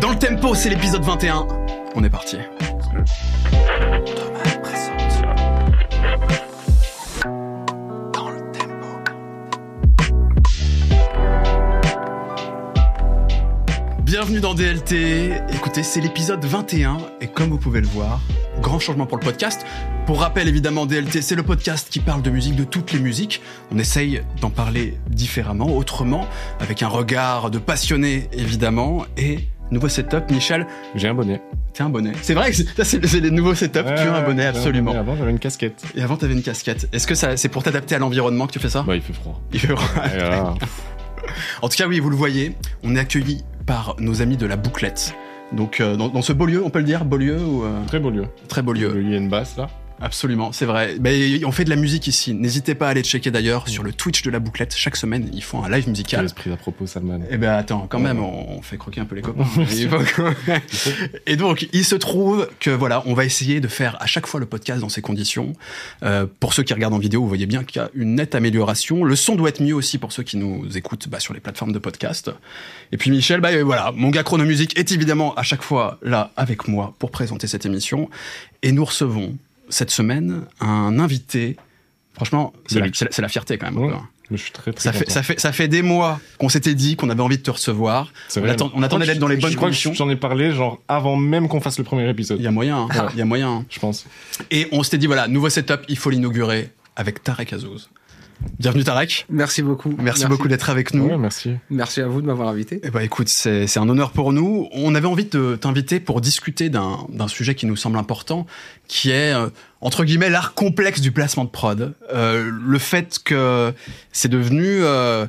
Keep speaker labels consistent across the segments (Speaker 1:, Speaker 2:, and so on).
Speaker 1: Dans le tempo, c'est l'épisode 21. On est parti. Bienvenue dans DLT. Écoutez, c'est l'épisode 21 et comme vous pouvez le voir, grand changement pour le podcast. Pour rappel, évidemment, DLT, c'est le podcast qui parle de musique, de toutes les musiques. On essaye d'en parler différemment, autrement, avec un regard de passionné, évidemment. Et nouveau setup, Michel,
Speaker 2: J'ai un bonnet.
Speaker 1: t'es un bonnet. C'est vrai que c'est- ça, c'est les nouveaux setups, tu as un bonnet, absolument.
Speaker 2: ouais, Avant, j'avais une casquette.
Speaker 1: Et avant, t'avais une casquette. Est-ce que ça, c'est pour t'adapter à l'environnement que tu fais ça?
Speaker 2: Bah, il fait froid.
Speaker 1: Il fait froid. En tout cas, oui, vous le voyez, on est accueilli par nos amis de la bouclette. Donc, euh, dans, dans ce beau lieu, on peut le dire, beau lieu ou euh,
Speaker 2: très beau lieu.
Speaker 1: très beau lieu.
Speaker 2: Il y a une basse là.
Speaker 1: Absolument, c'est vrai. On fait de la musique ici. N'hésitez pas à aller checker d'ailleurs sur le Twitch de la bouclette. Chaque semaine, ils font un live
Speaker 2: Quel
Speaker 1: musical.
Speaker 2: esprit à propos, Salman.
Speaker 1: Eh ben attends, quand même, on, fait croquer un peu les copains. Et donc, il se trouve que voilà, on va essayer de faire à chaque fois le podcast dans ces conditions. Euh, pour ceux qui regardent en vidéo, vous voyez bien qu'il y a une nette amélioration. Le son doit être mieux aussi pour ceux qui nous écoutent bah, sur les plateformes de podcast. Et puis Michel, bah euh, voilà, mon gars Chronomusique est évidemment à chaque fois là avec moi pour présenter cette émission. Et nous recevons cette semaine un invité. Franchement, c'est la, fierté quand même.
Speaker 2: Ouais. je suis très très
Speaker 1: Ça fait, ça, fait, ça fait des mois qu'on s'était dit qu'on avait envie de te recevoir. On,
Speaker 2: vrai.
Speaker 1: attend- on attendait d'être dans les bonnes
Speaker 2: Je
Speaker 1: conditions.
Speaker 2: j'en ai parlé genre avant même qu'on fasse le premier épisode.
Speaker 1: Il y a moyen, hein.
Speaker 2: Ouais.
Speaker 1: il y a moyen. hein.
Speaker 2: Je pense.
Speaker 1: Et on s'était dit, voilà, nouveau setup, il faut l'inaugurer avec Tarek Azouz. Bienvenue Tarek.
Speaker 3: Merci beaucoup.
Speaker 1: Merci, beaucoup d'être avec nous.
Speaker 2: Ouais, merci.
Speaker 3: Merci à vous de m'avoir invité.
Speaker 1: Eh ben, écoute, c'est c'est un honneur pour nous. On avait envie de t'inviter pour discuter d'un d'un sujet qui nous semble important, qui est, euh, entre guillemets, l'art complexe du placement de prod. Euh, le fait que c'est devenu... euh,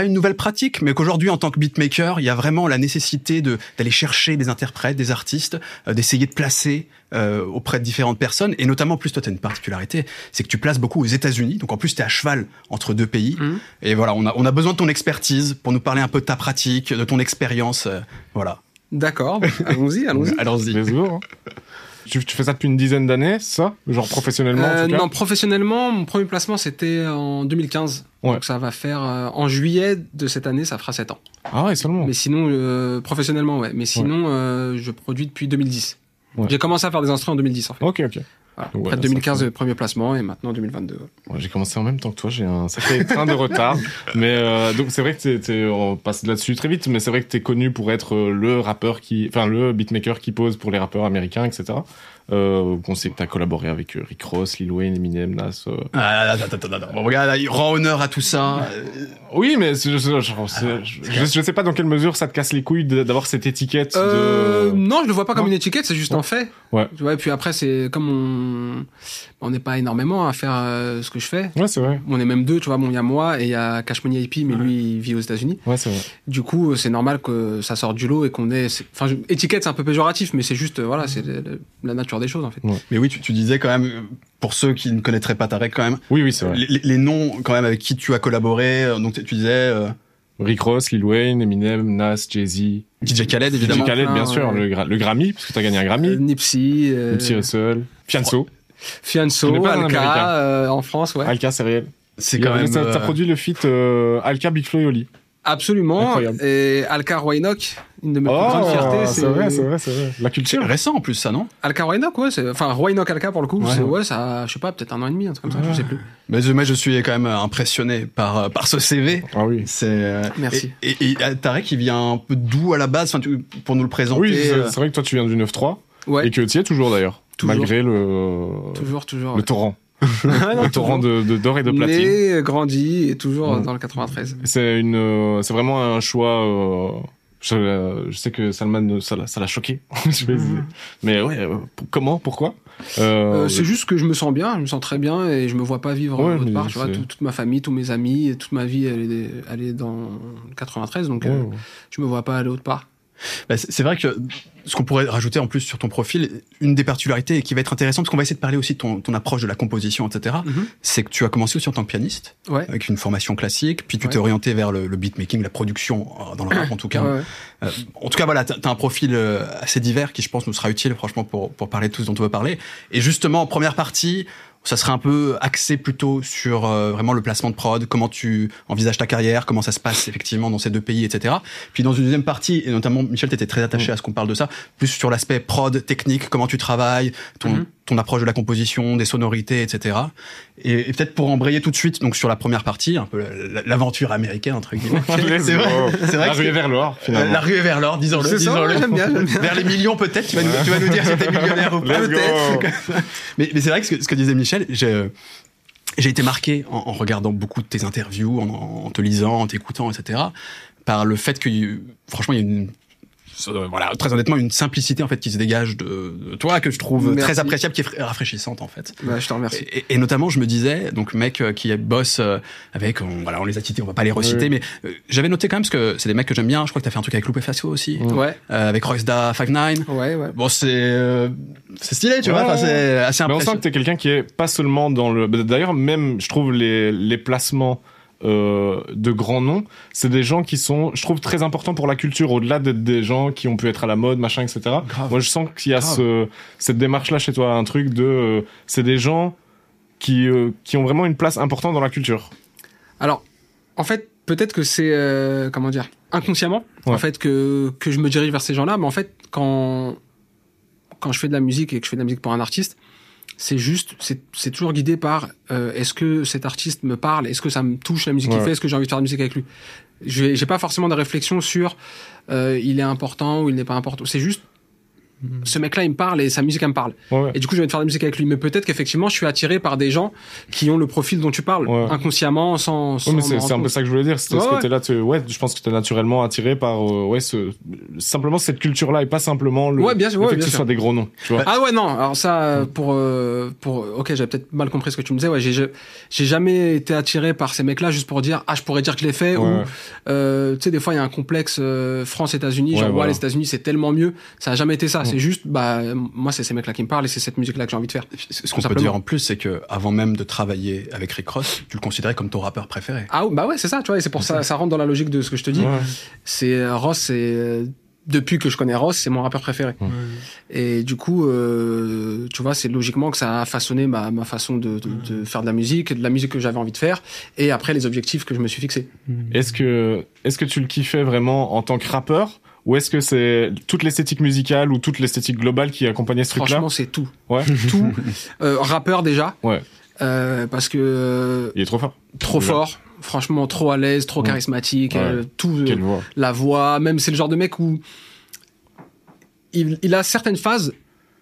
Speaker 1: pas une nouvelle pratique, mais qu'aujourd'hui, en tant que beatmaker, il y a vraiment la nécessité de d'aller chercher des interprètes, des artistes, euh, d'essayer de placer euh, auprès de différentes personnes. Et notamment, en plus, toi, tu as une particularité, c'est que tu places beaucoup aux États-Unis. Donc, en plus, tu es à cheval entre deux pays.
Speaker 3: Mhm.
Speaker 1: Et voilà, on a, on a besoin de ton expertise pour nous parler un peu de ta pratique, de ton expérience. euh, voilà.
Speaker 3: D'accord, allons-y, allons-y.
Speaker 1: Allons-y.
Speaker 2: Tu, tu fais ça depuis une dizaine d'années, ça? Genre professionnellement en
Speaker 3: Euh,
Speaker 2: tout cas?
Speaker 3: non, professionnellement, mon premier placement c'était en 2015.
Speaker 2: Ouais.
Speaker 3: Donc ça va faire euh, en juillet de cette année, ça fera 7 ans.
Speaker 2: Ah ouais, seulement?
Speaker 3: Mais sinon, euh, professionnellement, ouais. Mais sinon, je produis depuis 2010.
Speaker 2: Ouais.
Speaker 3: J'ai commencé à faire des instruments en 2010 en fait.
Speaker 2: Ok, ok.
Speaker 3: Voilà.
Speaker 2: Ouais,
Speaker 3: Après
Speaker 2: ça
Speaker 3: 2015,
Speaker 2: fait-
Speaker 3: le premier placement et maintenant 2022. ouais.
Speaker 2: Ouais, j'ai commencé en même temps que toi, j'ai un sacré train de retard. Mais euh, donc c'est vrai que t'es, t'es- on passe là-dessus très vite, mais c'est vrai que t'es connu pour être le rappeur qui, enfin le beatmaker qui pose pour les rappeurs américains, etc. Euh, on sait que t'as collaboré avec euh, Rick Ross, Lil Wayne, Eminem, Nas. euh.
Speaker 1: Ah, attends, attends, attends. Bon, regarde, il rend honneur à tout ça. Euh,
Speaker 2: Oui, mais je, je, je, sais pas dans quelle mesure ça te casse les couilles d'avoir cette étiquette
Speaker 3: Euh,
Speaker 2: de.
Speaker 3: non, je le vois pas comme
Speaker 2: Non.
Speaker 3: une étiquette, c'est juste
Speaker 2: Ouais.
Speaker 3: un fait.
Speaker 2: Ouais.
Speaker 3: Tu vois, et puis après, c'est comme on on n'est pas énormément à faire ce que je fais.
Speaker 2: Ouais, c'est vrai.
Speaker 3: On est même deux, tu vois. Bon, il y a moi et il y a Cash Money IP, mais lui, il vit aux États-Unis.
Speaker 2: Ouais, c'est vrai.
Speaker 3: Du coup, c'est normal que ça sorte du lot et qu'on ait. Enfin, étiquette, c'est un peu péjoratif, mais c'est juste, voilà, c'est la nature des choses, en fait.
Speaker 1: Mais oui, tu, tu disais quand même, euh, pour ceux qui ne connaîtraient pas Tarek quand même,
Speaker 2: Oui, oui, c'est vrai.
Speaker 1: les, noms quand même avec qui tu as collaboré. euh, Donc tu disais euh,
Speaker 2: Rick Ross, Lil Wayne, Eminem, Nas, Jay-Z.
Speaker 1: DJ Khaled
Speaker 2: DJ
Speaker 1: évidemment.
Speaker 2: Khaled, bien
Speaker 3: plein,
Speaker 2: sûr,
Speaker 3: ouais.
Speaker 2: le, gra- le Grammy, parce que t'as gagné un
Speaker 3: Euh,
Speaker 2: Grammy.
Speaker 3: Nipsey, euh,
Speaker 2: Nipsey Hussle, Fianso,
Speaker 3: Fianso,
Speaker 2: un
Speaker 3: Alka, euh, en France, ouais.
Speaker 2: Alka, c'est réel.
Speaker 1: C'est quand même. Euh,
Speaker 2: t'as produit le feat euh, Alka, Big Flo et Oli.
Speaker 3: Absolument.
Speaker 2: Incroyable.
Speaker 3: Et Alka Roynock, une de mes plus grandes fiertés,
Speaker 2: Oh, c'est vrai, c'est vrai, c'est vrai. La
Speaker 1: c'est
Speaker 2: culture.
Speaker 1: récent en plus ça non?
Speaker 3: Alka Roynock, ouais, enfin, Roynock Alka pour le coup,
Speaker 1: Ouais.
Speaker 3: ça, je sais pas, peut-être un an et demi, un truc comme ça, je sais plus.
Speaker 1: Mais je- moi je suis quand même impressionné par euh, par ce CV.
Speaker 2: Ah oui.
Speaker 1: C'est euh,
Speaker 3: Merci.
Speaker 1: Et, et, et, euh, Tarek il vient un peu d'où à la base? Enfin, tu- pour nous le présenter.
Speaker 2: Oui, c'est
Speaker 1: euh,
Speaker 2: vrai que toi tu viens du 9-3
Speaker 3: Ouais,
Speaker 2: et que tu y es toujours d'ailleurs. Malgré le,
Speaker 3: toujours, toujours.
Speaker 2: le
Speaker 3: ouais.
Speaker 2: torrent.
Speaker 3: Ah, non,
Speaker 2: le torrent de, de d'or et de platine.
Speaker 3: Mais euh, grandi et toujours
Speaker 2: Mm.
Speaker 3: dans le 93.
Speaker 2: C'est une, euh, c'est vraiment un choix. euh, je, euh, je sais que Salman, ça l'a, ça l'a choqué. Je vais- Mais ouais, euh, pour- comment, pourquoi euh,
Speaker 3: Euh, c'est juste que je me sens bien, je me sens très bien et je me vois pas vivre
Speaker 2: Ouais,
Speaker 3: autre part. Tu vois, tout- toute ma famille, tous mes amis, toute ma vie, elle est, elle est dans le 93, donc
Speaker 2: ouais,
Speaker 3: euh,
Speaker 2: ouais.
Speaker 3: je me vois pas aller autre part.
Speaker 1: Bah, c'est vrai que ce qu'on pourrait rajouter en plus sur ton profil, une des particularités et qui va être intéressante, parce qu'on va essayer de parler aussi de ton, ton approche de la composition, etc.,
Speaker 3: Mhm.
Speaker 1: c'est que tu as commencé aussi en tant que pianiste,
Speaker 3: Ouais.
Speaker 1: avec une formation classique, puis tu
Speaker 3: Ouais.
Speaker 1: t'es orienté vers le, le beatmaking, la production, euh, dans le rap en tout cas.
Speaker 3: Ouais.
Speaker 1: Euh, en tout cas, voilà, t'as as un profil euh, assez divers qui, je pense, nous sera utile, franchement, pour, pour parler de tout ce dont on veut parler. Et justement, en première partie, ça serait un peu axé plutôt sur euh, vraiment le placement de prod, comment tu envisages ta carrière, comment ça se passe effectivement dans ces deux pays, etc. Puis dans une deuxième partie, et notamment Michel, t'étais très attaché
Speaker 2: Mm.
Speaker 1: à ce qu'on parle de ça, plus sur l'aspect prod, technique, comment tu travailles, ton,
Speaker 3: Mhm.
Speaker 1: Ton approche de la composition, des sonorités, etc. Et, et peut-être pour embrayer tout de suite, donc sur la première partie, un peu la- l'aventure américaine entre guillemets. C'est vrai, vrai
Speaker 2: La ruée vers l'or, finalement.
Speaker 1: la ruée vers l'or, disons-le, disons-le.
Speaker 3: j'aime bien, j'aime bien.
Speaker 1: Vers les millions peut-être, tu vas, nous, tu vas nous dire si t'es millionnaire ou pas. Mais, mais c'est vrai que ce, que ce que disait Michel, j'ai j'ai été marqué en, en regardant beaucoup de tes interviews, en, en te lisant, en t'écoutant, etc., par le fait que, franchement, il y a une euh, voilà, très honnêtement, une simplicité en fait qui se dégage de, de toi que je trouve
Speaker 3: Merci.
Speaker 1: très appréciable, qui est fr- rafraîchissante en fait.
Speaker 3: Bah, je te remercie.
Speaker 1: Et, et notamment, je me disais, donc mec euh, qui bosse euh, avec, on, voilà, on les a cités, on va pas les reciter,
Speaker 2: Oui.
Speaker 1: mais euh, j'avais noté quand même parce que c'est des mecs que j'aime bien. Je crois que t'as fait un truc avec Lupe Facio aussi.
Speaker 3: Ouais,
Speaker 1: euh, avec Roxda Five Nine.
Speaker 3: ouais, ouais.
Speaker 1: Bon, c'est euh, c'est stylé, tu vois.
Speaker 2: Ouais.
Speaker 1: Enfin, c'est assez
Speaker 2: Mais on sent
Speaker 1: impressionnant.
Speaker 2: que t'es quelqu'un qui est pas seulement dans le. D'ailleurs, même, je trouve les, les placements euh, de grands noms, c'est des gens qui sont, je trouve, très importants pour la culture, au-delà d'être des gens qui ont pu être à la mode, machin, etc.
Speaker 1: Grave.
Speaker 2: Moi, je sens qu'il y a ce, cette démarche-là chez toi, un truc de. euh, c'est des gens qui, euh, qui ont vraiment une place importante dans la culture.
Speaker 3: Alors, en fait, peut-être que c'est comment dire inconsciemment
Speaker 2: Ouais.
Speaker 3: en fait que que je me dirige vers ces gens-là, mais en fait quand quand je fais de la musique et que je fais de la musique pour un artiste, c'est juste c'est c'est toujours guidé par euh, est-ce que cet artiste me parle, est-ce que ça me touche la musique qu'il fait, est-ce que j'ai envie de faire de la musique avec lui? J'ai pas forcément de réflexion sur euh, il est important ou il n'est pas important. C'est juste ce mec-là, il me parle et sa musique, elle me parle.
Speaker 2: Ouais.
Speaker 3: Et du coup, je vais faire de la musique avec lui. Mais peut-être qu'effectivement, je suis attiré par des gens qui ont le profil dont tu parles,
Speaker 2: Ouais.
Speaker 3: inconsciemment, sans. sans
Speaker 2: Ouais, c'est un peu ça que je voulais dire. C'était ce côté-là. tu- Ouais, je pense que tu es naturellement attiré par euh, ouais, ce, simplement cette culture-là et pas simplement le,
Speaker 3: Ouais, bien
Speaker 2: le fait que ce
Speaker 3: sûr.
Speaker 2: soit des gros noms. Tu vois.
Speaker 3: Ah ouais, non. Alors ça, pour, euh, pour, ok, j'avais peut-être mal compris ce que tu me disais. Ouais, j'ai, jamais été attiré par ces mecs-là juste pour dire, ah, je pourrais dire que je l'ai fait. Ou, euh, tu sais, des fois, il y a un complexe euh, France-États-Unis. Genre, ouais,
Speaker 2: voilà.
Speaker 3: les États-Unis, c'est tellement mieux. Ça a jamais été ça. C'est juste, bah, moi, c'est ces mecs-là qui me parlent et c'est cette musique-là que j'ai envie de faire.
Speaker 1: Ce qu'on peut dire en plus, c'est que avant même de travailler avec Rick Ross, tu le considérais comme ton rappeur préféré.
Speaker 3: Ah, bah ouais, c'est ça, tu vois. Et c'est pour ça, ça rentre dans la logique de ce que je te dis.
Speaker 2: Ouais.
Speaker 3: C'est euh, Ross, c'est euh, depuis que je connais Ross, c'est mon rappeur préféré. Et du coup, euh, tu vois, c'est logiquement que ça a façonné ma, ma façon de, de, de faire de la musique, de la musique que j'avais envie de faire, et après les objectifs que je me suis fixés.
Speaker 2: Est-ce que, est-ce que tu le kiffais vraiment en tant que rappeur ou est-ce que c'est toute l'esthétique musicale ou toute l'esthétique globale qui accompagnait ce truc-là
Speaker 3: Franchement, c'est tout,
Speaker 2: Ouais.
Speaker 3: tout. Euh, rappeur déjà,
Speaker 2: Ouais.
Speaker 3: euh, parce que euh,
Speaker 2: Il est trop fort.
Speaker 3: trop fort. Franchement, trop à l'aise, trop
Speaker 2: Ouais.
Speaker 3: charismatique,
Speaker 2: Ouais.
Speaker 3: euh, tout, euh,
Speaker 2: Quelle voix.
Speaker 3: la voix, même c'est le genre de mec où il, il a certaines phases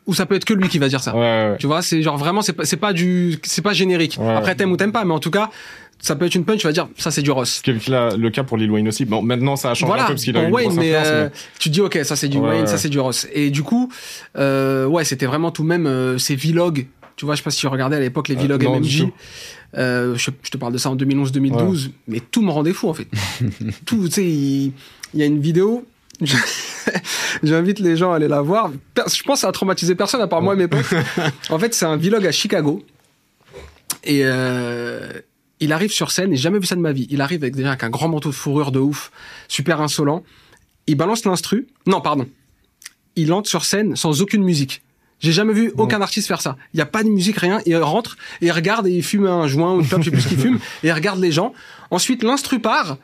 Speaker 3: où ça peut être que lui qui va dire ça.
Speaker 2: Ouais.
Speaker 3: Tu vois, c'est genre vraiment, c'est pas, pas du, c'est pas générique.
Speaker 2: Ouais.
Speaker 3: Après, t'aimes ou t'aimes pas, mais en tout cas, ça peut être une punch, tu vas dire, ça c'est du Ross.
Speaker 2: Est le, cas pour Lil Wayne aussi. Bon, maintenant ça a changé un
Speaker 3: Voilà,
Speaker 2: peu parce qu'il a eu
Speaker 3: Wayne, mais, euh,
Speaker 2: mais-
Speaker 3: tu te dis, ok, ça c'est du
Speaker 2: Ouais,
Speaker 3: Wayne, ça c'est du Ross. Et du coup, euh, ouais, c'était vraiment tout même euh, ces vlogs. Tu vois, je sais pas si tu regardais à l'époque les
Speaker 2: Euh,
Speaker 3: vlogs
Speaker 2: non,
Speaker 3: MMJ. Euh, je, je te parle de ça en 2011-2012, mais tout me rendait fou en fait. tout, tu sais, il, y a une vidéo. J'invite les gens à aller la voir. Je pense que ça a traumatisé personne à part moi et mes potes. en fait, c'est un vlog à Chicago. Et euh, il arrive sur scène, et j'ai jamais vu ça de ma vie. Il arrive avec déjà avec un grand manteau de fourrure de ouf, super insolent. Il balance l'instru. Non, pardon. Il entre sur scène sans aucune musique. J'ai jamais vu aucun artiste faire ça. Il n'y a pas de musique, rien. Il rentre et il regarde et il fume un joint ou une clope, je sais plus ce qu'il fume, et il regarde les gens. Ensuite, l'instru part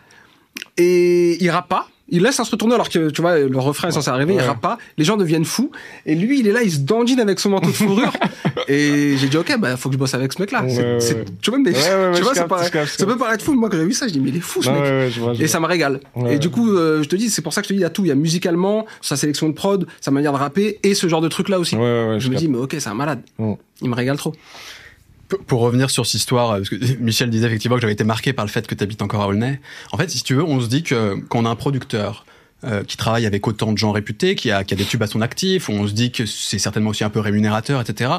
Speaker 3: et il rappe pas. Il laisse l'instru tourner alors que tu vois le refrain est censé arriver, il rappe pas. Les gens deviennent fous et lui il est là, il se dandine avec son manteau de fourrure. et j'ai dit ok bah faut que je bosse avec ce mec là.
Speaker 2: Ouais.
Speaker 3: Tu vois mais tu vois
Speaker 2: je
Speaker 3: ça, paraît-
Speaker 2: je je
Speaker 3: ça peut paraître fou. Moi quand j'ai vu ça je dis mais il est fou ce mec.
Speaker 2: je vois, je
Speaker 3: Et ça me régale. Et du coup, euh, je te dis, c'est pour ça que je te dis, il y a tout. Il y a musicalement, sa sélection de prod, sa manière de rapper et ce genre de truc là aussi.
Speaker 2: Ouais,
Speaker 3: je me dis, mais ok, c'est un malade. Il me régale trop.
Speaker 1: Pour revenir sur cette histoire, euh, parce que Michel disait effectivement que j'avais été marqué par le fait que tu habites encore à Aulnay. En fait, si tu veux, on se dit que quand on a un producteur euh, qui travaille avec autant de gens réputés, qui a, qui a des tubes à son actif, on se dit que c'est certainement aussi un peu rémunérateur, etc.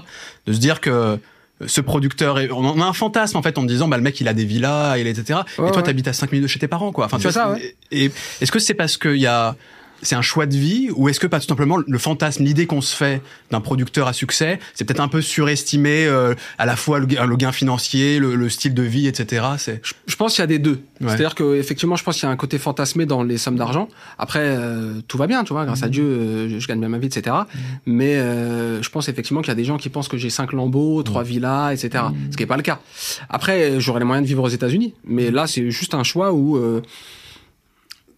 Speaker 1: De se dire que ce producteur, est, on a un fantasme en fait en me disant bah le mec il a des villas, il etc.
Speaker 3: Ouais,
Speaker 1: et toi
Speaker 3: ouais.
Speaker 1: t'habites à 5 minutes de chez tes parents quoi. Enfin tu vois.
Speaker 3: ça,
Speaker 1: c'est- Et est-ce que c'est parce qu'il y a c'est un choix de vie ou est-ce que pas tout simplement le fantasme, l'idée qu'on se fait d'un producteur à succès, c'est peut-être un peu surestimé euh, à la fois le, gain- le gain financier, le, le style de vie, etc. C'est
Speaker 3: Je, je pense qu'il y a des deux.
Speaker 1: Ouais.
Speaker 3: C'est-à-dire que effectivement, je pense qu'il y a un côté fantasmé dans les sommes d'argent. Après, euh, tout va bien, tu vois, grâce à Dieu, euh, je, je gagne bien ma vie, etc. Mais euh, je pense effectivement qu'il y a des gens qui pensent que j'ai cinq lambeaux, trois villas, etc. Ce qui est pas le cas. Après, j'aurai les moyens de vivre aux États-Unis, mais là, c'est juste un choix où euh,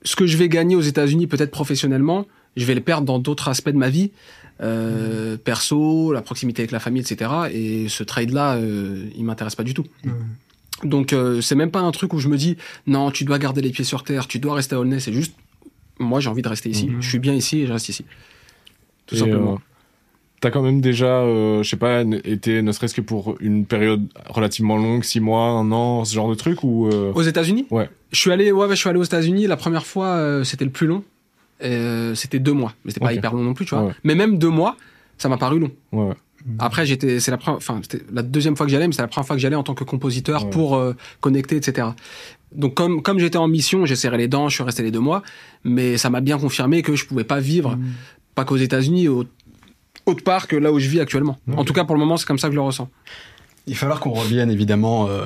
Speaker 3: ce que je vais gagner aux États-Unis, peut-être professionnellement, je vais le perdre dans d'autres aspects de ma vie. Euh, perso, la proximité avec la famille, etc. Et ce trade-là, euh, il m'intéresse pas du tout. Donc euh, c'est même pas un truc où je me dis non, tu dois garder les pieds sur terre, tu dois rester à Aulnay. C'est juste moi j'ai envie de rester ici.
Speaker 1: Mhm.
Speaker 3: Je suis bien ici et je reste ici. Tout
Speaker 2: Et,
Speaker 3: simplement.
Speaker 2: T'as quand même déjà, euh, je sais pas, été ne serait-ce que pour une période relativement longue, six mois, un an, ce genre de truc ou euh,
Speaker 3: Aux États-Unis?
Speaker 2: Ouais.
Speaker 3: Je suis allé, ouais, je suis allé aux États-Unis. La première fois, euh, c'était le plus long. Euh, c'était deux mois, mais c'était pas hyper long non plus, tu vois.
Speaker 2: Ouais.
Speaker 3: Mais même deux mois, ça m'a paru long.
Speaker 2: ouais.
Speaker 3: Après, j'étais, c'est la première, enfin, c'était la deuxième fois que j'allais, mais c'est la première fois que j'allais en tant que compositeur
Speaker 2: Ouais.
Speaker 3: pour euh, connecter, etc. Donc, comme comme j'étais en mission, j'ai serré les dents, je suis resté les deux mois, mais ça m'a bien confirmé que je pouvais pas vivre, pas qu'aux États-Unis, au- autre part que là où je vis actuellement. En tout cas, pour le moment, c'est comme ça que je le ressens.
Speaker 1: Il va falloir qu'on revienne évidemment. euh,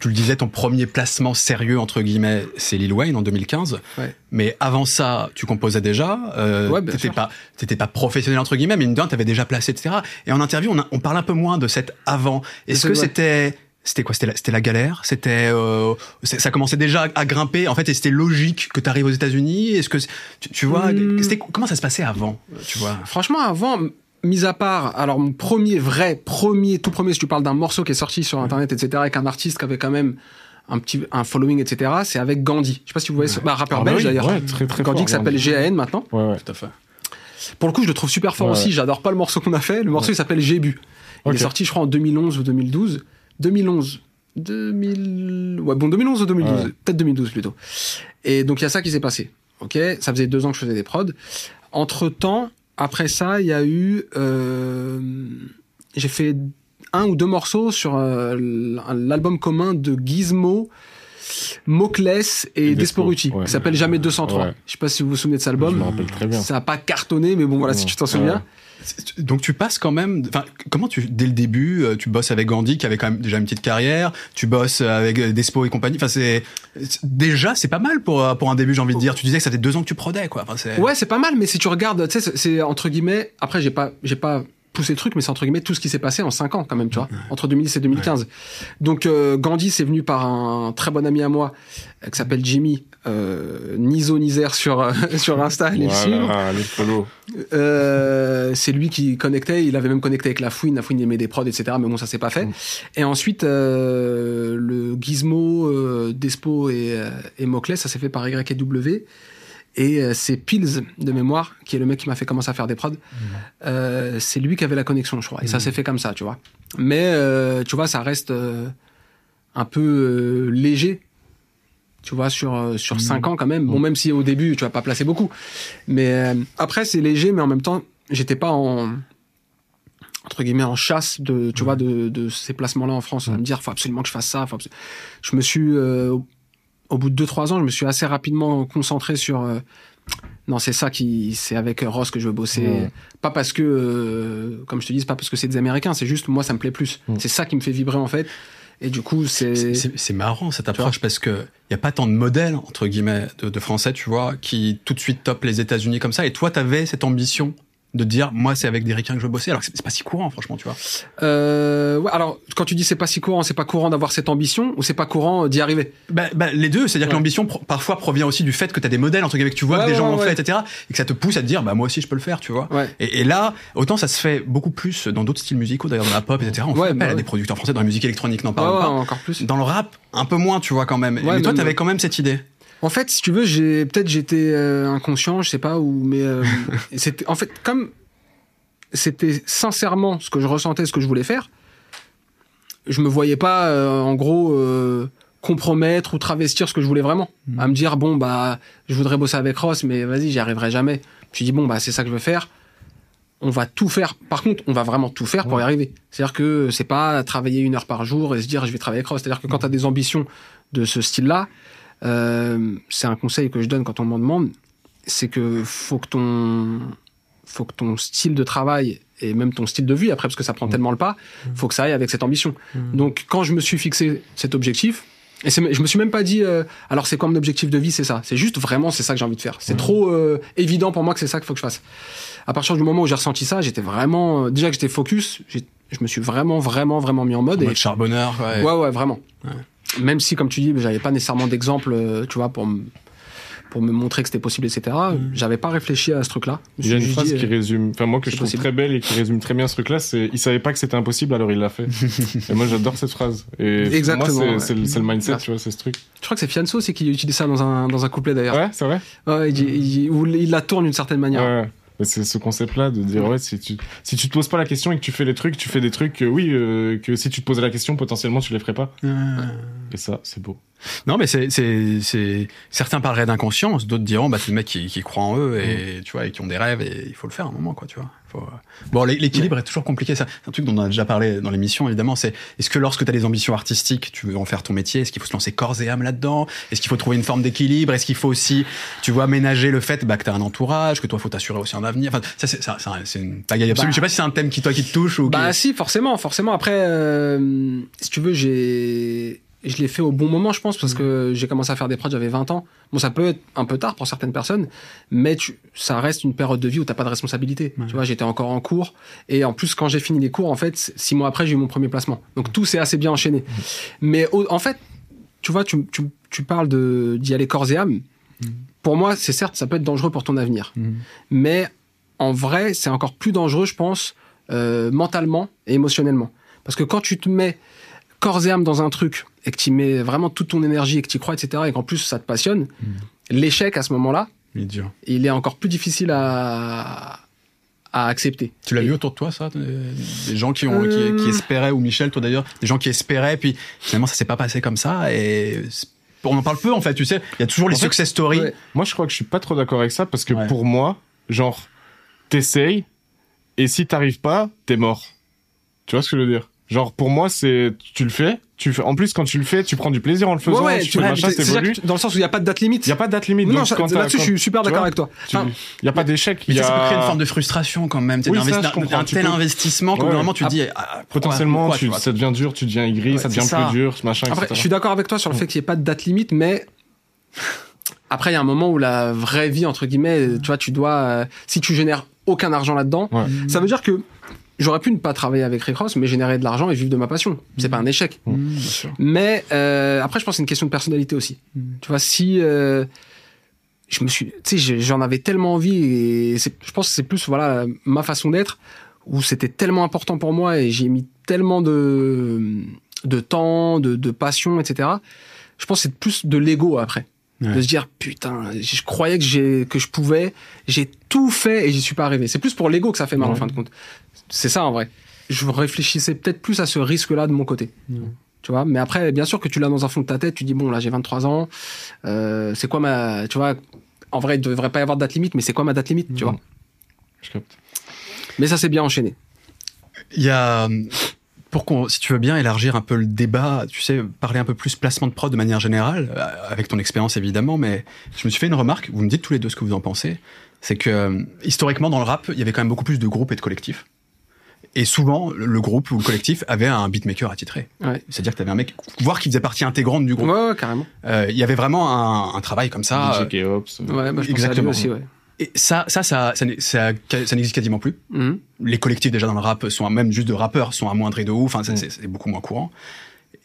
Speaker 1: tu, le disais, ton premier placement sérieux entre guillemets, c'est Lil Wayne en 2015.
Speaker 3: Ouais.
Speaker 1: Mais avant ça, tu composais déjà. Euh,
Speaker 3: Ouais,
Speaker 1: t'étais pas, t'étais pas professionnel entre guillemets, mais une tu t'avais déjà placé, etc. Et en interview, on, a- on parle un peu moins de cet avant. Est-ce que c'était c'était quoi? C'était la, c'était la galère? C'était euh, ça commençait déjà à grimper. En fait, et c'était logique que tu arrives aux États-Unis? Est-ce que c'est- tu, tu vois
Speaker 3: Hmm.
Speaker 1: c'était- comment ça se passait avant Tu vois?
Speaker 3: Franchement, avant, mis à part, alors mon premier vrai, premier, tout premier, si tu parles d'un morceau qui est sorti sur Internet, etc., avec un artiste qui avait quand même un petit, un following, etc., c'est avec Gandhi. Je sais pas si vous voyez, ce- bah, rappeur
Speaker 2: Ah bah
Speaker 3: belge
Speaker 2: oui,
Speaker 3: d'ailleurs.
Speaker 2: ouais, très très
Speaker 3: Gandhi
Speaker 2: fort,
Speaker 3: qui s'appelle GAN maintenant.
Speaker 2: Ouais, ouais.
Speaker 1: Tout à fait.
Speaker 3: Pour le coup, je le trouve super fort
Speaker 2: Ouais,
Speaker 3: aussi.
Speaker 2: ouais.
Speaker 3: J'adore pas le morceau qu'on a fait. Le morceau, il s'appelle J'ai bu. Il est sorti, je crois, en 2011 ou 2012. 2011. 2000. Ouais, bon, 2011 ou 2012.
Speaker 2: Ouais.
Speaker 3: Peut-être 2012 plutôt. Et donc, il y a ça qui s'est passé. Ok? Ça faisait deux ans que je faisais des prods. Entre temps, après ça, il y a eu. euh, J'ai fait un ou deux morceaux sur euh, l'album commun de Gizmo. Moclès et
Speaker 2: Et Despo,
Speaker 3: Desporucci,
Speaker 2: ouais.
Speaker 3: qui s'appelle Jamais 203.
Speaker 2: Ouais.
Speaker 3: Je sais pas si vous vous souvenez de cet
Speaker 2: Je
Speaker 3: album.
Speaker 2: me rappelle très bien.
Speaker 3: Ça a pas cartonné, mais bon, voilà, si tu t'en souviens.
Speaker 1: Donc tu passes quand même. Enfin, comment tu dès le début euh, tu bosses avec Gandhi qui avait quand même déjà une petite carrière. Tu bosses avec euh, Despo et compagnie. Enfin c'est déjà c'est pas mal pour euh, pour un début j'ai envie de dire. Tu disais que ça fait deux ans que tu prodais quoi. Enfin,
Speaker 3: Ouais, c'est pas mal, mais si tu regardes, tu sais, c'est- entre guillemets. Après, j'ai pas, j'ai pas poussé le truc, mais c'est entre guillemets tout ce qui s'est passé en 5 ans quand même, tu vois, entre 2010 et 2015. Donc euh, Gandhi, c'est venu par un très bon ami à moi euh, qui s'appelle Jimmy, euh, Nizer sur sur Insta, allez le suivre.
Speaker 2: Voilà.
Speaker 3: Euh, c'est lui qui connectait, il avait même connecté avec la fouine, la fouine aimait des prods, etc. Mais bon, ça s'est pas fait.
Speaker 2: Mm.
Speaker 3: Et ensuite, euh, le Gizmo, euh, Despo et, et Moclès, ça s'est fait par YW. Et c'est Pills de mémoire, qui est le mec qui m'a fait commencer à faire des prods. Euh, c'est lui qui avait la connexion, je crois. Et ça s'est fait comme ça, tu vois. Mais tu vois, ça reste un peu léger. Tu vois, sur, euh, sur 5 ans quand même. Bon, même si au début, tu vas pas placer beaucoup. Mais euh, après, c'est léger, mais en même temps, j'étais pas en entre guillemets en chasse de tu vois de, de ces placements là en France à me dire faut absolument que je fasse ça faut je me suis euh, au, bout de 2 3 ans je me suis assez rapidement concentré sur euh, non c'est ça qui c'est avec Ross que je veux bosser
Speaker 2: Ouais.
Speaker 3: pas parce que euh, comme je te dis pas parce que c'est des américains c'est juste moi ça me plaît plus
Speaker 2: Mm.
Speaker 3: c'est ça qui me fait vibrer en fait et du coup
Speaker 1: C'est-
Speaker 3: c'est
Speaker 1: marrant cette approche parce que il y a pas tant de modèles entre guillemets de, de français, tu vois, qui tout de suite top les États-Unis comme ça. Et toi, t'avais cette ambition de dire, moi, c'est avec des ricains que je veux bosser. Alors que c'est c'est pas si courant, franchement, tu vois.
Speaker 3: euh, ouais, alors quand tu dis c'est pas si courant c'est pas courant d'avoir cette ambition ou c'est pas courant d'y arriver?
Speaker 1: Bah, bah, les deux, c'est-à-dire
Speaker 3: Ouais.
Speaker 1: que l'ambition pro- parfois provient aussi du fait que t'as des modèles entre guillemets que tu vois
Speaker 3: Ouais,
Speaker 1: que des gens ont fait, etc. Et que ça te pousse à te dire, bah moi aussi je peux le faire, tu vois.
Speaker 3: ouais
Speaker 1: Et, et là, autant ça se fait beaucoup plus dans d'autres styles musicaux, d'ailleurs dans la pop, etc. On fait appel
Speaker 3: bah
Speaker 1: à des producteurs français dans la musique électronique, n'en parle pas.
Speaker 3: encore plus
Speaker 1: Dans le rap, un peu moins, tu vois quand même. Mais toi, t'avais quand même cette idée.
Speaker 3: En fait, si tu veux, j'ai peut-être j'étais euh, inconscient, je sais pas où, mais euh, c'était en fait comme c'était sincèrement ce que je ressentais, ce que je voulais faire. Je me voyais pas, euh, en gros, euh, compromettre ou travestir ce que je voulais vraiment. À me dire bon bah, je voudrais bosser avec Ross, mais vas-y, j'y arriverai jamais. Je me suis dit bon bah c'est ça que je veux faire. On va tout faire. Par contre, on va vraiment tout faire pour y arriver. C'est-à-dire que c'est pas travailler une heure par jour et se dire je vais travailler avec Ross. C'est-à-dire que quand tu as des ambitions de ce style-là, euh, c'est un conseil que je donne quand on m'en demande. c'est que faut que ton faut que ton style de travail et même ton style de vie après parce que ça prend tellement le pas, faut que ça aille avec cette ambition. Donc quand je me suis fixé cet objectif, et je me suis même pas dit euh, alors c'est quoi mon objectif de vie, c'est ça. C'est juste vraiment c'est ça que j'ai envie de faire. C'est trop euh, évident pour moi que c'est ça qu'il faut que je fasse. À partir du moment où j'ai ressenti ça, j'étais vraiment euh, déjà que j'étais focus, je me suis vraiment vraiment vraiment mis en mode
Speaker 1: En
Speaker 3: et
Speaker 1: mode charbonneur. Ouais.
Speaker 3: Ouais, ouais, vraiment. Même si, comme tu dis, j'avais pas nécessairement d'exemple, euh, tu vois, pour me pour me montrer que c'était possible, etc. J'avais pas réfléchi à ce truc-là.
Speaker 2: Il y a une phrase
Speaker 3: dit,
Speaker 2: qui
Speaker 3: euh,
Speaker 2: résume, enfin moi que je
Speaker 3: c'est
Speaker 2: trouve
Speaker 3: possible.
Speaker 2: très belle et qui résume très bien ce truc-là, c'est il savait pas que c'était impossible alors il l'a fait. et moi j'adore cette phrase. Et
Speaker 3: Exactement,
Speaker 2: moi
Speaker 3: ouais.
Speaker 2: c'est c'est le, c'est le mindset,
Speaker 3: Ouais.
Speaker 2: tu vois, c'est ce truc.
Speaker 3: Je crois que c'est Fianso aussi qui utilise ça dans un, dans un couplet d'ailleurs.
Speaker 2: Ouais, c'est vrai.
Speaker 3: Ouais, il, il la tourne d'une certaine manière.
Speaker 2: Ouais. Mais c'est ce concept-là de dire ouais si tu si tu te poses pas la question et que tu fais les trucs, tu fais des trucs que oui euh, que si tu te posais la question potentiellement tu les ferais pas. Et ça c'est beau.
Speaker 1: Non, mais c'est, c'est, c'est, certains parleraient d'inconscience, d'autres diront, bah, c'est des mecs qui, qui croient en eux et, tu vois, et qui ont des rêves et il faut le faire à un moment, quoi, tu vois. Faut, euh, Bon, l'é- l'équilibre est toujours compliqué, ça. C'est un truc dont on a déjà parlé dans l'émission, évidemment, c'est, est-ce que lorsque tu as des ambitions artistiques, tu veux en faire ton métier, est-ce qu'il faut se lancer corps et âme là-dedans? Est-ce qu'il faut trouver une forme d'équilibre? Est-ce qu'il faut aussi, tu vois, ménager le fait, bah, que t'as un entourage, que toi, faut t'assurer aussi un avenir? Enfin, ça, c'est, ça, une pagaille absolue.
Speaker 3: Bah.
Speaker 1: Je sais pas si c'est un thème qui, toi, qui te touche ou
Speaker 3: Bah
Speaker 1: qui...
Speaker 3: si, forcément, forcément. Après, euh, si tu veux, j'ai, je l'ai fait au bon moment, je pense, parce que j'ai commencé à faire des prods, j'avais 20 ans. Bon, ça peut être un peu tard pour certaines personnes, mais tu, ça reste une période de vie où t'as pas de responsabilité. Tu vois, j'étais encore en cours, et en plus, quand j'ai fini les cours, en fait, six mois après, j'ai eu mon premier placement. Donc tout s'est assez bien enchaîné. Mais au- en fait, tu vois, tu, tu, tu parles d'y aller corps et âme. Pour moi, c'est certes, ça peut être dangereux pour ton avenir, mais en vrai, c'est encore plus dangereux, je pense, euh, mentalement et émotionnellement. Parce que quand tu te mets corps et âme dans un truc et que tu mets vraiment toute ton énergie et que tu y crois, etc., et qu'en plus ça te passionne, l'échec à ce moment-là,
Speaker 1: Il est dur.
Speaker 3: il est encore plus difficile à, à accepter.
Speaker 1: Tu l'as
Speaker 3: Et-
Speaker 1: vu autour de toi, ça Des gens qui, ont,
Speaker 3: Euh.
Speaker 1: qui, qui espéraient, ou Michel, toi d'ailleurs, des gens qui espéraient, puis finalement ça s'est pas passé comme ça, et on en parle peu en fait, tu sais. Il y a toujours les
Speaker 2: fait,
Speaker 1: success stories.
Speaker 3: ouais.
Speaker 2: Moi je crois que je suis pas trop d'accord avec ça parce que
Speaker 1: Ouais.
Speaker 2: pour moi genre t'essayes et si t'arrives pas t'es mort. Tu vois ce que je veux dire? Genre pour moi c'est tu le fais, tu fais en plus quand tu le fais tu prends du plaisir en le faisant,
Speaker 3: Ouais, ouais,
Speaker 2: tu
Speaker 3: tu
Speaker 2: fais
Speaker 3: vois,
Speaker 2: machin, t'évolues.
Speaker 3: dans le sens où il n'y a pas de date limite.
Speaker 2: Il y a pas de date limite.
Speaker 3: non,
Speaker 2: quand t'as-
Speaker 3: là-dessus, je suis super d'accord avec toi.
Speaker 2: tu-
Speaker 3: Enfin,
Speaker 2: Il y a pas d'échec.
Speaker 1: Mais
Speaker 2: il y
Speaker 1: ça, ça peut créer une
Speaker 2: a
Speaker 1: forme de frustration quand même.
Speaker 2: Oui, ça,
Speaker 1: un tel
Speaker 2: peux-
Speaker 1: investissement que
Speaker 2: Ouais.
Speaker 1: vraiment tu te dis ah,
Speaker 2: potentiellement tu, ça devient dur, tu deviens aigri,
Speaker 1: Ouais,
Speaker 2: ça devient plus dur, machin,
Speaker 3: Après, je suis d'accord avec toi sur le fait qu'il n'y ait pas de date limite, mais après, il y a un moment où la vraie vie, entre guillemets, tu vois, tu dois, euh, si tu génères aucun argent là-dedans,
Speaker 2: Ouais.
Speaker 3: ça veut dire que j'aurais pu ne pas travailler avec Rick Ross, mais générer de l'argent et vivre de ma passion. C'est pas un échec.
Speaker 1: Mmh, sûr.
Speaker 3: Mais euh, après, je pense que c'est une question de personnalité aussi. Tu vois, si euh, je me suis, tu sais, j'en avais tellement envie et je pense que c'est plus voilà ma façon d'être où c'était tellement important pour moi et j'ai mis tellement de de temps, de, de passion, etc. Je pense que c'est plus de l'ego après.
Speaker 1: Ouais.
Speaker 3: De se dire putain, je croyais que j'ai que je pouvais, j'ai tout fait et j'y suis pas arrivé. C'est plus pour l'ego que ça fait mal en fin de compte. C'est ça en vrai. Je réfléchissais peut-être plus à ce risque-là de mon côté. Tu vois, mais après, bien sûr que tu l'as dans un fond de ta tête, tu dis bon là j'ai 23 ans, euh, c'est quoi ma, tu vois, en vrai il devrait pas y avoir de date limite, mais c'est quoi ma date limite, tu vois?
Speaker 2: Je capte.
Speaker 3: Mais ça s'est bien enchaîné.
Speaker 1: Il y a, pour qu'on, si tu veux bien élargir un peu le débat, tu sais, parler un peu plus placement de prod de manière générale, euh, avec ton expérience évidemment, mais je me suis fait une remarque, vous me dites tous les deux ce que vous en pensez, c'est que euh, historiquement dans le rap, il y avait quand même beaucoup plus de groupes et de collectifs. Et souvent, le groupe ou le collectif avait un beatmaker attitré.
Speaker 3: Ouais.
Speaker 1: C'est-à-dire que tu avais un mec, voire qui faisait partie intégrante du
Speaker 3: Ouais,
Speaker 1: groupe.
Speaker 3: ouais, carrément.
Speaker 1: Euh, Il y avait vraiment un, un travail comme ça. euh,
Speaker 2: DJ.
Speaker 3: Ouais, bah, je
Speaker 1: Exactement.
Speaker 3: pense à lui aussi, ouais.
Speaker 1: Et ça, ça, ça, ça, ça, ça n'existe quasiment plus.
Speaker 3: Mhm.
Speaker 1: les collectifs déjà dans le rap sont même juste de rappeurs sont amoindris de ouf. Enfin,
Speaker 2: Mm.
Speaker 1: c'est beaucoup moins courant.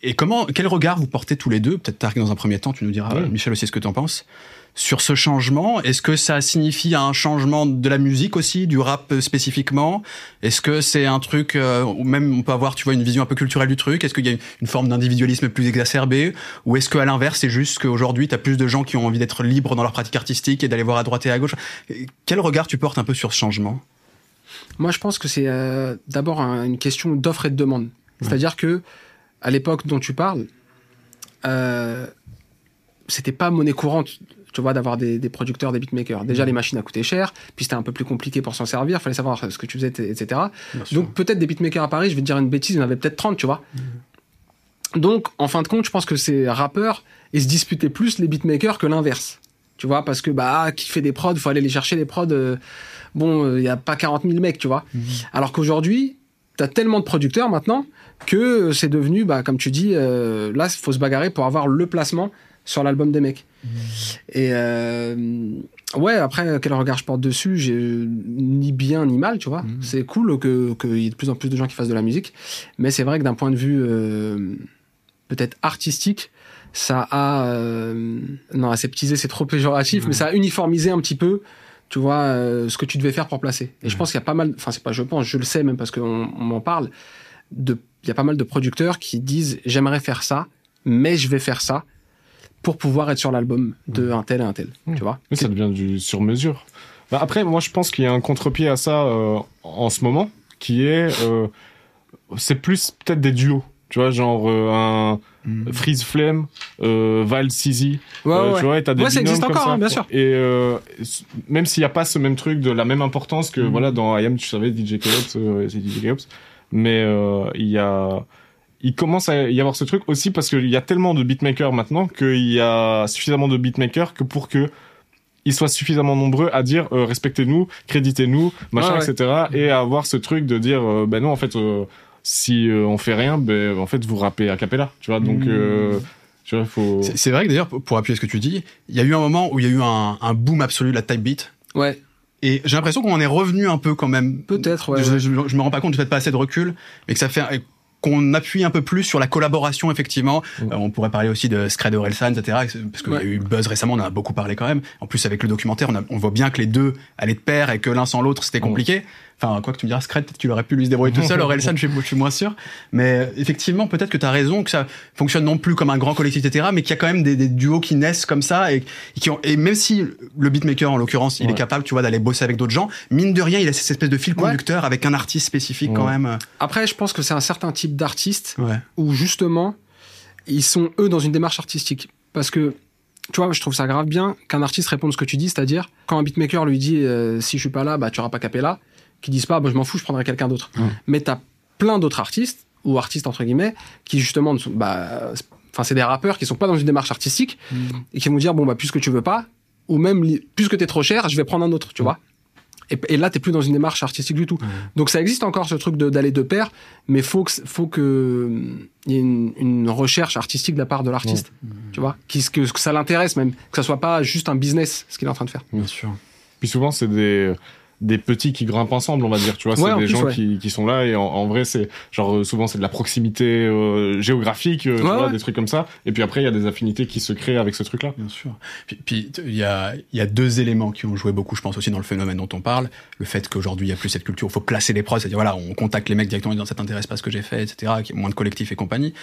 Speaker 1: Et comment, quel regard vous portez tous les deux? Peut-être Tarek dans un premier temps, tu nous diras, Michel aussi, ce que tu en penses sur ce changement. Est-ce que ça signifie un changement de la musique aussi, du rap euh, spécifiquement? Est-ce que c'est un truc, euh, ou même on peut avoir, tu vois, une vision un peu culturelle du truc? Est-ce qu'il y a une, forme d'individualisme plus exacerbé? Ou est-ce qu'à l'inverse, c'est juste qu'aujourd'hui, tu as plus de gens qui ont envie d'être libres dans leur pratique artistique et d'aller voir à droite et à gauche? Quel regard tu portes un peu sur ce changement?
Speaker 3: Moi, je pense que c'est euh, d'abord un- une question d'offre et de demande. C'est-à-dire que à l'époque dont tu parles, euh, c'était pas monnaie courante, tu vois, d'avoir des, des producteurs, des beatmakers. Déjà, les machines à coûter cher, puis c'était un peu plus compliqué pour s'en servir. Fallait savoir ce que tu faisais, etc. Donc peut-être des beatmakers à Paris, je vais te dire une bêtise, il y en avait peut-être 30, tu vois. Donc en fin de compte, je pense que ces rappeurs, ils se disputaient plus les beatmakers que l'inverse. Tu vois, parce que bah qui fait des prods, faut aller les chercher les prods. euh, bon, il y a pas 40 000 mecs, tu vois. Alors qu'aujourd'hui, t'as tellement de producteurs maintenant que c'est devenu, bah comme tu dis, euh, là faut se bagarrer pour avoir le placement sur l'album des mecs. Et euh, ouais, après quel regard je porte dessus, j'ai ni bien ni mal, tu vois. C'est cool que qu'il y ait de plus en plus de gens qui fassent de la musique, mais c'est vrai que d'un point de vue euh, peut-être artistique, ça a euh, non aseptisé, c'est trop péjoratif, mais ça a uniformisé un petit peu. Tu vois euh, ce que tu devais faire pour placer. Et je pense qu'il y a pas mal, enfin c'est pas je pense, je le sais même parce qu'on on m'en parle. De, il y a pas mal de producteurs qui disent j'aimerais faire ça, mais je vais faire ça pour pouvoir être sur l'album de un tel et un tel. Tu vois
Speaker 2: Mais ça devient du sur mesure. Bah, après, moi, je pense qu'il y a un contre-pied à ça euh, en ce moment, qui est, euh, c'est plus peut-être des duos. Tu vois, genre euh, un Freeze Flame, euh, Val Sizi.
Speaker 3: Ouais,
Speaker 2: Euh,
Speaker 3: ouais.
Speaker 2: Tu vois, et t'as des
Speaker 3: Ouais, ça existe
Speaker 2: comme
Speaker 3: encore,
Speaker 2: ça.
Speaker 3: hein, bien sûr.
Speaker 2: Et euh, même s'il n'y a pas ce même truc de la même importance que voilà dans I Am, tu savais DJ euh, c'est DJ Keops, mais euh, il y a il commence à y avoir ce truc aussi parce qu'il y a tellement de beatmakers maintenant qu'il y a suffisamment de beatmakers que pour que ils soient suffisamment nombreux à dire euh, respectez-nous, créditez-nous, machin,
Speaker 3: ouais.
Speaker 2: etc. Et à avoir ce truc de dire euh, ben non en fait euh, si euh, on fait rien, ben en fait vous rappez a cappella, tu vois donc
Speaker 1: Mm.
Speaker 2: euh, tu vois faut
Speaker 1: C'est vrai que d'ailleurs, pour appuyer ce que tu dis, il y a eu un moment où il y a eu un, un boom absolu de la type beat.
Speaker 3: Ouais,
Speaker 1: Et j'ai l'impression qu'on en est revenu un peu quand même.
Speaker 3: peut-être. Ouais,
Speaker 1: je, je, je me rends pas compte du fait pas assez de recul, mais que ça fait qu'on appuie un peu plus sur la collaboration effectivement.
Speaker 2: Mm.
Speaker 1: Euh, on pourrait parler aussi de Scred Orelsan, etc. Parce qu'il y a eu buzz récemment, on en a beaucoup parlé quand même. En plus avec le documentaire, on, a- on voit bien que les deux allaient de pair et que l'un sans l'autre c'était compliqué. Enfin, quoi que tu me diras, Scred, peut-être qu'il aurait pu lui se débrouiller tout seul. Orelsan, je je suis moins sûr. Mais effectivement, peut-être que tu as raison que ça fonctionne non plus comme un grand collectif, etc. Mais qu'il y a quand même des, des duos qui naissent comme ça et, et qui ont, et même si le beatmaker en l'occurrence, il
Speaker 2: Ouais.
Speaker 1: est capable, tu vois, d'aller bosser avec d'autres gens, mine de rien, il a cette espèce de fil
Speaker 3: Ouais.
Speaker 1: conducteur avec un artiste spécifique quand même.
Speaker 3: Après, je pense que c'est un certain type d'artiste où justement ils sont eux dans une démarche artistique parce que tu vois je trouve ça grave bien qu'un artiste réponde ce que tu dis c'est-à-dire quand un beatmaker lui dit euh, si je suis pas là bah tu auras pas capé là qu'ils disent pas je m'en fous je prendrai quelqu'un d'autre. Mais t'as plein d'autres artistes ou artistes entre guillemets qui justement ne sont bah enfin c'est des rappeurs qui sont pas dans une démarche artistique et qui vont dire bon bah puisque tu veux pas ou même puisque t'es trop cher je vais prendre un autre tu vois. Et, et là t'es plus dans une démarche artistique du tout. Donc ça existe encore ce truc de- d'aller de pair mais faut que faut que hum, il y ait une, une recherche artistique de la part de l'artiste tu vois qui, que, que ça l'intéresse même que ça soit pas juste un business ce qu'il est en train de faire.
Speaker 1: Bien sûr.
Speaker 2: Puis souvent, c'est des des petits qui grimpent ensemble, on va dire. Tu vois, c'est
Speaker 3: Ouais,
Speaker 2: des
Speaker 3: plus,
Speaker 2: gens
Speaker 3: ouais.
Speaker 2: qui, qui sont là et en, en vrai, c'est genre euh, souvent c'est de la proximité euh, géographique, euh, tu
Speaker 3: Ouais,
Speaker 2: vois,
Speaker 3: ouais.
Speaker 2: des trucs comme ça. Et puis après, il y a des affinités qui se créent avec ce truc-là.
Speaker 1: Bien sûr. Puis, il y a, il y a deux éléments qui ont joué beaucoup, je pense aussi dans le phénomène dont on parle. Le fait qu'aujourd'hui il y a plus cette culture, il faut placer les prods, c'est-à-dire voilà, on contacte les mecs directement en disant ça t'intéresse pas ce que j'ai fait, etc. Qu'il y ait moins de collectifs et compagnie.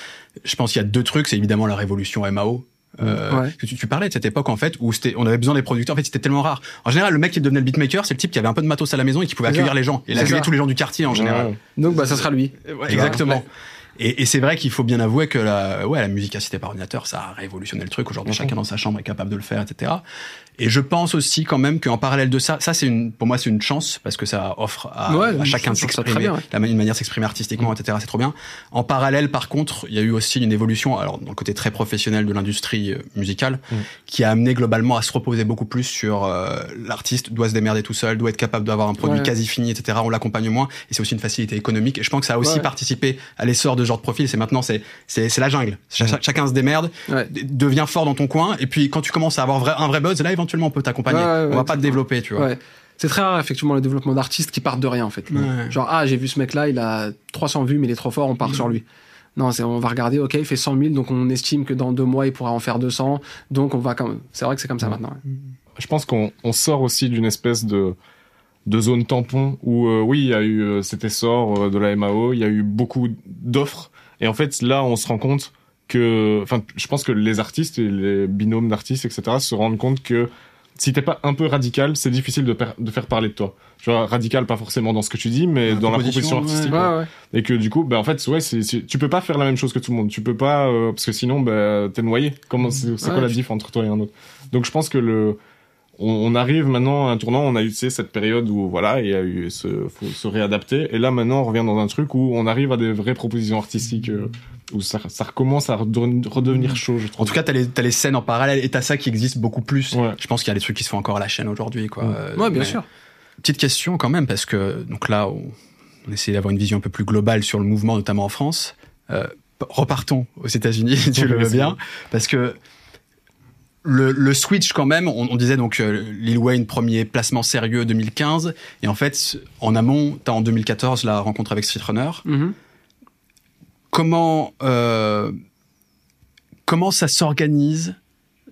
Speaker 1: Je pense qu'il y a deux trucs, c'est évidemment la révolution MAO. Euh,
Speaker 3: Ouais.
Speaker 1: que tu, tu parlais de cette époque en fait où c'était, on avait besoin des producteurs. En fait, c'était tellement rare. En général, le mec qui devenait le beatmaker, c'est le type qui avait un peu de matos à la maison et qui pouvait accueillir
Speaker 3: ça.
Speaker 1: les gens. Et accueillait
Speaker 3: ça.
Speaker 1: tous les gens du quartier en général.
Speaker 2: Ouais.
Speaker 3: donc bah ça sera lui
Speaker 1: Ouais, exactement.
Speaker 3: Ouais.
Speaker 1: Et, et c'est vrai qu'il faut bien avouer que la, ouais, la musique assistée par ordinateur, ça a révolutionné le truc. Aujourd'hui, chacun dans sa chambre est capable de le faire, etc. Et je pense aussi quand même qu'en parallèle de ça, ça c'est une, pour moi c'est une chance parce que ça offre à,
Speaker 3: Ouais,
Speaker 1: à chacun de s'exprimer,
Speaker 3: bien, ouais.
Speaker 1: la ma- une manière de s'exprimer artistiquement, etc. C'est trop bien. En parallèle, par contre, il y a eu aussi une évolution, alors dans le côté très professionnel de l'industrie euh, musicale,
Speaker 2: Mhm.
Speaker 1: qui a amené globalement à se reposer beaucoup plus sur euh, l'artiste doit se démerder tout seul, doit être capable d'avoir un produit
Speaker 3: Ouais.
Speaker 1: quasi fini, etc. On l'accompagne moins, et c'est aussi une facilité économique. Et je pense que ça a aussi participé à l'essor de ce genre de profil. C'est maintenant, c'est c'est c'est la jungle.
Speaker 2: Mhm.
Speaker 1: Chacun se démerde, devient fort dans ton coin, et puis quand tu commences à avoir un vrai buzz, là éventuellement on peut t'accompagner.
Speaker 3: Ouais, ouais,
Speaker 1: on va pas te développer, tu vois.
Speaker 3: Ouais. C'est très rare, effectivement, le développement d'artistes qui partent de rien, en fait.
Speaker 1: Ouais.
Speaker 3: Genre, ah, j'ai vu ce mec-là, il a 300 vues, mais il est trop fort, on part sur lui. Non, c'est, on va regarder, ok, il fait 100 000, donc on estime que dans deux mois, il pourra en faire 200. Donc, on va quand même. C'est vrai que c'est comme ça maintenant. ouais.
Speaker 2: Je pense qu'on on sort aussi d'une espèce de de zone tampon où euh, oui, il y a eu euh, cet essor euh, de la MAO, il y a eu beaucoup d'offres et en fait là, on se rend compte que enfin, je pense que les artistes et les binômes d'artistes etc se rendent compte que si t'es pas un peu radical, c'est difficile de, faire parler de toi. Tu vois, radical pas forcément dans ce que tu dis, mais
Speaker 1: La
Speaker 2: dans la
Speaker 1: proposition,
Speaker 2: artistique.
Speaker 1: ouais.
Speaker 2: ouais. Et que du coup, ben en fait, ouais, tu peux pas faire la même chose que tout le monde. Tu peux pas, euh, parce que sinon, ben t'es noyé. Comment, c'est, quoi la diff entre toi et un autre? Donc je pense que le, on, on arrive maintenant à un tournant, on a eu cette période où voilà, il y a eu ce, faut se réadapter, et là maintenant on revient dans un truc où on arrive à des vraies propositions artistiques, euh, où ça, ça recommence à redevenir chaud, je trouve.
Speaker 1: En tout cas, t'as les, t'as les scènes en parallèle et t'as ça qui existe beaucoup plus.
Speaker 2: Ouais.
Speaker 1: Je pense qu'il y a des trucs qui se font encore à la chaîne aujourd'hui, quoi.
Speaker 2: Ouais.
Speaker 1: Euh,
Speaker 3: Ouais, bien
Speaker 1: mais-
Speaker 3: sûr.
Speaker 1: Petite question quand même, parce que donc là, on, on essaie d'avoir une vision un peu plus globale sur le mouvement, notamment en France. Euh, repartons aux États-Unis, si tu le veux bien, parce que le, le switch quand même, on, on disait donc euh, Lil Wayne premier placement sérieux 2015, et en fait en amont, t'as en 2014 la rencontre avec Street Runner.
Speaker 3: Mhm.
Speaker 1: Comment euh, comment ça s'organise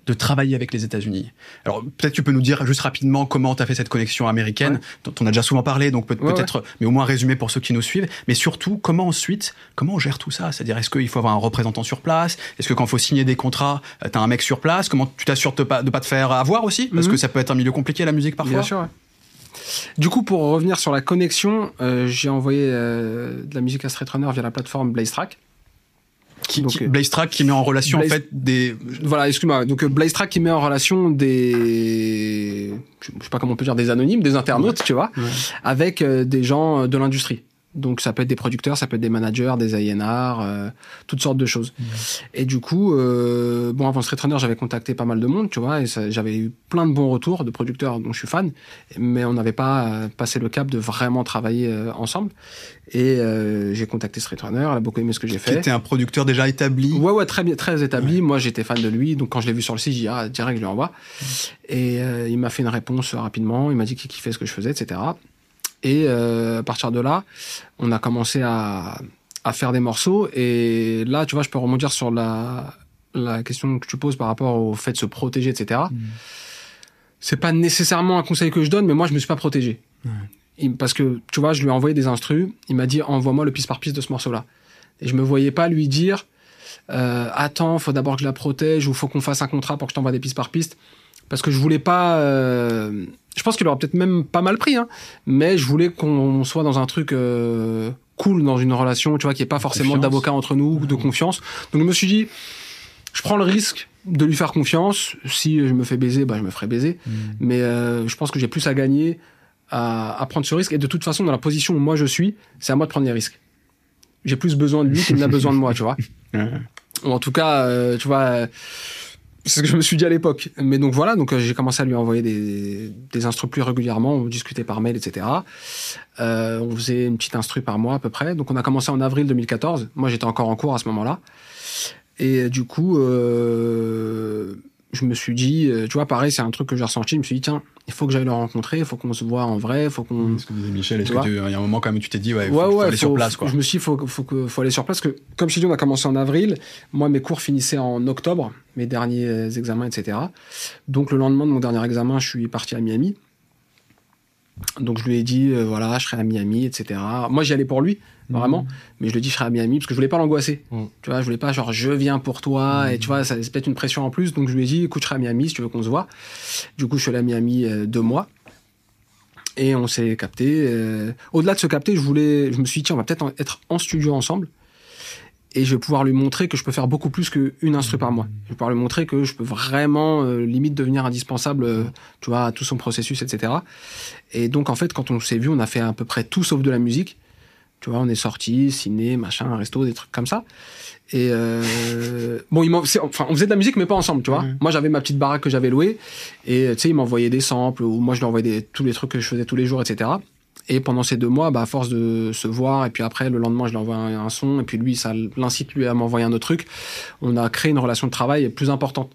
Speaker 1: de travailler avec les États-Unis Alors peut-être tu peux nous dire juste rapidement comment tu as fait cette connexion américaine,
Speaker 3: Ouais.
Speaker 1: dont on a déjà souvent parlé, donc peut-
Speaker 3: Ouais,
Speaker 1: peut-être, mais au moins résumé pour ceux qui nous suivent. Mais surtout, comment ensuite, comment on gère tout ça? C'est-à-dire, est-ce qu'il faut avoir un représentant sur place? Est-ce que quand il faut signer des contrats, euh, t'as un mec sur place? Comment tu t'assures de pas de pas te faire avoir aussi? Parce
Speaker 3: Mhm.
Speaker 1: que ça peut être un milieu compliqué la musique parfois.
Speaker 3: Bien sûr, ouais. Du coup, pour revenir sur la connexion, euh, j'ai envoyé euh, de la musique à Street Runner via la plateforme Blaze Track.
Speaker 1: Qui,
Speaker 3: Donc,
Speaker 1: qui-
Speaker 3: euh,
Speaker 1: Blaze Track qui met en relation
Speaker 3: Blaze-
Speaker 1: en fait des
Speaker 3: Voilà, excuse-moi. Donc euh, Blaze Track qui met en relation des, je sais pas comment on peut dire, des anonymes, des internautes, tu vois,
Speaker 1: Ouais.
Speaker 3: avec euh, des gens de l'industrie. Donc ça peut être des producteurs, ça peut être des managers, des A&R, euh, toutes sortes de choses. Et du coup, euh, bon avant Street Runner, j'avais contacté pas mal de monde, tu vois, et j'avais eu plein de bons retours de producteurs dont je suis fan, mais on n'avait pas euh, passé le cap de vraiment travailler ensemble. Et j'ai contacté Street Runner, elle a beaucoup aimé ce que j'ai
Speaker 1: qui
Speaker 3: fait.
Speaker 1: était un producteur déjà établi.
Speaker 3: Ouais, ouais, très bien, très établi. Moi, j'étais fan de lui, donc quand je l'ai vu sur le site, j'ai dit ah direct, je lui envoie. Et euh, il m'a fait une réponse rapidement. Il m'a dit qu'il kiffait ce que je faisais, etc. Et euh, à partir de là, on a commencé à, à faire des morceaux. Et là, tu vois, je peux rebondir sur la la question que tu poses par rapport au fait de se protéger, etc. C'est pas nécessairement un conseil que je donne, mais moi, je me suis pas protégé. Il- parce que, tu vois, je lui ai envoyé des instrus. Il m'a dit, envoie-moi le piste par piste de ce morceau-là. Et je me voyais pas lui dire, euh, attends, faut d'abord que je la protège ou faut qu'on fasse un contrat pour que je t'envoie des pistes par piste. Parce que je voulais pas. euh, Je pense qu'il aurait peut-être même pas mal pris, hein, mais je voulais qu'on soit dans un truc euh, cool, dans une relation, tu vois, n'y ait pas forcément d'avocat entre nous, de confiance. Donc je me suis dit, je prends le risque de lui faire confiance. Si je me fais baiser, bah, je me ferai baiser. Mais euh, je pense que j'ai plus à gagner à, à prendre ce risque. Et de toute façon, dans la position où moi je suis, c'est à moi de prendre les risques. J'ai plus besoin de lui qu'il n'a besoin de moi, tu vois. Ou en tout cas, euh, tu vois, euh, c'est ce que je me suis dit à l'époque. Mais donc voilà, donc euh, j'ai commencé à lui envoyer des, des instrus plus régulièrement, on discutait par mail, etc. Euh, on faisait une petite instru par mois à peu près. Donc on a commencé en avril 2014. Moi j'étais encore en cours à ce moment-là. Et euh, du coup, euh, je me suis dit, euh, tu vois, pareil, c'est un truc que j'ai ressenti. Je me suis dit, tiens, il faut que j'aille le rencontrer, il faut qu'on se voit en vrai, il faut qu'on
Speaker 1: Ce que disait Michel, est-ce
Speaker 3: Tu
Speaker 1: que
Speaker 3: vois
Speaker 1: tu- il y a un moment quand même tu t'es dit, ouais, il faut,
Speaker 3: ouais,
Speaker 1: faut
Speaker 3: ouais,
Speaker 1: aller sur place, quoi.
Speaker 3: Je me suis dit, faut, faut, que- faut aller sur place, parce que comme je t'ai dit, on a commencé en avril. Moi, mes cours finissaient en octobre, mes derniers examens, etc. Donc, le lendemain de mon dernier examen, je suis parti à Miami. Donc, je lui ai dit, euh, voilà, je serai à Miami, etc. Moi, j'y allais pour lui, vraiment. Mais je lui ai dit, je serai à Miami, parce que je voulais pas l'angoisser.
Speaker 2: Mm.
Speaker 3: Tu vois, je voulais pas, genre, je viens pour toi, et tu vois, ça- c'est peut-être une pression en plus. Donc, je lui ai dit, écoute, je serai à Miami, si tu veux qu'on se voit. Du coup, je suis allé à Miami euh, deux mois. Et on s'est capté. euh, Au-delà de se capter, je voulais, je me suis dit, tiens, on va peut-être en- être en studio ensemble. Et je vais pouvoir lui montrer que je peux faire beaucoup plus qu'une instru par mois. Je vais pouvoir lui montrer que je peux vraiment, euh, limite, devenir indispensable, euh, tu vois, à tout son processus, etc. Et donc, en fait, quand on s'est vu, on a fait à peu près tout sauf de la musique. Tu vois, on est sorti, ciné, machin, un resto, des trucs comme ça. Et euh, bon, il enfin, on faisait de la musique, mais pas ensemble, tu vois.
Speaker 1: Mhm.
Speaker 3: Moi, j'avais ma petite baraque que j'avais louée, et tu sais, il m'envoyait des samples, ou moi, je lui envoyais des- tous les trucs que je faisais tous les jours, etc. Et pendant ces deux mois, bah, à force de se voir, et puis après, le lendemain, je lui envoie un, un son, et puis lui, ça l'incite lui à m'envoyer un autre truc. On a créé une relation de travail plus importante.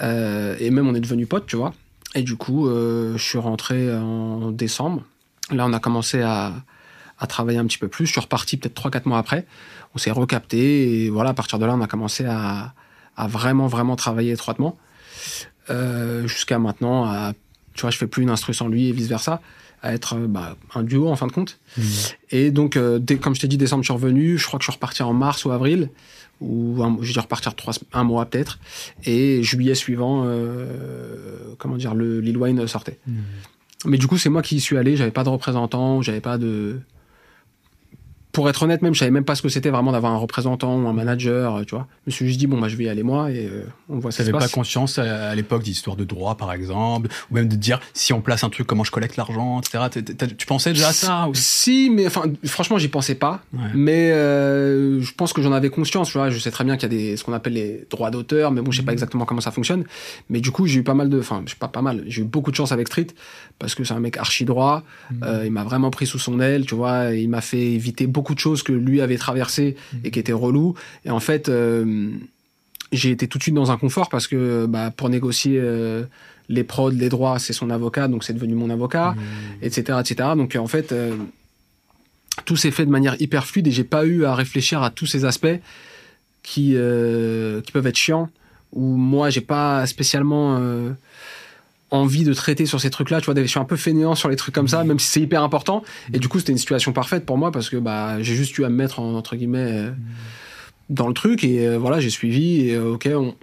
Speaker 3: Euh, et même, on est devenus potes, tu vois. Et du coup, euh, je suis rentré en décembre. Là, on a commencé à, à travailler un petit peu plus. Je suis reparti peut-être 3-4 mois après. On s'est recapté, et voilà, à partir de là, on a commencé à, à vraiment, vraiment travailler étroitement. Euh, Jusqu'à maintenant, à, tu vois, je fais plus une instru sans lui et vice-versa à être euh, bah, un duo en fin de compte. Et donc, euh, dès, comme je t'ai dit, décembre, je suis revenu. Je crois que je suis reparti en mars ou avril, ou un, j'ai dû repartir trois, un mois peut-être. Et juillet suivant, euh, comment dire, le Lil Wayne sortait. Mais du coup, c'est moi qui y suis allé. J'avais pas de représentant, j'avais pas de. Pour être honnête, même, je savais même pas ce que c'était vraiment d'avoir un représentant ou un manager, euh, tu vois. Je me suis juste dit, bon, bah, je vais y aller moi et euh, on voit
Speaker 1: Tu
Speaker 3: ça.
Speaker 1: n'avais pas conscience à, à l'époque d'histoire de droit, par exemple, ou même de dire si on place un truc, comment je collecte l'argent, etc. Tu pensais déjà à ça ou-
Speaker 3: Si, mais enfin, franchement, j'y pensais pas.
Speaker 1: Ouais.
Speaker 3: Mais euh, je pense que j'en avais conscience. Tu vois, je sais très bien qu'il y a des ce qu'on appelle les droits d'auteur, mais bon, je sais pas exactement comment ça fonctionne. Mais du coup, j'ai eu pas mal de, enfin, je sais pas pas mal. J'ai eu beaucoup de chance avec Street parce que c'est un mec archi droit. Euh, il m'a vraiment pris sous son aile, tu vois. il m'a fait éviter beaucoup de choses que lui avait traversées et qui étaient reloues. Et en fait. euh, j'ai été tout de suite dans un confort parce que bah, pour négocier euh, les prods, les droits, c'est son avocat, donc c'est devenu mon avocat, etc., etc. Donc en fait, euh, tout s'est fait de manière hyper fluide et j'ai pas eu à réfléchir à tous ces aspects qui qui peuvent être chiants ou moi j'ai pas spécialement envie de traiter sur ces trucs-là. Tu vois, je suis un peu fainéant sur les trucs comme ça, même si c'est hyper important. Et du coup, c'était une situation parfaite pour moi parce que bah j'ai juste eu à me mettre en, entre guillemets euh, dans le truc et euh, voilà, j'ai suivi et euh, ok, on,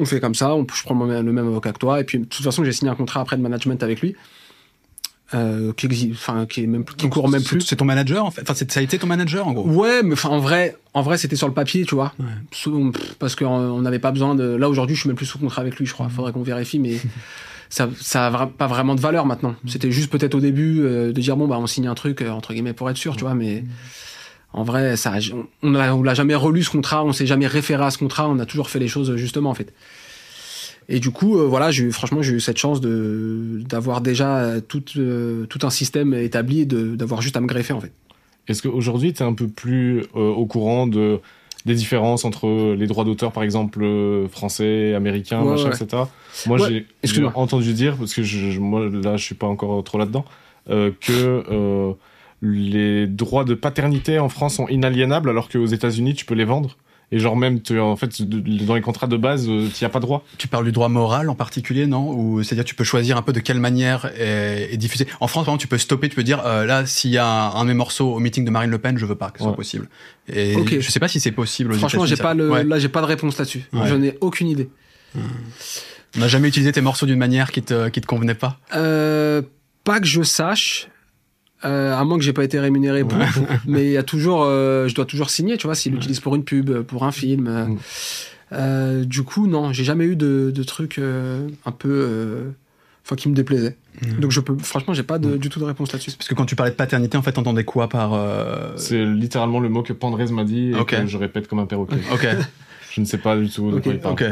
Speaker 3: on fait comme ça, on, je prends le même avocat que toi et puis de toute façon j'ai signé un contrat après de management avec lui. Qui existe, enfin qui est même qui court même plus.
Speaker 1: C'est ton manager, en fait. Enfin, ça a été ton manager, en gros.
Speaker 3: Ouais, mais enfin en vrai, en vrai c'était sur le papier, tu vois.
Speaker 1: Ouais.
Speaker 3: Parce qu'on n'avait pas besoin de. Là aujourd'hui, je suis même plus sous contrat avec lui, je crois. Faudrait qu'on vérifie, mais ça, ça a pas vraiment de valeur maintenant. C'était juste peut-être au début euh, de dire bon bah on signe un truc euh, entre guillemets pour être sûr, tu vois. Mais en vrai, ça, on- l'a on l'a jamais relu ce contrat, on s'est jamais référé à ce contrat, on a toujours fait les choses justement en fait. Et du coup, euh, voilà, j'ai eu, franchement, j'ai eu cette chance de d'avoir déjà euh, tout euh, tout un système établi, et de d'avoir juste à me greffer en fait.
Speaker 2: Est-ce qu'aujourd'hui, tu es un peu plus euh, au courant de, des différences entre les droits d'auteur, par exemple, euh, français, américains,
Speaker 3: Ouais,
Speaker 2: machin,
Speaker 3: ouais.
Speaker 2: etc. Moi,
Speaker 3: Ouais,
Speaker 2: j'ai- entendu dire, parce que je, je- moi, là, je suis pas encore trop là-dedans, euh, que euh, les droits de paternité en France sont inaliénables, alors qu'aux États-Unis, tu peux les vendre. Et genre même, tu, en fait, dans les contrats de base, tu n'y as pas droit.
Speaker 1: Tu parles du droit moral en particulier, non? Ou c'est-à-dire tu peux choisir un peu de quelle manière est, est diffusé. En France, par exemple, tu peux stopper, tu peux dire euh, là, s'il y a un, un de mes morceaux au meeting de Marine Le Pen, je veux pas que ce soit possible. Et
Speaker 3: Ok.
Speaker 1: je sais pas si c'est possible. aux
Speaker 3: Franchement, j'ai pas le,
Speaker 1: Ouais.
Speaker 3: là, j'ai pas de réponse là-dessus.
Speaker 1: Ouais.
Speaker 3: Je n'ai aucune idée.
Speaker 1: On n'a jamais utilisé tes morceaux d'une manière qui te qui te convenait pas?
Speaker 3: Euh, pas que je sache, euh, à moins que j'ai pas été rémunéré pour. mais il y a toujours, euh, je dois toujours signer, tu vois, s'il l'utilise pour une pub, pour un film. euh.
Speaker 2: Mm.
Speaker 3: Euh, du coup, non, j'ai jamais eu de, de trucs euh, un peu, euh, enfin, qui me déplaisaient.
Speaker 1: Mm.
Speaker 3: Donc je peux, franchement, j'ai pas de, du tout de réponse là-dessus.
Speaker 1: Parce que quand tu parlais de paternité, en fait, t'entendais quoi par euh,
Speaker 2: C'est littéralement le mot que Pandrez m'a dit et
Speaker 1: Ok.
Speaker 2: que je répète comme un perroquet.
Speaker 1: Ok,
Speaker 2: Je ne sais pas du tout de quoi il parle.
Speaker 1: ok.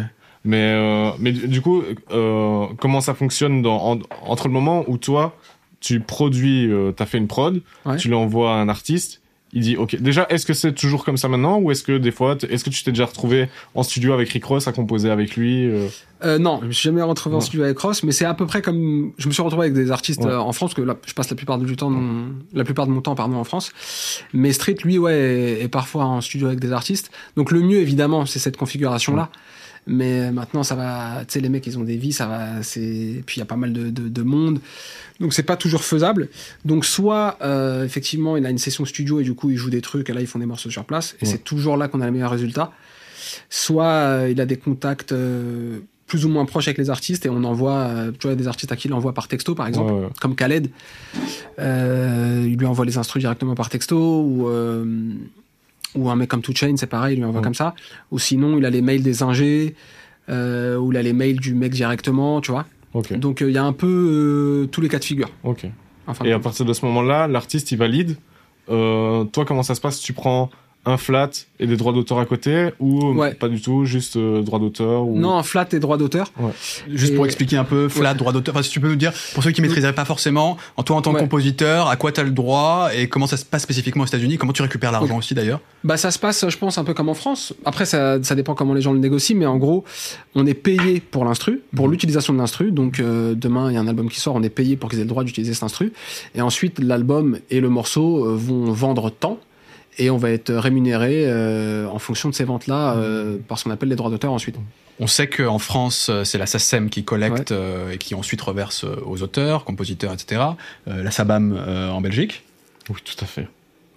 Speaker 2: Mais, euh, mais du du coup, euh, comment ça fonctionne dans, en- entre le moment où toi, tu produis, euh, t'as fait une prod,
Speaker 3: Ouais.
Speaker 2: tu l'envoies à un artiste, il dit, ok, déjà, est-ce que c'est toujours comme ça maintenant ou est-ce que des fois, est-ce que tu t'es déjà retrouvé en studio avec Rick Ross à composer avec lui euh,
Speaker 3: Euh, non, je me suis jamais retrouvé en studio avec Ross, mais c'est à peu près comme je me suis retrouvé avec des artistes
Speaker 2: Ouais.
Speaker 3: euh, en France, parce que là, je passe la plupart du temps, de mon- la plupart de mon temps, pardon, en France. Mais Street, lui, ouais, est, est parfois en studio avec des artistes. Donc le mieux, évidemment, c'est cette configuration-là. Mais maintenant, ça va, tu sais, les mecs, ils ont des vies, ça va, c'est, puis il y a pas mal de, de, de monde. Donc c'est pas toujours faisable. Donc soit, euh, effectivement, il a une session studio et du coup, il joue des trucs et là, ils font des morceaux sur place. Et
Speaker 2: Ouais.
Speaker 3: c'est toujours là qu'on a le meilleur résultat. Soit euh, il a des contacts euh, plus ou moins proches avec les artistes et on envoie, tu vois, des artistes à qui il envoie par texto, par exemple,
Speaker 2: ouais, ouais.
Speaker 3: comme Khaled. Euh, il lui envoie les instrus directement par texto ou euh, ou un mec comme 2 Chain, c'est pareil, il lui envoie
Speaker 2: Ouais.
Speaker 3: comme ça. Ou sinon, il a les mails des ingés, euh, ou il a les mails du mec directement, tu vois. Donc euh, il y a un peu euh, tous les cas de figure. Enfin,
Speaker 2: Et à partir de ce moment-là, l'artiste, il valide. Toi, comment ça se passe? Tu prends un flat et des droits d'auteur à côté ou
Speaker 3: Ouais.
Speaker 2: pas du tout, juste euh, droits d'auteur ou...
Speaker 3: non, flat et droit d'auteur.
Speaker 1: Juste
Speaker 3: Et-
Speaker 1: pour expliquer un peu, flat, droit d'auteur. Enfin, si tu peux nous dire, pour ceux qui maîtriseraient pas forcément, en toi en tant que
Speaker 3: Ouais.
Speaker 1: compositeur, à quoi t'as le droit et comment ça se passe spécifiquement aux États-Unis, comment tu récupères l'argent aussi d'ailleurs?
Speaker 3: Bah ça se passe, je pense, un peu comme en France. Après, ça, ça dépend comment les gens le négocient, mais en gros, on est payé pour l'instru, pour l'utilisation de l'instru. Donc euh, demain, il y a un album qui sort, on est payé pour qu'ils aient le droit d'utiliser cet instru. Et ensuite, l'album et le morceau euh, vont vendre tant. Et on va être rémunéré euh, en fonction de ces ventes-là euh, par ce qu'on appelle les droits d'auteur ensuite.
Speaker 1: On sait qu'en France, euh, c'est la SACEM qui collecte euh, et qui ensuite reverse aux auteurs, compositeurs, etc. Euh, la SABAM euh, en Belgique.
Speaker 2: Oui, tout à fait.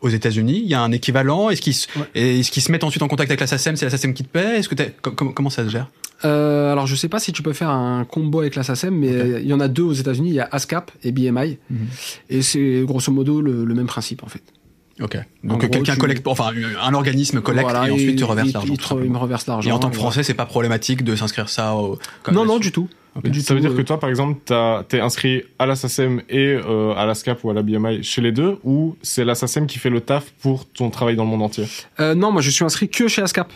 Speaker 1: Aux États-Unis, il y a un équivalent. Est-ce qu'ils se,
Speaker 3: Ouais.
Speaker 1: mettent ensuite en contact avec la SACEM C'est la SACEM qui te paie? Est-ce que t'as- com- com- comment ça se gère?
Speaker 3: Euh, alors je sais pas si tu peux faire un combo avec la SACEM, mais il y en a deux aux États-Unis. Il y a ASCAP et BMI,
Speaker 1: Mhm.
Speaker 3: et c'est grosso modo le, le même principe en fait.
Speaker 1: Ok. Donc quelqu'un
Speaker 3: tu-
Speaker 1: collecte, enfin un organisme collecte
Speaker 3: Voilà,
Speaker 1: et ensuite te reverse
Speaker 3: il-
Speaker 1: l'argent.
Speaker 3: il me reverse l'argent.
Speaker 1: Et en tant que. Français, c'est pas problématique de s'inscrire ça au. comme
Speaker 3: Non, non, du tout. Du
Speaker 2: ça veut dire que
Speaker 3: euh,
Speaker 2: toi, par exemple, t'as- t'es inscrit à la SACEM et euh, à la SCAP ou à la BMI chez les deux, ou c'est la SACEM qui fait le taf pour ton travail dans le monde entier?
Speaker 3: Euh, non, moi je suis inscrit que chez ASCAP.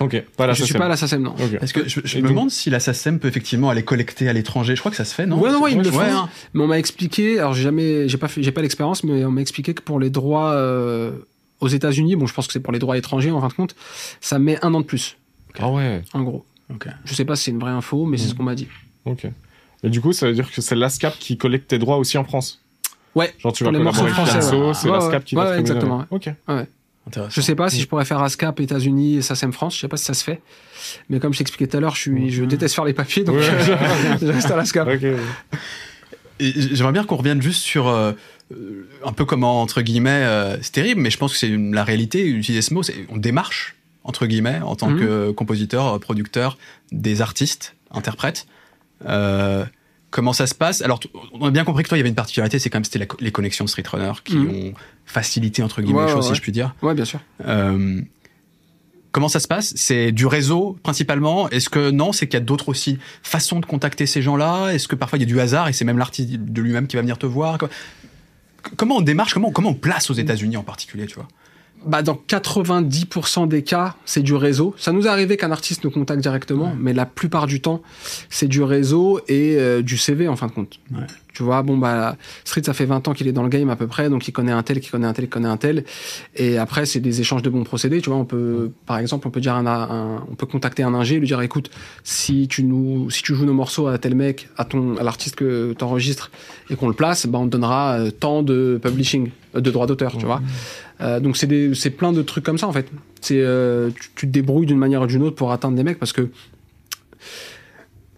Speaker 2: Ok, pas à la
Speaker 3: je suis
Speaker 2: SACEM.
Speaker 3: pas à la SACEM, non.
Speaker 1: Est-ce que je, me
Speaker 2: donc-
Speaker 1: demande si la SACEM peut effectivement aller collecter à l'étranger? Je crois que ça se fait, non?
Speaker 3: Ouais, non, ouais, ils le
Speaker 1: Ouais,
Speaker 3: font.
Speaker 1: hein.
Speaker 3: Mais on m'a expliqué, alors j'ai jamais, j'ai pas j'ai pas l'expérience, mais on m'a expliqué que pour les droits euh, aux États-Unis, bon, je pense que c'est pour les droits étrangers en fin de compte, ça met un an de plus,
Speaker 2: Ah ouais,
Speaker 3: en gros.
Speaker 1: Ok.
Speaker 3: Je sais pas si c'est une vraie info, mais c'est
Speaker 2: Mm.
Speaker 3: ce qu'on m'a dit.
Speaker 2: Ok. Et du coup, ça veut dire que c'est l'ASCAP qui collecte tes droits aussi en France
Speaker 3: Ouais.
Speaker 2: Genre, tu vas collaborer avec
Speaker 3: ouais.
Speaker 2: c'est
Speaker 3: Ouais,
Speaker 2: l'ASCAP
Speaker 3: ouais.
Speaker 2: qui va
Speaker 3: Ouais, exactement,
Speaker 2: Ok.
Speaker 1: Intéressant.
Speaker 3: Je sais pas si je pourrais faire ASCAP États-Unis et SACEM France, je sais pas si ça se fait. Mais comme je t'expliquais tout à l'heure, je suis, je déteste faire les papiers, donc
Speaker 2: Ouais.
Speaker 3: je reste à l'ASCAP.
Speaker 2: Ok.
Speaker 1: Et J'aimerais bien qu'on revienne juste sur euh, euh, un peu comment, entre guillemets, euh, c'est terrible, mais je pense que c'est la réalité, utiliser ce mot, c'est on démarche, entre guillemets, en tant
Speaker 3: Mhm.
Speaker 1: que compositeur, euh, producteur, des artistes, interprètes. Euh, comment ça se passe? Alors, on a bien compris que toi, il y avait une particularité, c'est quand même c'était les connexions de Street Runner qui
Speaker 3: Mhm.
Speaker 1: ont facilité, entre guillemets,
Speaker 3: Ouais,
Speaker 1: les choses,
Speaker 3: ouais,
Speaker 1: si je puis dire.
Speaker 3: Ouais, bien sûr.
Speaker 1: Euh, comment ça se passe? C'est du réseau principalement? Est-ce que non C'est qu'il y a d'autres aussi façons de contacter ces gens-là? Est-ce que parfois il y a du hasard et c'est même l'artiste de lui-même qui va venir te voir? Co- Comment on démarche? Comment, comment on place aux États-Unis en particulier Tu vois?
Speaker 3: Bah, dans 90% des cas, c'est du réseau. Ça nous est arrivé qu'un artiste nous contacte directement,
Speaker 1: Ouais.
Speaker 3: mais la plupart du temps, c'est du réseau et euh, du CV en fin de compte.
Speaker 1: Ouais.
Speaker 3: Tu vois, bon, bah, Street, ça fait 20 ans qu'il est dans le game à peu près, donc il connaît un tel, qui connaît un tel, qui connaît un tel. Et après, c'est des échanges de bons procédés. Tu vois, on peut, par exemple, on peut dire un, un- on peut contacter un ingé, lui dire, écoute, si tu nous, si tu joues nos morceaux à tel mec, à ton, à l'artiste que t'enregistres et qu'on le place, bah, on te donnera euh, tant de publishing, euh, de droits d'auteur, tu vois. Euh, donc c'est plein de trucs comme ça en fait. C'est, euh, tu, tu te débrouilles d'une manière ou d'une autre pour atteindre des mecs parce que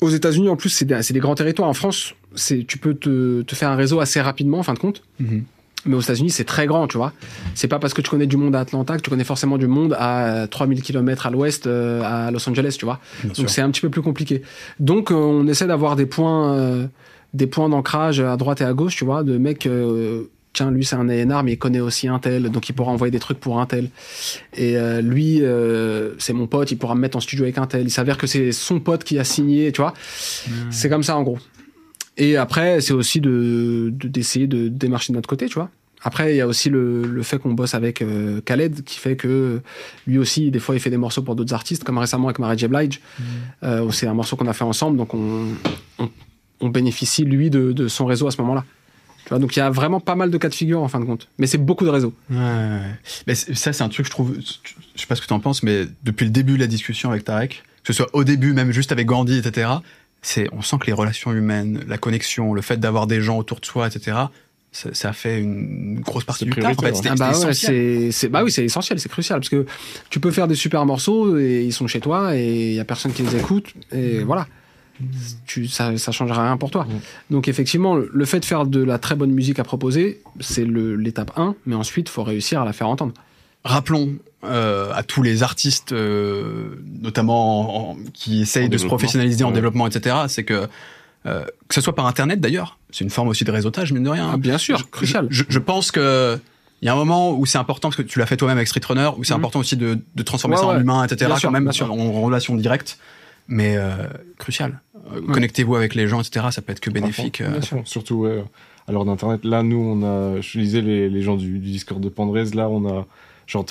Speaker 3: aux États-Unis en plus c'est des, grands territoires. En France, c'est, tu peux te, te faire un réseau assez rapidement en fin de compte. Mais aux États-Unis, c'est très grand, tu vois. C'est pas parce que tu connais du monde à Atlanta que tu connais forcément du monde à euh, 3000 km à l'ouest, euh, à Los Angeles, tu vois.
Speaker 1: Bien.
Speaker 3: Donc c'est un petit peu plus compliqué. Donc euh, on essaie d'avoir des points, euh, des points d'ancrage à droite et à gauche, tu vois, de mecs. euh, Tiens, lui c'est un A&R, mais il connaît aussi un tel, donc il pourra envoyer des trucs pour un tel. Et euh, lui, euh, c'est mon pote, il pourra me mettre en studio avec un tel. Il s'avère que c'est son pote qui a signé, tu vois. C'est comme ça en gros. Et après, c'est aussi de de- d'essayer de, démarcher de notre côté, tu vois. Après, il y a aussi le, le fait qu'on bosse avec euh, Khaled, qui fait que lui aussi, des fois, il fait des morceaux pour d'autres artistes, comme récemment avec Mary J. Blige. C'est un morceau qu'on a fait ensemble, donc on, on, on bénéficie, lui, de, de son réseau à ce moment-là. Tu vois, donc il y a vraiment pas mal de cas de figure, en fin de compte. Mais c'est beaucoup de réseaux.
Speaker 1: Ouais, ouais, ouais. Mais ça, c'est un truc, je trouve. Je sais pas ce que tu en penses, mais depuis le début de la discussion avec Tarek, que ce soit au début, même juste avec Gandhi, etc., c'est, on sent que les relations humaines, la connexion, le fait d'avoir des gens autour de soi, etc., ça, ça fait une grosse partie du taf. En fait,
Speaker 3: Ah bah ouais, c'est, bah oui, c'est essentiel, c'est crucial, parce que tu peux faire des super morceaux et ils sont chez toi et il y a personne qui les écoute et voilà. Tu, ça, ça changera rien pour toi.
Speaker 2: Mm.
Speaker 3: Donc effectivement, le, le fait de faire de la très bonne musique à proposer, c'est l'étape 1, mais ensuite, faut réussir à la faire entendre.
Speaker 1: Rappelons euh, à tous les artistes, euh, notamment en- en- qui essayent
Speaker 2: En
Speaker 1: de se professionnaliser en
Speaker 2: Ouais.
Speaker 1: développement, etc., c'est que euh, que ce soit par Internet d'ailleurs, c'est une forme aussi de réseautage, mine de rien.
Speaker 3: Ah, bien sûr,
Speaker 1: Je-
Speaker 3: crucial.
Speaker 1: Je, je pense que il y a un moment où c'est important parce que tu l'as fait toi-même avec Street Runner, où c'est
Speaker 3: Mhm.
Speaker 1: important aussi de, de transformer
Speaker 3: Ouais,
Speaker 1: ça en humain, etc.
Speaker 3: Bien sûr,
Speaker 1: quand même en, en relation directe, mais euh, crucial. Euh,
Speaker 3: Ouais.
Speaker 1: Connectez-vous avec les gens, etc. Ça peut être que bénéfique. euh.
Speaker 2: Surtout, ouais. À l'heure d'Internet, là, nous, on a, je disais, les, les gens du, du Discord de Pandrez, là, on a, genre,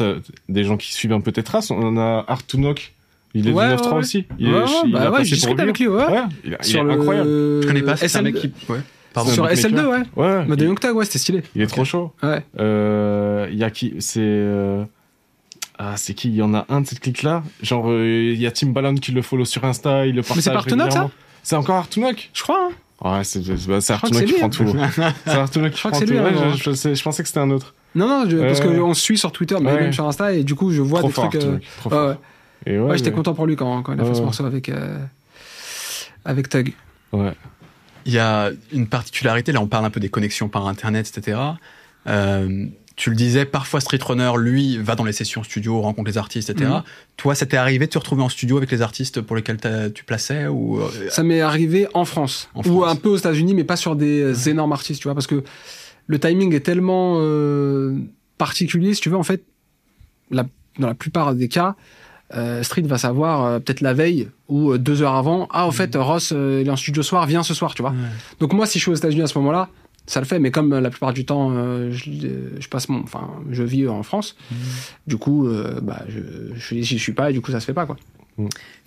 Speaker 2: des gens qui suivent un peu tes traces. On a Art to Knock. Il est
Speaker 3: Ouais,
Speaker 2: du
Speaker 3: ouais,
Speaker 2: 9-3
Speaker 3: ouais.
Speaker 2: aussi. Il,
Speaker 3: Ouais,
Speaker 2: est,
Speaker 3: ouais,
Speaker 2: il
Speaker 3: bah
Speaker 2: a
Speaker 3: ouais,
Speaker 2: passé
Speaker 3: je
Speaker 2: pour lui.
Speaker 3: avec lui, ouais.
Speaker 2: Ouais, il, a- il
Speaker 3: Sur
Speaker 2: est
Speaker 3: le-
Speaker 2: incroyable.
Speaker 1: Je connais pas, c'est un
Speaker 3: SL2.
Speaker 1: mec qui. Ouais. Pardon.
Speaker 3: Sur
Speaker 2: un beatmaker.
Speaker 3: SL2, ouais.
Speaker 2: Ouais.
Speaker 3: Bah, de
Speaker 2: il,
Speaker 3: Young Tag, ouais, c'était stylé.
Speaker 2: il est trop chaud.
Speaker 3: Ouais.
Speaker 2: Euh, il y a qui, c'est, euh, ah, c'est qui? Il y en a un de cette clique-là. Genre, euh, il y a Timbaland qui le follow sur Insta, il le partage.
Speaker 3: c'est par Artunoc, ça?
Speaker 2: C'est encore Artunoc?
Speaker 3: Je crois, hein.
Speaker 2: Ouais, c'est, c'est, bah, c'est
Speaker 3: Je crois que
Speaker 2: Artunoc qui
Speaker 3: c'est
Speaker 2: prend tout. c'est qui
Speaker 3: Je crois
Speaker 2: prend
Speaker 3: que c'est
Speaker 2: tout.
Speaker 3: lui,
Speaker 2: Ouais,
Speaker 3: hein,
Speaker 2: je, je, sais- je pensais que c'était un autre.
Speaker 3: Non, non, je- parce qu'on se suit sur Twitter, mais
Speaker 2: Ouais.
Speaker 3: même sur Insta, et du coup, je vois
Speaker 2: trop
Speaker 3: des
Speaker 2: fort,
Speaker 3: trucs. euh,
Speaker 2: trop
Speaker 3: ouais,
Speaker 2: fort.
Speaker 3: ouais.
Speaker 2: Et ouais,
Speaker 3: Ouais, j'étais
Speaker 2: mais-
Speaker 3: content pour lui quand, quand il a fait
Speaker 2: Ouais,
Speaker 3: ce morceau avec, euh, avec Tug.
Speaker 2: Ouais.
Speaker 1: Il y a une particularité, là on parle un peu des connexions par Internet, etc. Euh, tu le disais, parfois Street Runner, lui, va dans les sessions studio, rencontre les artistes, etc.
Speaker 3: Mhm.
Speaker 1: Toi, ça t'est arrivé de te retrouver en studio avec les artistes pour lesquels tu plaçais ou euh,
Speaker 3: Ça m'est arrivé en France,
Speaker 1: En
Speaker 3: ou
Speaker 1: France.
Speaker 3: un peu aux États-Unis, mais pas sur des euh, énormes artistes, tu vois, parce que le timing est tellement euh, particulier, si tu veux, en fait, la- dans la plupart des cas, euh, Street va savoir euh, peut-être la veille ou deux heures avant, ah, au fait, Ross, il est en studio ce soir, viens ce soir, tu vois. Donc moi, si je suis aux États-Unis à ce moment-là, ça le fait, mais comme euh, la plupart du temps, euh, je, euh, je passe mon, enfin, je vis en France, du coup, euh, bah, je, je, suis pas et du coup, ça se fait pas, quoi.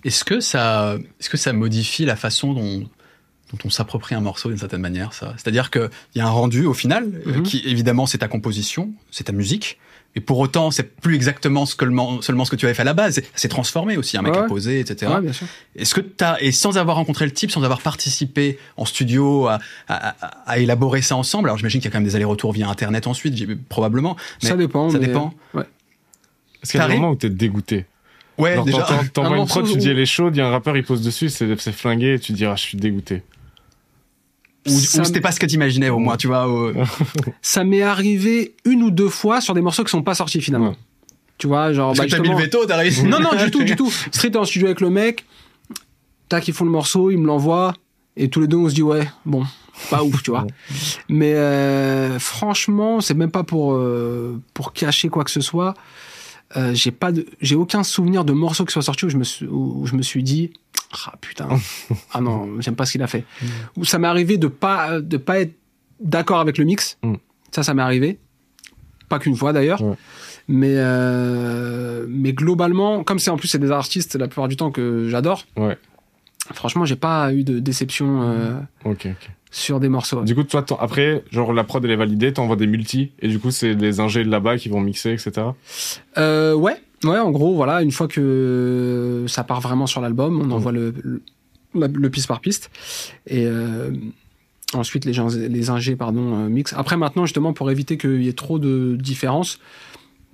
Speaker 1: Est-ce que ça, est-ce que ça modifie la façon dont, dont on s'approprie un morceau d'une certaine manière, ça? C'est-à-dire qu'il y a un rendu au final, euh,
Speaker 3: Mhm.
Speaker 1: qui évidemment c'est ta composition, c'est ta musique, et pour autant c'est plus exactement ce que le, seulement ce que tu avais fait à la base. C'est- transformé aussi, un mec
Speaker 3: Ouais.
Speaker 1: a posé, etc.
Speaker 3: Ouais, bien sûr.
Speaker 1: Est-ce que t'as et sans avoir rencontré le type, sans avoir participé en studio à, à, à- élaborer ça ensemble, alors j'imagine qu'il y a quand même des allers-retours via internet ensuite, probablement. Mais
Speaker 3: ça dépend.
Speaker 1: ça
Speaker 3: mais-
Speaker 1: dépend.
Speaker 3: Ouais.
Speaker 2: Est-ce qu'il y a des moments où t'es dégoûté
Speaker 1: Ouais,
Speaker 2: Genre,
Speaker 1: déjà.
Speaker 2: t'envoies
Speaker 3: Un
Speaker 2: une prod, tu dis elle est chaude, il y a un rappeur, il pose dessus, c'est c'est flingué, et tu dis ah je suis dégoûté.
Speaker 1: Ou,
Speaker 3: Ça
Speaker 1: ou c'était pas ce que t'imaginais au moins, tu vois. au-
Speaker 3: Ça m'est arrivé une ou deux fois sur des morceaux qui sont pas sortis finalement.
Speaker 2: Ouais.
Speaker 3: Tu vois, genre.
Speaker 1: Parce
Speaker 3: bah,
Speaker 1: que t'as mis le veto, t'as réussi.
Speaker 3: Non, non, du tout, du tout. Street est en studio avec le mec. Tac, ils font le morceau, ils me l'envoient. Et tous les deux, on se dit, ouais, bon, pas ouf, tu vois. Mais euh, franchement, c'est même pas pour, euh, pour cacher quoi que ce soit. Euh, j'ai pas de, j'ai aucun souvenir de morceau qui soit sorti où je me suis, où je me suis dit, ah putain, ah non, j'aime pas ce qu'il a fait. Ou ça m'est arrivé de pas, de pas être d'accord avec le mix.
Speaker 2: Mm.
Speaker 3: Ça, ça m'est arrivé. Pas qu'une fois d'ailleurs. Mais, euh, mais globalement, comme c'est en plus c'est des artistes la plupart du temps que j'adore,
Speaker 2: Ouais.
Speaker 3: franchement, j'ai pas eu de déception euh,
Speaker 2: Ok, ok.
Speaker 3: sur des morceaux.
Speaker 2: Du coup, toi, après, genre la prod elle est validée, t'envoies des multis, et du coup, c'est les ingés de là-bas qui vont mixer, etc.
Speaker 3: Euh, ouais, ouais, en gros, voilà, une fois que ça part vraiment sur l'album, on envoie le, le, la- le piste par piste. Et euh, ensuite, les, gens, les ingés, pardon, euh, mixent. Après, maintenant, justement, pour éviter qu'il y ait trop de différences,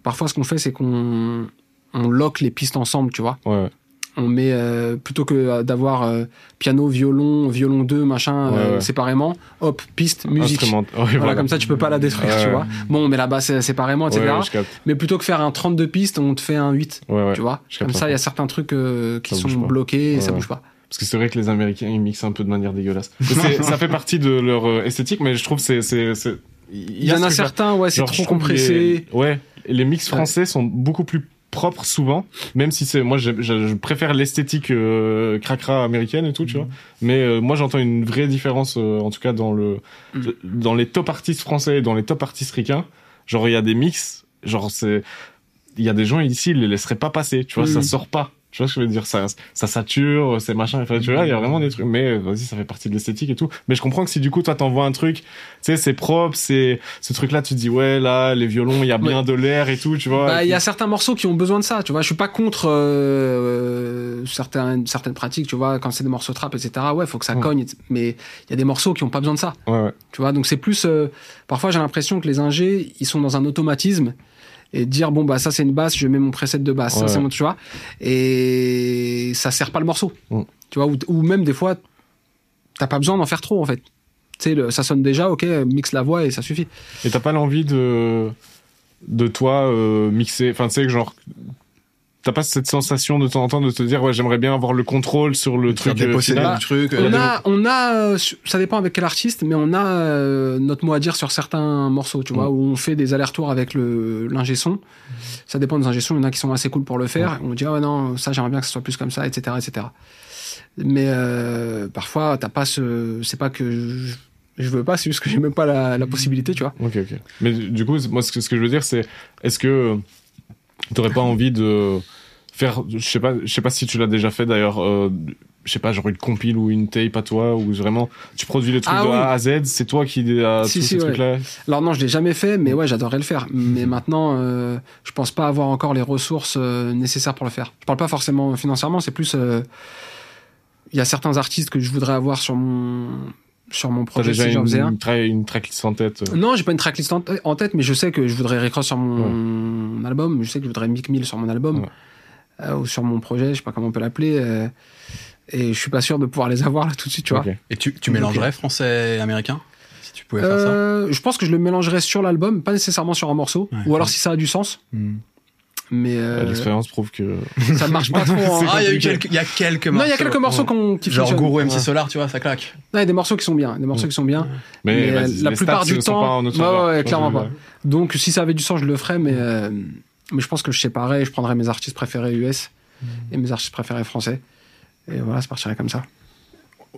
Speaker 3: parfois, ce qu'on fait, c'est qu'on on lock les pistes ensemble, tu vois.
Speaker 2: Ouais.
Speaker 3: On met, euh, plutôt que d'avoir euh, piano, violon, violon 2, machin,
Speaker 2: Ouais,
Speaker 3: euh,
Speaker 2: ouais.
Speaker 3: séparément, hop, piste, musique.
Speaker 2: Ouais,
Speaker 3: Voilà, comme ça, tu peux pas la détruire, tu vois. Bon, on met la basse séparément, etc. Mais plutôt que faire un 32 pistes, on te fait un 8,
Speaker 2: Ouais, ouais.
Speaker 3: tu vois. Comme ça, il y a certains trucs qui
Speaker 2: Ça
Speaker 3: sont bloqués et ça bouge pas.
Speaker 2: Parce que c'est vrai que les Américains, ils mixent un peu de manière dégueulasse. Ça fait partie de leur esthétique, mais je trouve que c'est,
Speaker 3: Il y, en a certains, ouais, c'est trop compressé.
Speaker 2: Les, ouais, les mix français sont beaucoup plus propres souvent, même si c'est moi je, je- je préfère l'esthétique euh, cracra américaine et tout, tu vois. Mais euh, moi j'entends une vraie différence, euh, en tout cas dans le
Speaker 3: Mm.
Speaker 2: dans les top artistes français et dans les top artistes ricains. Genre il y a des mix, genre c'est il y a des gens ici ils les laisseraient pas passer, tu vois,
Speaker 3: Mm.
Speaker 2: ça sort pas. Tu vois ce que je veux dire? Ça, ça sature, c'est machin. Enfin, tu vois, il y a vraiment des trucs. Mais euh, vas-y, ça fait partie de l'esthétique et tout. Mais je comprends que si du coup toi t'envoies un truc, tu sais, c'est propre, c'est ce truc-là, tu te dis ouais là, les violons, il y a bien de l'air et tout, tu vois.
Speaker 3: Bah, il y a certains morceaux qui ont besoin de ça, tu vois. Je suis pas contre euh, certaines, certaines pratiques, tu vois, quand c'est des morceaux trap, etc. Ouais, faut que ça
Speaker 2: Ouais.
Speaker 3: cogne, mais il y a des morceaux qui ont pas besoin de ça,
Speaker 2: Ouais, ouais.
Speaker 3: tu vois. Donc c'est plus, euh, parfois j'ai l'impression que les ingés, ils sont dans un automatisme et dire bon bah ça c'est une basse, je mets mon preset de basse, ça c'est mon, tu vois, et ça sert pas le morceau,
Speaker 2: Mm.
Speaker 3: tu vois, ou, ou même des fois t'as pas besoin d'en faire trop en fait. Tu sais, ça sonne déjà, ok, mixe la voix et ça suffit.
Speaker 2: Et t'as pas l'envie de de toi euh, mixer, enfin tu sais que genre t'as pas cette sensation de temps en temps de te dire ouais j'aimerais bien avoir le contrôle sur le truc euh,
Speaker 1: le truc.
Speaker 3: On
Speaker 1: euh,
Speaker 3: a, on a, euh, ça dépend avec quel artiste, mais on a notre mot à dire sur certains morceaux, tu vois, où on fait des allers-retours avec le l'ingé son. Ça dépend des ingé son, il y en a qui sont assez cool pour le faire. On dit ah ouais non, ça j'aimerais bien que ce soit plus comme ça, etc., etc. Mais euh, parfois t'as pas ce, c'est pas que je, je veux pas, c'est juste que j'ai même pas la, la possibilité, tu vois.
Speaker 2: Ok ok. Mais du coup moi ce que ce que je veux dire c'est est-ce que t'aurais pas envie de faire je sais pas je sais pas si tu l'as déjà fait d'ailleurs euh, je sais pas genre une compile ou une tape à toi ou vraiment tu produis les trucs
Speaker 3: Ah
Speaker 2: de
Speaker 3: oui.
Speaker 2: A à Z c'est toi qui
Speaker 3: Si,
Speaker 2: tous
Speaker 3: si,
Speaker 2: ces
Speaker 3: ouais.
Speaker 2: trucs là
Speaker 3: Alors non, je l'ai jamais fait, mais ouais, j'adorerais le faire. Mais maintenant, euh, je pense pas avoir encore les ressources euh, nécessaires pour le faire. Je parle pas forcément financièrement, c'est plus. euh, Il y a certains artistes que je voudrais avoir sur mon sur mon projet
Speaker 2: déjà
Speaker 3: si j'en
Speaker 2: une,
Speaker 3: faisais un.
Speaker 2: une, tra- une tracklist en tête euh.
Speaker 3: Non, j'ai pas une tracklist en, en tête, mais je sais que je voudrais Rick Ross sur mon album. Je sais que je voudrais Mick Mill sur mon album
Speaker 2: Ouais.
Speaker 3: Euh, ou sur mon projet. Je sais pas comment on peut l'appeler. euh, et je suis pas sûr de pouvoir les avoir là tout de suite, tu vois.
Speaker 1: Et tu, tu mélangerais français et américain Si tu pouvais faire ça
Speaker 3: Euh, je pense que je le mélangerais sur l'album, pas nécessairement sur un morceau,
Speaker 1: Ouais.
Speaker 3: ou alors si ça a du sens.
Speaker 1: Hmm.
Speaker 3: Mais euh,
Speaker 2: L'expérience prouve que.
Speaker 3: ça marche pas trop. hein.
Speaker 1: Ah, il y a eu
Speaker 2: compliqué.
Speaker 1: quelques, il y a quelques morceaux.
Speaker 3: Non, il y a quelques morceaux qu'on- qui
Speaker 1: Genre. Guru MC
Speaker 3: Ouais.
Speaker 1: Solar, tu vois, ça claque.
Speaker 3: Non, il y a des morceaux qui sont bien, des morceaux qui sont bien.
Speaker 2: Mais,
Speaker 3: la
Speaker 2: les
Speaker 3: plupart
Speaker 2: stats
Speaker 3: du
Speaker 2: sont
Speaker 3: temps-
Speaker 2: pas en notre
Speaker 3: Ouais, ouais, clairement pas. Donc si ça avait du sens, je le ferais, mais euh, mais je pense que je séparais, je prendrais mes artistes préférés US et mes artistes préférés français. Et voilà, ça partirait comme ça.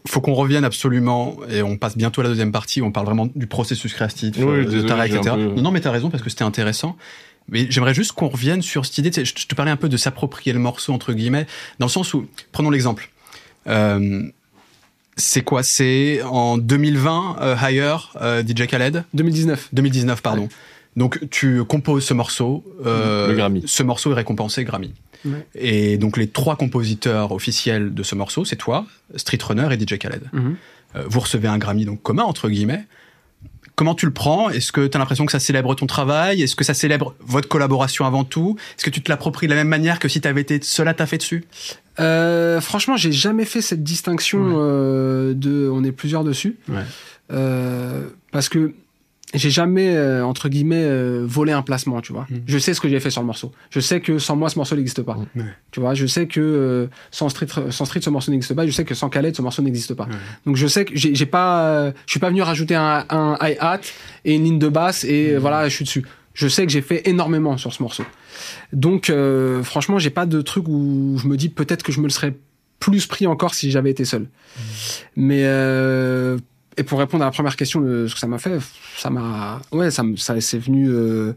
Speaker 1: Faut qu'on revienne absolument, et on passe bientôt à la deuxième partie, où on parle vraiment du processus créatif,
Speaker 2: Oui,
Speaker 1: euh, de
Speaker 2: désolé, j'ai
Speaker 1: etc.
Speaker 2: peu-
Speaker 1: Non, non, mais t'as raison, parce que c'était intéressant. Mais j'aimerais juste qu'on revienne sur cette idée, je te parlais un peu de s'approprier le morceau, entre guillemets, dans le sens où, prenons l'exemple. Euh, c'est quoi? C'est en 2020, euh, Higher, euh, DJ Khaled?
Speaker 3: 2019.
Speaker 1: 2019, pardon. Donc tu composes ce morceau. euh,
Speaker 2: Le Grammy.
Speaker 1: Ce morceau est récompensé Grammy.
Speaker 3: Ouais.
Speaker 1: Et donc les trois compositeurs officiels de ce morceau, c'est toi, Street Runner et DJ Khaled.
Speaker 3: Mhm.
Speaker 1: Euh, vous recevez un Grammy donc commun entre guillemets. Comment tu le prends? Est-ce que tu as l'impression que ça célèbre ton travail? Est-ce que ça célèbre votre collaboration avant tout? Est-ce que tu te l'appropries de la même manière que si tu avais été seul à taffer dessus?
Speaker 3: Euh, franchement, j'ai jamais fait cette distinction
Speaker 1: Ouais.
Speaker 3: euh, de on est plusieurs dessus.
Speaker 1: Ouais.
Speaker 3: Euh, parce que j'ai jamais, euh, entre guillemets, euh, volé un placement, tu vois.
Speaker 1: Mm.
Speaker 3: Je sais ce que j'ai fait sur le morceau. Je sais que sans moi, ce morceau n'existe pas.
Speaker 1: Ouais.
Speaker 3: Tu vois, je sais que euh, sans, street, sans Street, ce morceau n'existe pas. Je sais que sans Khaled, ce morceau n'existe pas. Donc je sais que j'ai pas, je suis pas venu rajouter un, un hi-hat et une ligne de basse et euh, voilà, je suis dessus. Je sais que j'ai fait énormément sur ce morceau. Donc franchement, j'ai pas de truc où je me dis peut-être que je me le serais plus pris encore si j'avais été seul. Mais et pour répondre à la première question de ce que ça m'a fait, ça m'a ouais, ça ça c'est venu euh,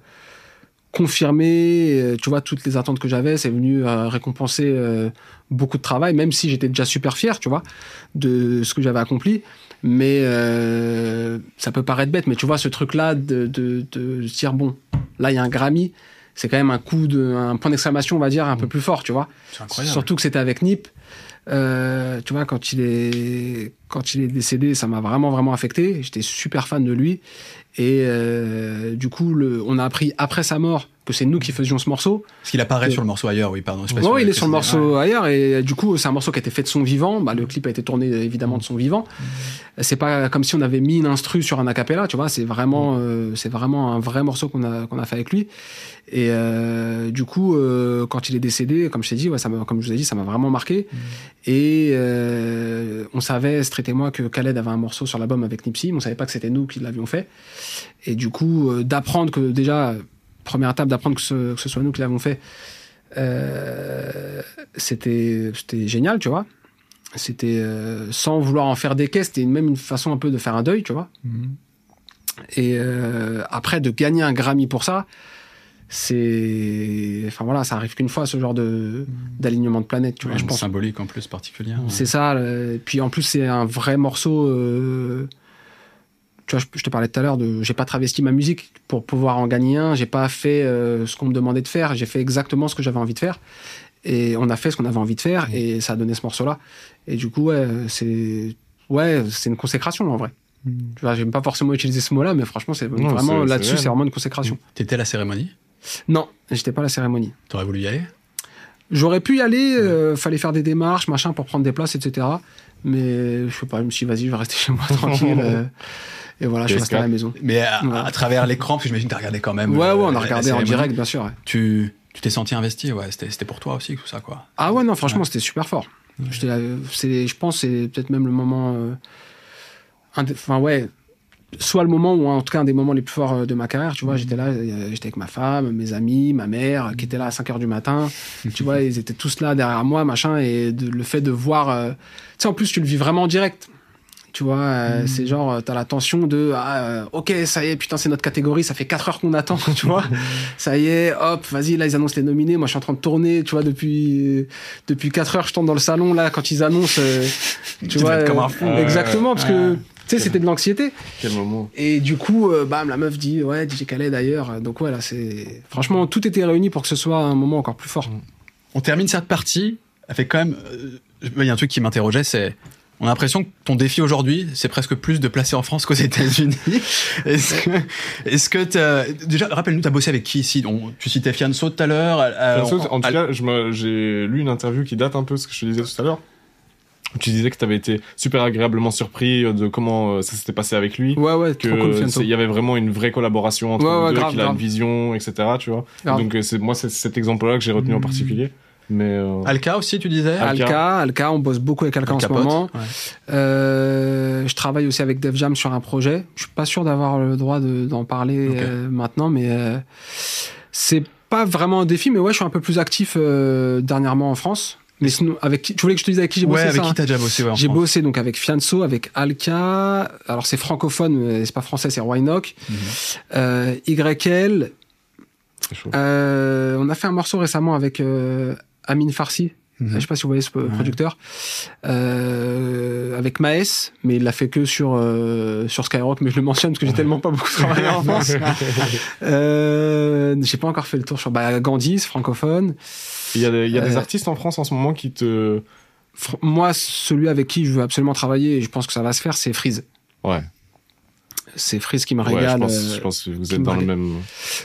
Speaker 3: confirmer, euh, tu vois, toutes les attentes que j'avais, c'est venu euh, récompenser euh, beaucoup de travail, même si j'étais déjà super fier, tu vois, de ce que j'avais accompli. Mais ça peut paraître bête, mais tu vois, ce truc-là de, de, de se dire, bon, là, il y a un Grammy, c'est quand même un coup de, un point d'exclamation, on va dire, un peu plus fort, tu vois.
Speaker 1: C'est
Speaker 3: Surtout que c'était avec Nip. Euh, tu vois, quand il est, quand il est décédé, ça m'a vraiment, vraiment affecté. J'étais super fan de lui. Et euh, du coup, le, on a appris après sa mort que c'est nous qui faisions ce morceau.
Speaker 1: Parce qu'il apparaît
Speaker 3: Que-
Speaker 1: sur le morceau ailleurs, oui, pardon.
Speaker 3: Ouais,
Speaker 1: vous
Speaker 3: il est sur le morceau ailleurs et du coup c'est un morceau qui a été fait de son vivant. Bah, le clip a été tourné évidemment de son vivant. C'est pas comme si on avait mis une instru sur un acapella, tu vois. C'est vraiment, euh, c'est vraiment un vrai morceau qu'on a qu'on a fait avec lui. Et euh, du coup, euh, quand il est décédé, comme je t'ai dit, ouais, ça m'a, comme je vous ai dit, ça m'a vraiment marqué. Et euh, on savait, Street et moi, que Khaled avait un morceau sur l'album avec Nipsey, mais on savait pas que c'était nous qui l'avions fait. Et du coup, euh, d'apprendre que déjà, première étape, d'apprendre que ce, que ce soit nous qui l'avons fait, euh, c'était génial, tu vois. C'était euh, sans vouloir en faire des caisses, c'était même une façon un peu de faire un deuil, tu vois.
Speaker 1: Mhm.
Speaker 3: Et euh, après, de gagner un Grammy pour ça, c'est. Enfin voilà, ça arrive qu'une fois, ce genre de d'alignement de planète, tu vois,
Speaker 1: Ouais,
Speaker 3: je pense.
Speaker 1: symbolique en plus particulier.
Speaker 3: C'est ça. Puis en plus, c'est un vrai morceau. euh, Tu vois, je, je te parlais tout à l'heure de. J'ai pas travesti ma musique pour pouvoir en gagner un. J'ai pas fait euh, ce qu'on me demandait de faire. J'ai fait exactement ce que j'avais envie de faire. Et on a fait ce qu'on avait envie de faire. Et ça a donné ce morceau-là. Et du coup, ouais, c'est. Ouais, c'est une consécration en vrai. Tu vois, j'aime pas forcément utiliser ce mot-là, mais franchement, c'est vraiment là-dessus, c'est vraiment une consécration.
Speaker 1: T'étais à la cérémonie?
Speaker 3: Non, j'étais pas à la cérémonie.
Speaker 1: T'aurais voulu y aller?
Speaker 3: J'aurais pu y aller, euh, fallait faire des démarches, machin, pour prendre des places, etc. Mais je sais pas, je me suis dit, vas-y, je vais rester chez moi tranquille. euh, et voilà, je suis resté à la maison.
Speaker 1: Mais à,
Speaker 3: Ouais.
Speaker 1: à travers l'écran, parce que j'imagine que t'as regardé quand même.
Speaker 3: Ouais,
Speaker 1: euh,
Speaker 3: ouais, on a
Speaker 1: la-
Speaker 3: regardé en direct, bien sûr. ouais.
Speaker 1: Tu tu t'es senti investi, ouais. C'était c'était pour toi aussi, tout ça, quoi.
Speaker 3: Ah ouais, non, franchement,
Speaker 1: Ouais.
Speaker 3: c'était super fort. Euh, c'est, je pense, que c'est peut-être même le moment, euh, enfin ouais, soit le moment ou en tout cas un des moments les plus forts euh, de ma carrière. Tu vois, j'étais là, euh, j'étais avec ma femme, mes amis, ma mère, qui était là à 5 heures du matin. tu vois, ils étaient tous là derrière moi, machin, et de- le fait de voir, euh, tu sais, en plus, tu le vis vraiment en direct. Tu vois, euh, c'est genre, euh, t'as la tension de, ah, euh, ok, ça y est, putain, c'est notre catégorie, ça fait 4 heures qu'on attend, tu vois. ça y est, hop, vas-y, là, ils annoncent les nominés. Moi, je suis en train de tourner, tu vois, depuis, depuis 4 heures, je tourne dans le salon, là, quand ils annoncent, euh, tu
Speaker 1: Tu
Speaker 3: vois.
Speaker 1: comme un fou.
Speaker 3: exactement, parce que,
Speaker 1: Ouais.
Speaker 3: tu sais, c'était de l'anxiété.
Speaker 2: Quel moment.
Speaker 3: Et du coup, euh, bam, la meuf dit, ouais, DJ Khaled d'ailleurs. Donc, ouais, là, c'est, franchement, tout était réuni pour que ce soit un moment encore plus fort.
Speaker 1: On termine cette partie avec quand même. euh, Il y a un truc qui m'interrogeait, c'est. On a l'impression que ton défi aujourd'hui, c'est presque plus de placer en France qu'aux États-Unis. Est-ce que, est-ce que t'as- déjà, rappelle-nous, t'as bossé avec qui ici? On- Tu citais Fianso tout à l'heure. euh,
Speaker 2: Fianso, en tout
Speaker 1: à-
Speaker 2: cas, je me- j'ai lu une interview qui date un peu de ce que je te disais tout à l'heure. Tu disais que tu avais été super agréablement surpris de comment euh, ça s'était passé avec lui.
Speaker 3: Ouais, ouais, cool,
Speaker 2: que
Speaker 3: Fianso.
Speaker 2: il y avait vraiment une vraie collaboration entre
Speaker 3: Ouais,
Speaker 2: les
Speaker 3: ouais,
Speaker 2: deux,
Speaker 3: grave,
Speaker 2: qu'il a
Speaker 3: grave.
Speaker 2: une vision, etc. Tu vois. Donc euh, c'est moi c'est cet exemple-là que j'ai retenu en particulier. Mais euh,
Speaker 1: Alka aussi, tu disais
Speaker 2: Alka.
Speaker 3: Alka, Alka, on bosse beaucoup avec Alka en ce moment.
Speaker 1: Ouais.
Speaker 3: Euh, je travaille aussi avec Def Jam sur un projet. Je suis pas sûr d'avoir le droit de- d'en parler euh, maintenant, mais euh, c'est pas vraiment un défi. Mais ouais, je suis un peu plus actif euh, dernièrement en France. Mais sinon, avec qui, tu voulais que je te dise avec qui j'ai bossé
Speaker 1: Ouais, avec
Speaker 3: ça,
Speaker 1: qui
Speaker 3: hein
Speaker 1: t'as déjà bossé ouais,
Speaker 3: J'ai
Speaker 1: France
Speaker 3: bossé donc avec Fianso, avec Alka. Alors c'est francophone, mais c'est pas français, c'est Wynock.
Speaker 1: Mhm.
Speaker 3: Euh, YL. Euh, on a fait un morceau récemment avec euh, Amin Farsi.
Speaker 1: Mhm.
Speaker 3: Je sais pas si vous voyez ce producteur. Euh, avec Maes, mais il l'a fait que sur, euh, sur Skyrock, mais je le mentionne parce que j'ai tellement pas beaucoup travaillé en France. Euh, j'ai pas encore fait le tour sur bah, Gandhi, c'est francophone.
Speaker 2: Il y a, des, il y a des artistes en France en ce moment qui te.
Speaker 3: Moi, celui avec qui je veux absolument travailler, et je pense que ça va se faire, c'est Freeze.
Speaker 2: Ouais.
Speaker 3: C'est Freeze qui me
Speaker 2: Ouais, je
Speaker 3: régale.
Speaker 2: pense,
Speaker 3: euh,
Speaker 2: je pense que vous êtes dans le même.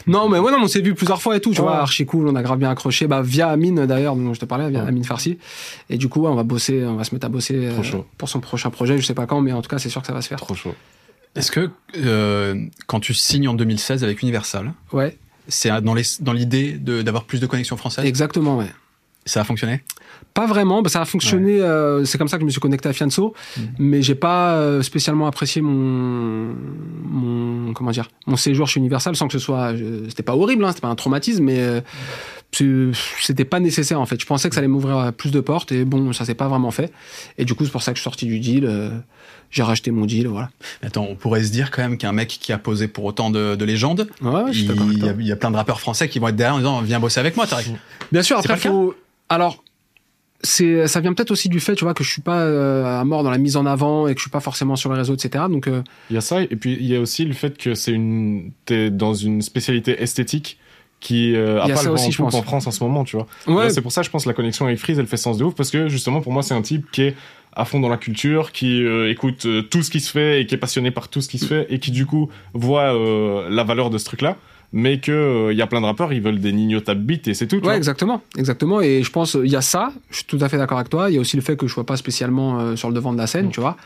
Speaker 3: Non, mais ouais, non, on s'est vu plusieurs fois et tout, tu
Speaker 2: Ouais.
Speaker 3: vois, archi cool, on a grave bien accroché, bah, via Amine d'ailleurs, dont je te parlais, via
Speaker 2: Ouais.
Speaker 3: Amine Farsi. Et du coup, ouais, on va bosser, on va se mettre à bosser euh, pour son prochain projet, je sais pas quand, mais en tout cas, c'est sûr que ça va se faire.
Speaker 2: Trop chaud.
Speaker 1: Est-ce que euh, quand tu signes en 2016 avec Universal,
Speaker 3: Ouais,
Speaker 1: c'est dans l'idée d'avoir plus de connexions françaises?
Speaker 3: Exactement, ouais.
Speaker 1: Ça a fonctionné?
Speaker 3: Pas vraiment, bah, ça a fonctionné, euh, c'est comme ça que je me suis connecté à Fianso,
Speaker 1: Mhm.
Speaker 3: mais j'ai pas euh, spécialement apprécié mon, mon, comment dire, mon séjour chez Universal sans que ce soit, je- c'était pas horrible, hein, c'était pas un traumatisme, mais euh, c'était pas nécessaire en fait. Je pensais que ça allait m'ouvrir euh, plus de portes et bon, ça s'est pas vraiment fait. Et du coup, c'est pour ça que je suis sorti du deal, euh, j'ai racheté mon deal, voilà.
Speaker 1: Attends, on pourrait se dire quand même qu'un mec qui a posé pour autant de, de légendes,
Speaker 3: Ouais,
Speaker 1: il, y a, il y a plein de rappeurs français qui vont être derrière en disant viens bosser avec moi, Tarek.
Speaker 3: Bien sûr, après, faut. Alors, c'est, ça vient peut-être aussi du fait, tu vois, que je suis pas euh, à mort dans la mise en avant et que je suis pas forcément sur les réseaux, etc. Donc, euh,
Speaker 2: Il y a ça, et puis il y a aussi le fait que c'est une. T'es dans une spécialité esthétique qui euh, a pas le
Speaker 3: aussi,
Speaker 2: en
Speaker 3: je pense.
Speaker 2: en France en ce moment, tu vois.
Speaker 3: ouais,
Speaker 2: C'est pour ça, je pense, la connexion avec Freeze, elle fait sens de ouf, parce que justement, pour moi, c'est un type qui est à fond dans la culture, qui euh, écoute euh, tout ce qui se fait et qui est passionné par tout ce qui se fait et qui du coup voit euh, la valeur de ce truc-là, mais que euh, il y a plein de rappeurs, ils veulent des nignotables beats et c'est tout.
Speaker 3: Ouais, exactement, exactement. Et je pense, il y a ça, je suis tout à fait d'accord avec toi. Il y a aussi le fait que je sois pas spécialement euh, sur le devant de la scène, tu vois.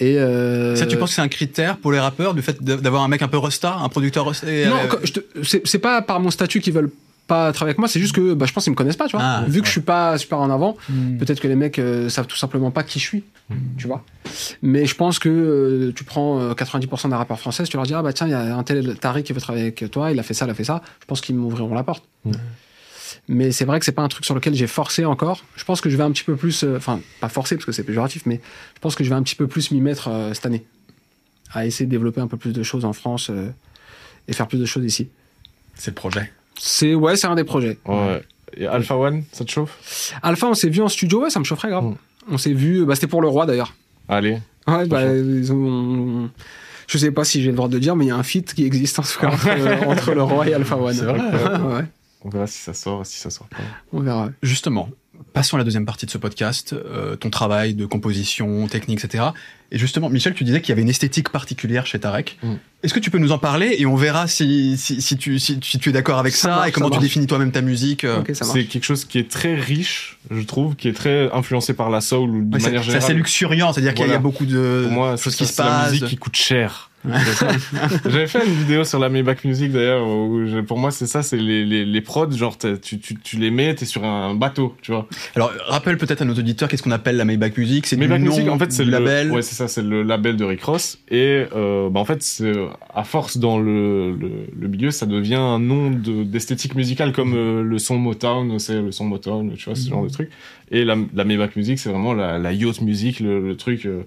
Speaker 3: Et euh,
Speaker 1: Ça, tu penses que c'est un critère pour les rappeurs, du fait d'avoir un mec un peu resta, un producteur resta et,
Speaker 3: Non,
Speaker 1: euh,
Speaker 3: c'est pas par mon statut qu'ils veulent pas travailler avec moi, c'est juste que bah, je pense qu'ils me connaissent pas, tu vois.
Speaker 1: Ah,
Speaker 3: Vu que je suis pas super en avant,
Speaker 1: Hmm.
Speaker 3: peut-être que les mecs euh, savent tout simplement pas qui je suis, tu vois. Mais je pense que euh, tu prends euh, 90% des rappeurs français, tu leur dis ah bah tiens il y a un tel Tariq qui veut travailler avec toi, il a fait ça, il a fait ça. Je pense qu'ils m'ouvriront la porte.
Speaker 2: Mm.
Speaker 3: Mais c'est vrai que c'est pas un truc sur lequel j'ai forcé encore. Je pense que je vais un petit peu plus, euh, enfin pas forcer parce que c'est péjoratif, mais je pense que je vais un petit peu plus m'y mettre euh, cette année, à essayer de développer un peu plus de choses en France euh, et faire plus de choses ici.
Speaker 1: c'est le projet.
Speaker 3: C'est ouais, c'est un des projets.
Speaker 2: Ouais. Et Alpha One, ça te chauffe?
Speaker 3: Alpha, on s'est vu en studio, ouais, ça me chaufferait grave.
Speaker 2: Mm.
Speaker 3: On s'est vu, bah, c'était pour le roi d'ailleurs.
Speaker 2: Allez.
Speaker 3: Ouais, bah,
Speaker 2: Franchement.
Speaker 3: ils ont- je sais pas si j'ai le droit de le dire, mais il y a un feat qui existe en tout cas entre, entre le roi et Alpha One.
Speaker 1: C'est vrai
Speaker 3: ouais,
Speaker 2: On verra si ça sort, si ça sort pas.
Speaker 3: on verra.
Speaker 1: Justement, passons à la deuxième partie de ce podcast, euh, ton travail de composition, technique, etc. Et justement, Michel, tu disais qu'il y avait une esthétique particulière chez Tarek.
Speaker 2: Mm.
Speaker 1: Est-ce que tu peux nous en parler et on verra si, si, si tu, si, si tu es d'accord avec
Speaker 3: Ça
Speaker 1: ça,
Speaker 3: marche,
Speaker 1: et comment
Speaker 3: ça
Speaker 1: tu définis toi-même ta musique euh.
Speaker 2: C'est quelque chose qui est très riche, je trouve, qui est très influencé par la soul ou de
Speaker 1: Ouais, c'est-
Speaker 2: manière
Speaker 1: c'est
Speaker 2: générale.
Speaker 1: assez luxuriant, c'est-à-dire qu'il y a- beaucoup de
Speaker 2: Pour moi,
Speaker 1: choses
Speaker 2: c'est
Speaker 1: qui se
Speaker 2: c'est la
Speaker 1: passent.
Speaker 2: musique qui coûte cher. J'avais fait une vidéo sur la Maybach Music d'ailleurs où je- pour moi c'est ça, c'est les, les, les prods, genre tu, tu, tu les mets, t'es sur un bateau, tu vois.
Speaker 1: Alors, rappelle peut-être à nos auditeurs qu'est-ce qu'on appelle la Maybach Music. C'est
Speaker 2: Maybach Music en fait c'est le
Speaker 1: label.
Speaker 2: Ouais c'est ça, c'est le label de Rick Ross et euh, bah, en fait à force dans le, le, le milieu ça devient un nom de- d'esthétique musicale comme euh, le son Motown, c'est le son Motown, tu vois ce genre de truc. Et la, la Maybach Music c'est vraiment la, la yacht music, le, le truc. euh,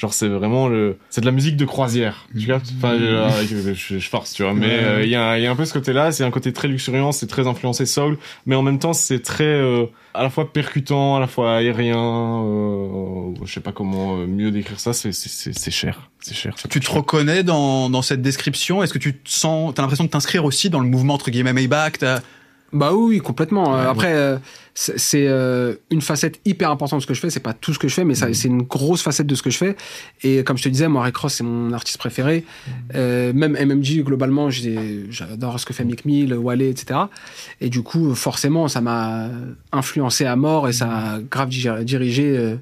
Speaker 2: Genre c'est vraiment le, c'est de la musique de croisière, tu vois. Enfin, euh, je, je force, tu vois. Mais euh, il y, a, y a un peu ce côté-là. C'est un côté très luxuriant, c'est très influencé soul, mais en même temps c'est très euh, à la fois percutant, à la fois aérien. Euh, je sais pas comment euh, mieux décrire ça. C'est c'est c'est c'est cher, c'est cher.
Speaker 1: Tu te
Speaker 2: cher.
Speaker 1: reconnais dans, dans cette description? Est-ce que tu te sens, t'as l'impression de t'inscrire aussi dans le mouvement entre guillemets Maybach?
Speaker 3: Bah oui, complètement. Euh,
Speaker 1: Ouais,
Speaker 3: Après, euh, c'est euh, une facette hyper importante de ce que je fais. C'est pas tout ce que je fais, mais ça- c'est une grosse facette de ce que je fais. Et comme je te disais, moi, Rick Ross, c'est mon artiste préféré. Euh, même MMG, globalement, j'adore ce que fait Mick Mill, Wale, etc. Et du coup, forcément, ça m'a influencé à mort et ça a grave di- dirigé euh,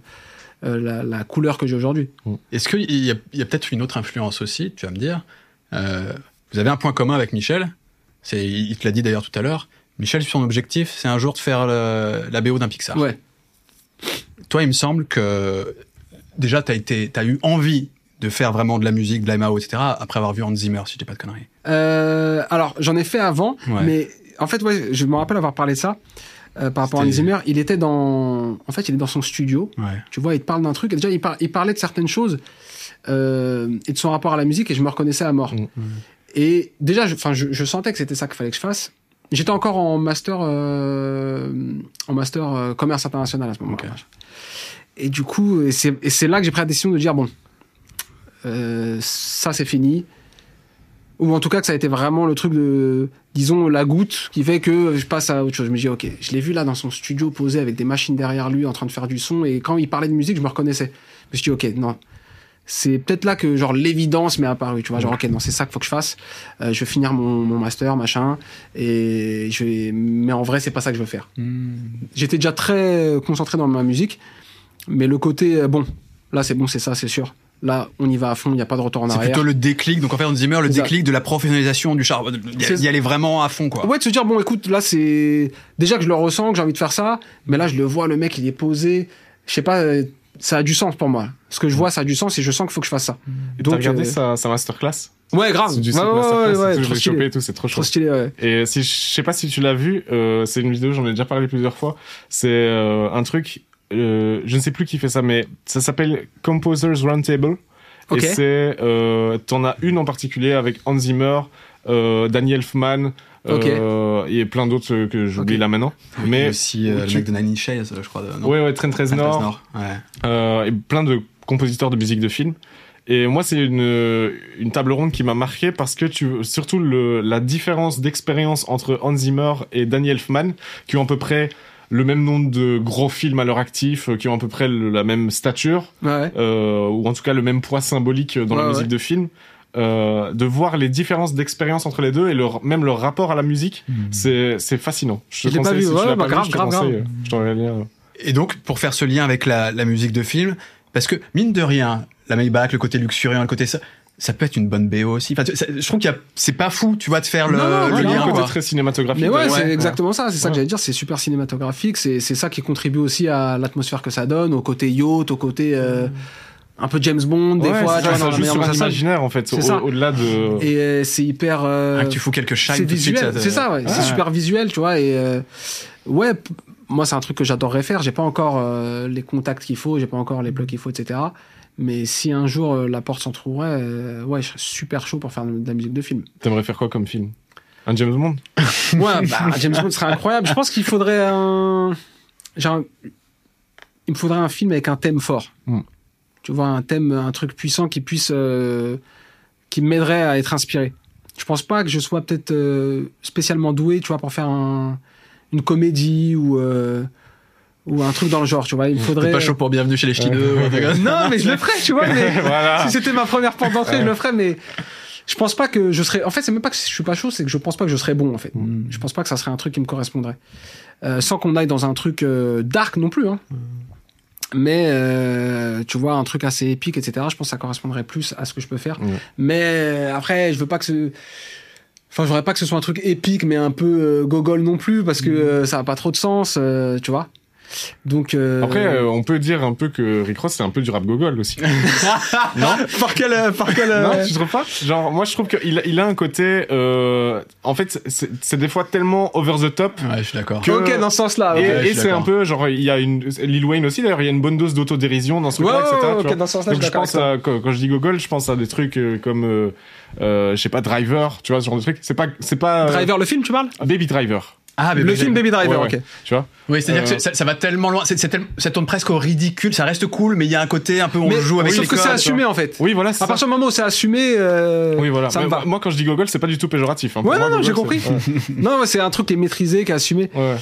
Speaker 3: la, la couleur que j'ai aujourd'hui.
Speaker 1: Est-ce qu'il y a, peut-être une autre influence aussi, tu vas me dire? Euh, Vous avez un point commun avec Michel, il te l'a dit d'ailleurs tout à l'heure. Michel, son objectif, c'est un jour de faire le- la BO d'un Pixar.
Speaker 3: Ouais.
Speaker 1: Toi, il me semble que déjà, t'as été, t'as eu envie de faire vraiment de la musique, de la MAO, etc. Après avoir vu Hans Zimmer, si je dis pas de conneries.
Speaker 3: Euh, alors, j'en ai fait avant,
Speaker 1: Ouais.
Speaker 3: mais en fait, ouais, je me rappelle avoir parlé de ça euh, par rapport à Hans Zimmer. Il était dans, en fait, il est dans son studio.
Speaker 1: Ouais.
Speaker 3: Tu vois, il te parle d'un truc. Et déjà, il, par- il parlait de certaines choses euh, et de son rapport à la musique, et je me reconnaissais à mort.
Speaker 2: Mm.
Speaker 3: Et déjà, je, enfin, je, je sentais que c'était ça qu'il fallait que je fasse. J'étais encore en master, euh, en master euh, commerce international à ce moment-là. Et du coup, c'est là que j'ai pris la décision de dire bon, euh, ça c'est fini. Ou en tout cas que ça a été vraiment le truc de, disons, la goutte qui fait que je passe à autre chose. Je me dis, ok, je l'ai vu là dans son studio posé avec des machines derrière lui en train de faire du son. Et quand il parlait de musique, je me reconnaissais. Je me suis dit, ok, non. C'est peut-être là que genre l'évidence m'est apparue, tu vois, genre ok non c'est ça qu'il faut que je fasse, Euh, je vais finir mon, mon master machin et je vais mais en vrai c'est pas ça que je veux faire. J'étais déjà très concentré dans ma musique, mais le côté euh, bon là c'est bon c'est ça c'est sûr, là on y va à fond, il n'y a pas de retour en
Speaker 1: C'est
Speaker 3: arrière.
Speaker 1: plutôt le déclic. Donc en fait, Hans Zimmer, le
Speaker 3: C'est
Speaker 1: déclic de la professionnalisation du char, d'y
Speaker 3: C'est-
Speaker 1: d'y aller vraiment à fond, quoi.
Speaker 3: Ouais, de se dire, bon, écoute, là, c'est. Déjà que je le ressens, que j'ai envie de faire ça, mais là, je le vois, le mec, il est posé. Je sais pas, euh, ça a du sens pour moi. Ce que je vois, ça a du sens et je sens qu'il faut que je fasse ça.
Speaker 2: T'as regardé
Speaker 3: euh,
Speaker 2: sa, sa masterclass?
Speaker 3: Ouais, grave.
Speaker 2: C'est du
Speaker 3: Ouais, ouais,
Speaker 2: masterclass,
Speaker 3: ouais,
Speaker 2: et tout, je l'ai chopé et tout, c'est trop
Speaker 3: Trop stylé, ouais.
Speaker 2: Et si je sais pas si tu l'as vu, euh, c'est une vidéo, j'en ai déjà parlé plusieurs fois. C'est euh, un truc, euh, je ne sais plus qui fait ça, mais ça s'appelle Composers Roundtable.
Speaker 3: Ok.
Speaker 2: Et c'est, t'en as une en particulier avec Hans Zimmer, euh, Danny Elfman, euh, et plein d'autres euh, que j'oublie là maintenant.
Speaker 1: Mais
Speaker 2: Mais
Speaker 1: aussi euh, le
Speaker 2: tu-
Speaker 1: mec de Nine Inch Nails, je crois. de- non
Speaker 2: ouais, ouais, Trent Reznor,
Speaker 1: Ouais.
Speaker 2: euh, et plein de compositeurs de musique de film. Et moi, c'est une, une table ronde qui m'a marqué parce que tu, surtout le, la différence d'expérience entre Hans Zimmer et Danny Elfman, qui ont à peu près le même nombre de gros films à leur actif, euh, qui ont à peu près le- la même stature,
Speaker 3: Ouais.
Speaker 2: euh, ou en tout cas le même poids symbolique dans la musique
Speaker 3: ouais.
Speaker 2: de film. Euh, de voir les différences d'expérience entre les deux et leur, même leur rapport à la musique, c'est c'est fascinant. Je
Speaker 3: l'ai pas
Speaker 2: conseille,
Speaker 3: vu,
Speaker 2: si
Speaker 3: ouais, bah,
Speaker 2: pas vu,
Speaker 3: grave, grave, grave.
Speaker 2: je t'enverrai le lien.
Speaker 1: Et donc, pour faire ce lien avec la, la musique de film, parce que, mine de rien, la Maybach, le côté luxuriant, le côté ça, ça peut être une bonne BO aussi. Enfin, tu- ça- je trouve qu'il y a, c'est pas fou, tu vois, de faire le,
Speaker 3: Non, non,
Speaker 1: le
Speaker 2: a
Speaker 1: lien,
Speaker 2: côté très cinématographique.
Speaker 3: Mais ouais, c'est exactement ça. C'est ça
Speaker 2: Ouais.
Speaker 3: que j'allais dire. C'est super cinématographique. C'est c'est ça qui contribue aussi à l'atmosphère que ça donne, au côté yacht, au côté euh, un peu James Bond des
Speaker 2: Ouais,
Speaker 3: fois.
Speaker 2: c'est
Speaker 3: tu
Speaker 2: ça,
Speaker 3: vois,
Speaker 2: ça joue sur l'imaginaire en fait,
Speaker 3: C'est
Speaker 2: au-
Speaker 3: ça.
Speaker 2: au-delà de.
Speaker 3: Et euh, c'est hyper. euh,
Speaker 1: Ah, que tu fous quelque shine
Speaker 3: c'est visuel.
Speaker 1: te-
Speaker 3: C'est ça, ouais. C'est
Speaker 1: Ouais.
Speaker 3: super visuel, tu vois. Et euh, ouais, moi, c'est un truc que j'adorerais faire. J'ai pas encore euh, les contacts qu'il faut, j'ai pas encore les plugs qu'il faut, etc. Mais si un jour euh, la porte s'en trouverait, euh, ouais, je serais super chaud pour faire de la musique de film.
Speaker 2: T'aimerais faire quoi comme film? Un James Bond?
Speaker 3: Ouais, bah, James Bond serait incroyable. Je pense qu'il faudrait un. Genre, il me faudrait un film avec un thème fort.
Speaker 2: Hmm.
Speaker 3: Tu vois, un thème, un truc puissant qui puisse. euh, qui m'aiderait à être inspiré. Je pense pas que je sois peut-être euh, spécialement doué, tu vois, pour faire un, une comédie ou. euh, ou un truc dans le genre, tu vois. Il faudrait.
Speaker 1: Pas chaud pour Bienvenue chez les Ch'tis 2 ou un truc comme ça.
Speaker 3: Non, mais je le ferais, tu vois. Mais
Speaker 2: Voilà.
Speaker 3: si c'était ma première porte d'entrée, je le ferais, mais je pense pas que je serais. En fait, c'est même pas que je suis pas chaud, c'est que je pense pas que je serais bon, en fait.
Speaker 1: Mm.
Speaker 3: Je pense pas que ça serait un truc qui me correspondrait. Sans qu'on aille dans un truc dark non plus, hein. Mais euh, tu vois, un truc assez épique, etc. Je pense que ça correspondrait plus à ce que je peux faire. Mais euh, après, je veux pas que ce. Enfin, je voudrais pas que ce soit un truc épique, mais un peu euh, gogol non plus, parce que euh, ça a pas trop de sens, euh, tu vois. Donc. euh,
Speaker 2: Après, euh, on peut dire un peu que Rick Ross c'est un peu du rap gogol aussi. non
Speaker 3: par quel. euh, Par quel euh,
Speaker 2: Non, tu trouves pas Genre, moi je trouve qu'il a- il a un côté. euh, en fait, c'est c'est des fois tellement over the top.
Speaker 1: Ouais, je suis d'accord.
Speaker 2: Que-
Speaker 3: Ok, dans ce sens-là.
Speaker 2: Et,
Speaker 1: ouais,
Speaker 2: c'est un peu genre il y a une Lil Wayne aussi d'ailleurs il y a une bonne dose d'autodérision dans ce
Speaker 3: Ouais,
Speaker 2: truc-là etc.
Speaker 3: ouais,
Speaker 2: tu
Speaker 3: ok,
Speaker 2: vois.
Speaker 3: dans ce sens-là,
Speaker 2: Donc
Speaker 3: je
Speaker 2: pense à, quand, quand je dis gogol je pense à des trucs euh, comme euh, euh, je sais pas Driver tu vois ce genre de truc c'est pas c'est pas euh,
Speaker 3: Driver, le film, tu parles?
Speaker 2: Baby Driver
Speaker 1: Ah, mais
Speaker 3: Le film Baby Driver,
Speaker 2: Ouais, ouais.
Speaker 3: ok.
Speaker 2: tu vois
Speaker 1: Oui, c'est-à-dire
Speaker 2: Euh,
Speaker 1: que ça, ça va tellement loin, c'est, c'est tel- ça tourne presque au ridicule, ça reste cool, mais il y a un côté un peu, on
Speaker 3: Mais
Speaker 1: joue avec
Speaker 3: sauf
Speaker 1: les
Speaker 3: que c'est assumé en fait.
Speaker 2: oui voilà c'est
Speaker 3: À
Speaker 2: ça.
Speaker 3: partir du moment où c'est assumé, euh,
Speaker 2: oui voilà
Speaker 3: ça me
Speaker 2: Mais
Speaker 3: va.
Speaker 2: moi quand je dis gogol c'est pas du tout péjoratif hein.
Speaker 3: Ouais,
Speaker 2: moi,
Speaker 3: non, non, j'ai compris.
Speaker 2: ouais.
Speaker 3: Non, c'est un truc qui est maîtrisé, qui est assumé.
Speaker 2: Ouais.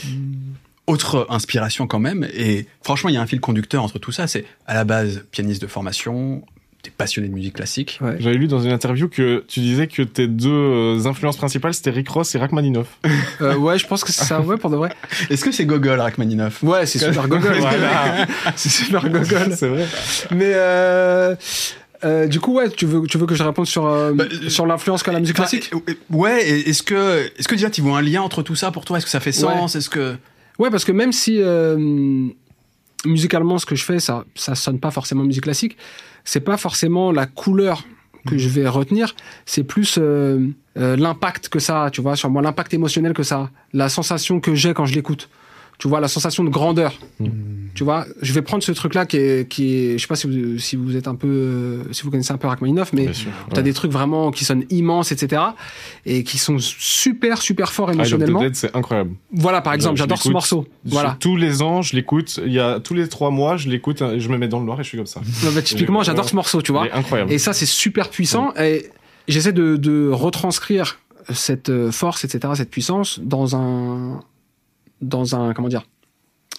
Speaker 1: autre inspiration quand même. Et franchement, il y a un fil conducteur entre tout ça. C'est à la base pianiste de formation. Passionné de musique classique.
Speaker 3: Ouais.
Speaker 2: J'avais lu dans une interview que tu disais que tes deux euh, influences principales c'était Rick Ross et Rachmaninoff.
Speaker 3: Euh, ouais, je pense que c'est ça, ouais, pour de vrai.
Speaker 1: Est-ce que c'est Gogol, Rachmaninoff?
Speaker 3: Ouais, c'est super gogol.
Speaker 2: Voilà.
Speaker 3: c'est super gogol.
Speaker 2: C'est vrai.
Speaker 3: Mais euh, euh, du coup, ouais, tu veux, tu veux que je réponde sur, euh,
Speaker 1: Bah,
Speaker 3: sur l'influence qu'a la musique classique?
Speaker 1: Ouais, est-ce que, est-ce que déjà tu vois un lien entre tout ça pour toi? Est-ce que ça fait sens? Est-ce que.
Speaker 3: Ouais, parce que même si euh, musicalement ce que je fais, ça, ça sonne pas forcément musique classique, c'est pas forcément la couleur que je vais retenir, c'est plus euh, euh, l'impact que ça a, tu vois, sur moi, l'impact émotionnel que ça a, la sensation que j'ai quand je l'écoute. Tu vois, la sensation de grandeur. Tu vois, je vais prendre ce truc-là qui est, qui est, je sais pas si vous, si vous êtes un peu, euh, si vous connaissez un peu Rachmaninoff, mais
Speaker 2: sûr.
Speaker 3: t'as des trucs vraiment qui sonnent immenses, etc. Et qui sont super, super forts
Speaker 2: the
Speaker 3: émotionnellement.
Speaker 2: C'est incroyable.
Speaker 3: Voilà, par exemple,
Speaker 2: Je
Speaker 3: j'adore ce morceau. Voilà.
Speaker 2: Tous les ans, je l'écoute. Il y a tous les trois mois, je l'écoute. et Je me mets dans le noir et je suis comme ça.
Speaker 3: Non, bah, typiquement, j'adore ce morceau, tu vois.
Speaker 2: Incroyable.
Speaker 3: Et ça, c'est super puissant. Et j'essaie de, de retranscrire cette euh, force, etc., cette puissance dans un, dans un, comment dire,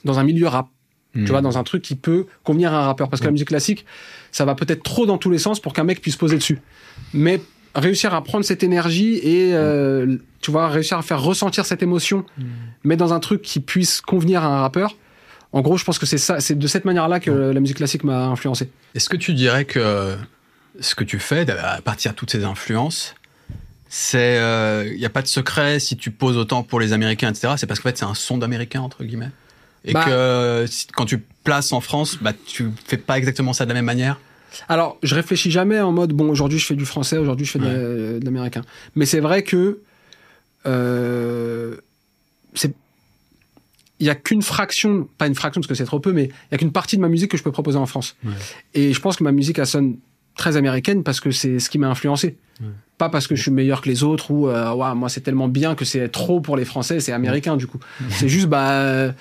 Speaker 3: dans un milieu rap.
Speaker 1: Hmm.
Speaker 3: Tu vois, dans un truc qui peut convenir à un rappeur. Parce que la musique classique, ça va peut-être trop dans tous les sens pour qu'un mec puisse poser dessus. Mais réussir à prendre cette énergie et, euh, tu vois, réussir à faire ressentir cette émotion, mais dans un truc qui puisse convenir à un rappeur. En gros, je pense que c'est ça, c'est de cette manière-là que la musique classique m'a influencé.
Speaker 1: Est-ce que tu dirais que ce que tu fais, à partir de toutes ces influences, c'est, il n'y a pas de secret si tu poses autant pour les Américains, etc. C'est parce qu'en fait, c'est un son d'Américain entre guillemets, et
Speaker 3: Bah-
Speaker 1: que euh, si- quand tu places en France, bah tu fais pas exactement ça de la même manière.
Speaker 3: Alors, je réfléchis jamais en mode bon, aujourd'hui je fais du français, aujourd'hui je fais de, de l'américain. Mais c'est vrai que euh, c'est il y a qu'une fraction, pas une fraction parce que c'est trop peu, mais il y a qu'une partie de ma musique que je peux proposer en France.
Speaker 1: Ouais.
Speaker 3: Et je pense que ma musique elle sonne très américaine parce que c'est ce qui m'a influencé.
Speaker 1: Ouais.
Speaker 3: Pas parce que je suis meilleur que les autres ou euh, moi c'est tellement bien que c'est trop pour les Français, c'est américain du coup. C'est juste bah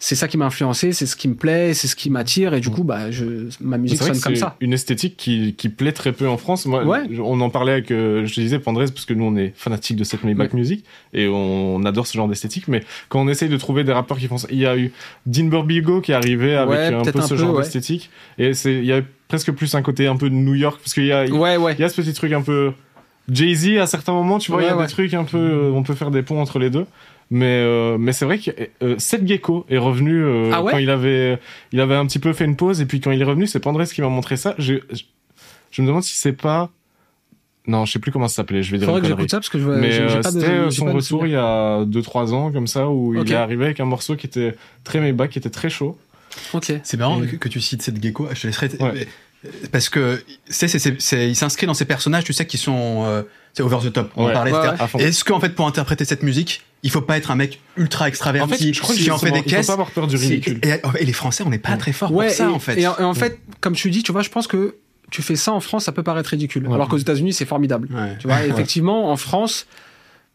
Speaker 3: c'est ça qui m'a influencé, c'est ce qui me plaît, c'est ce qui m'attire et du coup bah je ma musique sonne comme ça.
Speaker 2: une esthétique qui, qui plaît très peu en France. Moi,
Speaker 3: Ouais.
Speaker 2: on en parlait avec, euh, je te disais, Pandrez, parce que nous, on est fanatiques de cette Maybach music et on, adore ce genre d'esthétique. Mais quand on essaye de trouver des rappeurs qui font ça, il y a eu Dean Burbigo qui est arrivé avec
Speaker 3: Ouais,
Speaker 2: un peu
Speaker 3: un
Speaker 2: ce
Speaker 3: peu,
Speaker 2: genre
Speaker 3: ouais.
Speaker 2: d'esthétique. Et c'est, il y a presque plus un côté un peu de New York, parce qu'il y a, il
Speaker 3: Ouais ouais.
Speaker 2: y a ce petit truc un peu Jay-Z à certains moments, tu vois, il y a
Speaker 3: Ouais,
Speaker 2: des trucs un peu, euh, on peut faire des ponts entre les deux. Mais euh, mais c'est vrai que euh, Seth Gecko est revenu euh,
Speaker 3: Ah ouais
Speaker 2: quand il avait il avait un petit peu fait une pause et puis quand il est revenu c'est Pandrez qui m'a montré ça. Je, je je me demande si c'est pas non je sais plus comment ça s'appelait. Je vais dire
Speaker 3: Faudrait que j'écoute ça parce que je vois,
Speaker 2: Mais euh, c'était son retour il y a 2-3 ans comme ça où il est arrivé avec un morceau qui était très Maybach, qui était très chaud.
Speaker 3: Ok.
Speaker 1: C'est marrant
Speaker 2: Et-
Speaker 1: que, que tu cites cette gecko. Je te laisserai.
Speaker 2: Ouais.
Speaker 1: Parce que c'est, c'est, c'est, c'est- il s'inscrit dans ces personnages, tu sais, qui sont euh, c'est over the top. On en parlait,
Speaker 3: Ouais,
Speaker 2: ouais.
Speaker 1: Est-ce qu'en fait, pour interpréter cette musique, il faut pas être un mec ultra extraverti
Speaker 2: En fait, je crois que
Speaker 1: qui en fait des
Speaker 2: justement, il faut
Speaker 1: caisses
Speaker 2: pas avoir peur du ridicule.
Speaker 1: Et, les Français, on n'est pas très forts
Speaker 3: Ouais,
Speaker 1: pour ça,
Speaker 3: et,
Speaker 1: en fait.
Speaker 3: Et en, et en fait, comme tu dis, tu vois, je pense que tu fais ça en France, ça peut paraître ridicule.
Speaker 2: Ouais.
Speaker 3: Alors qu'aux États-Unis, c'est formidable.
Speaker 1: Ouais.
Speaker 3: Tu vois, effectivement, en France,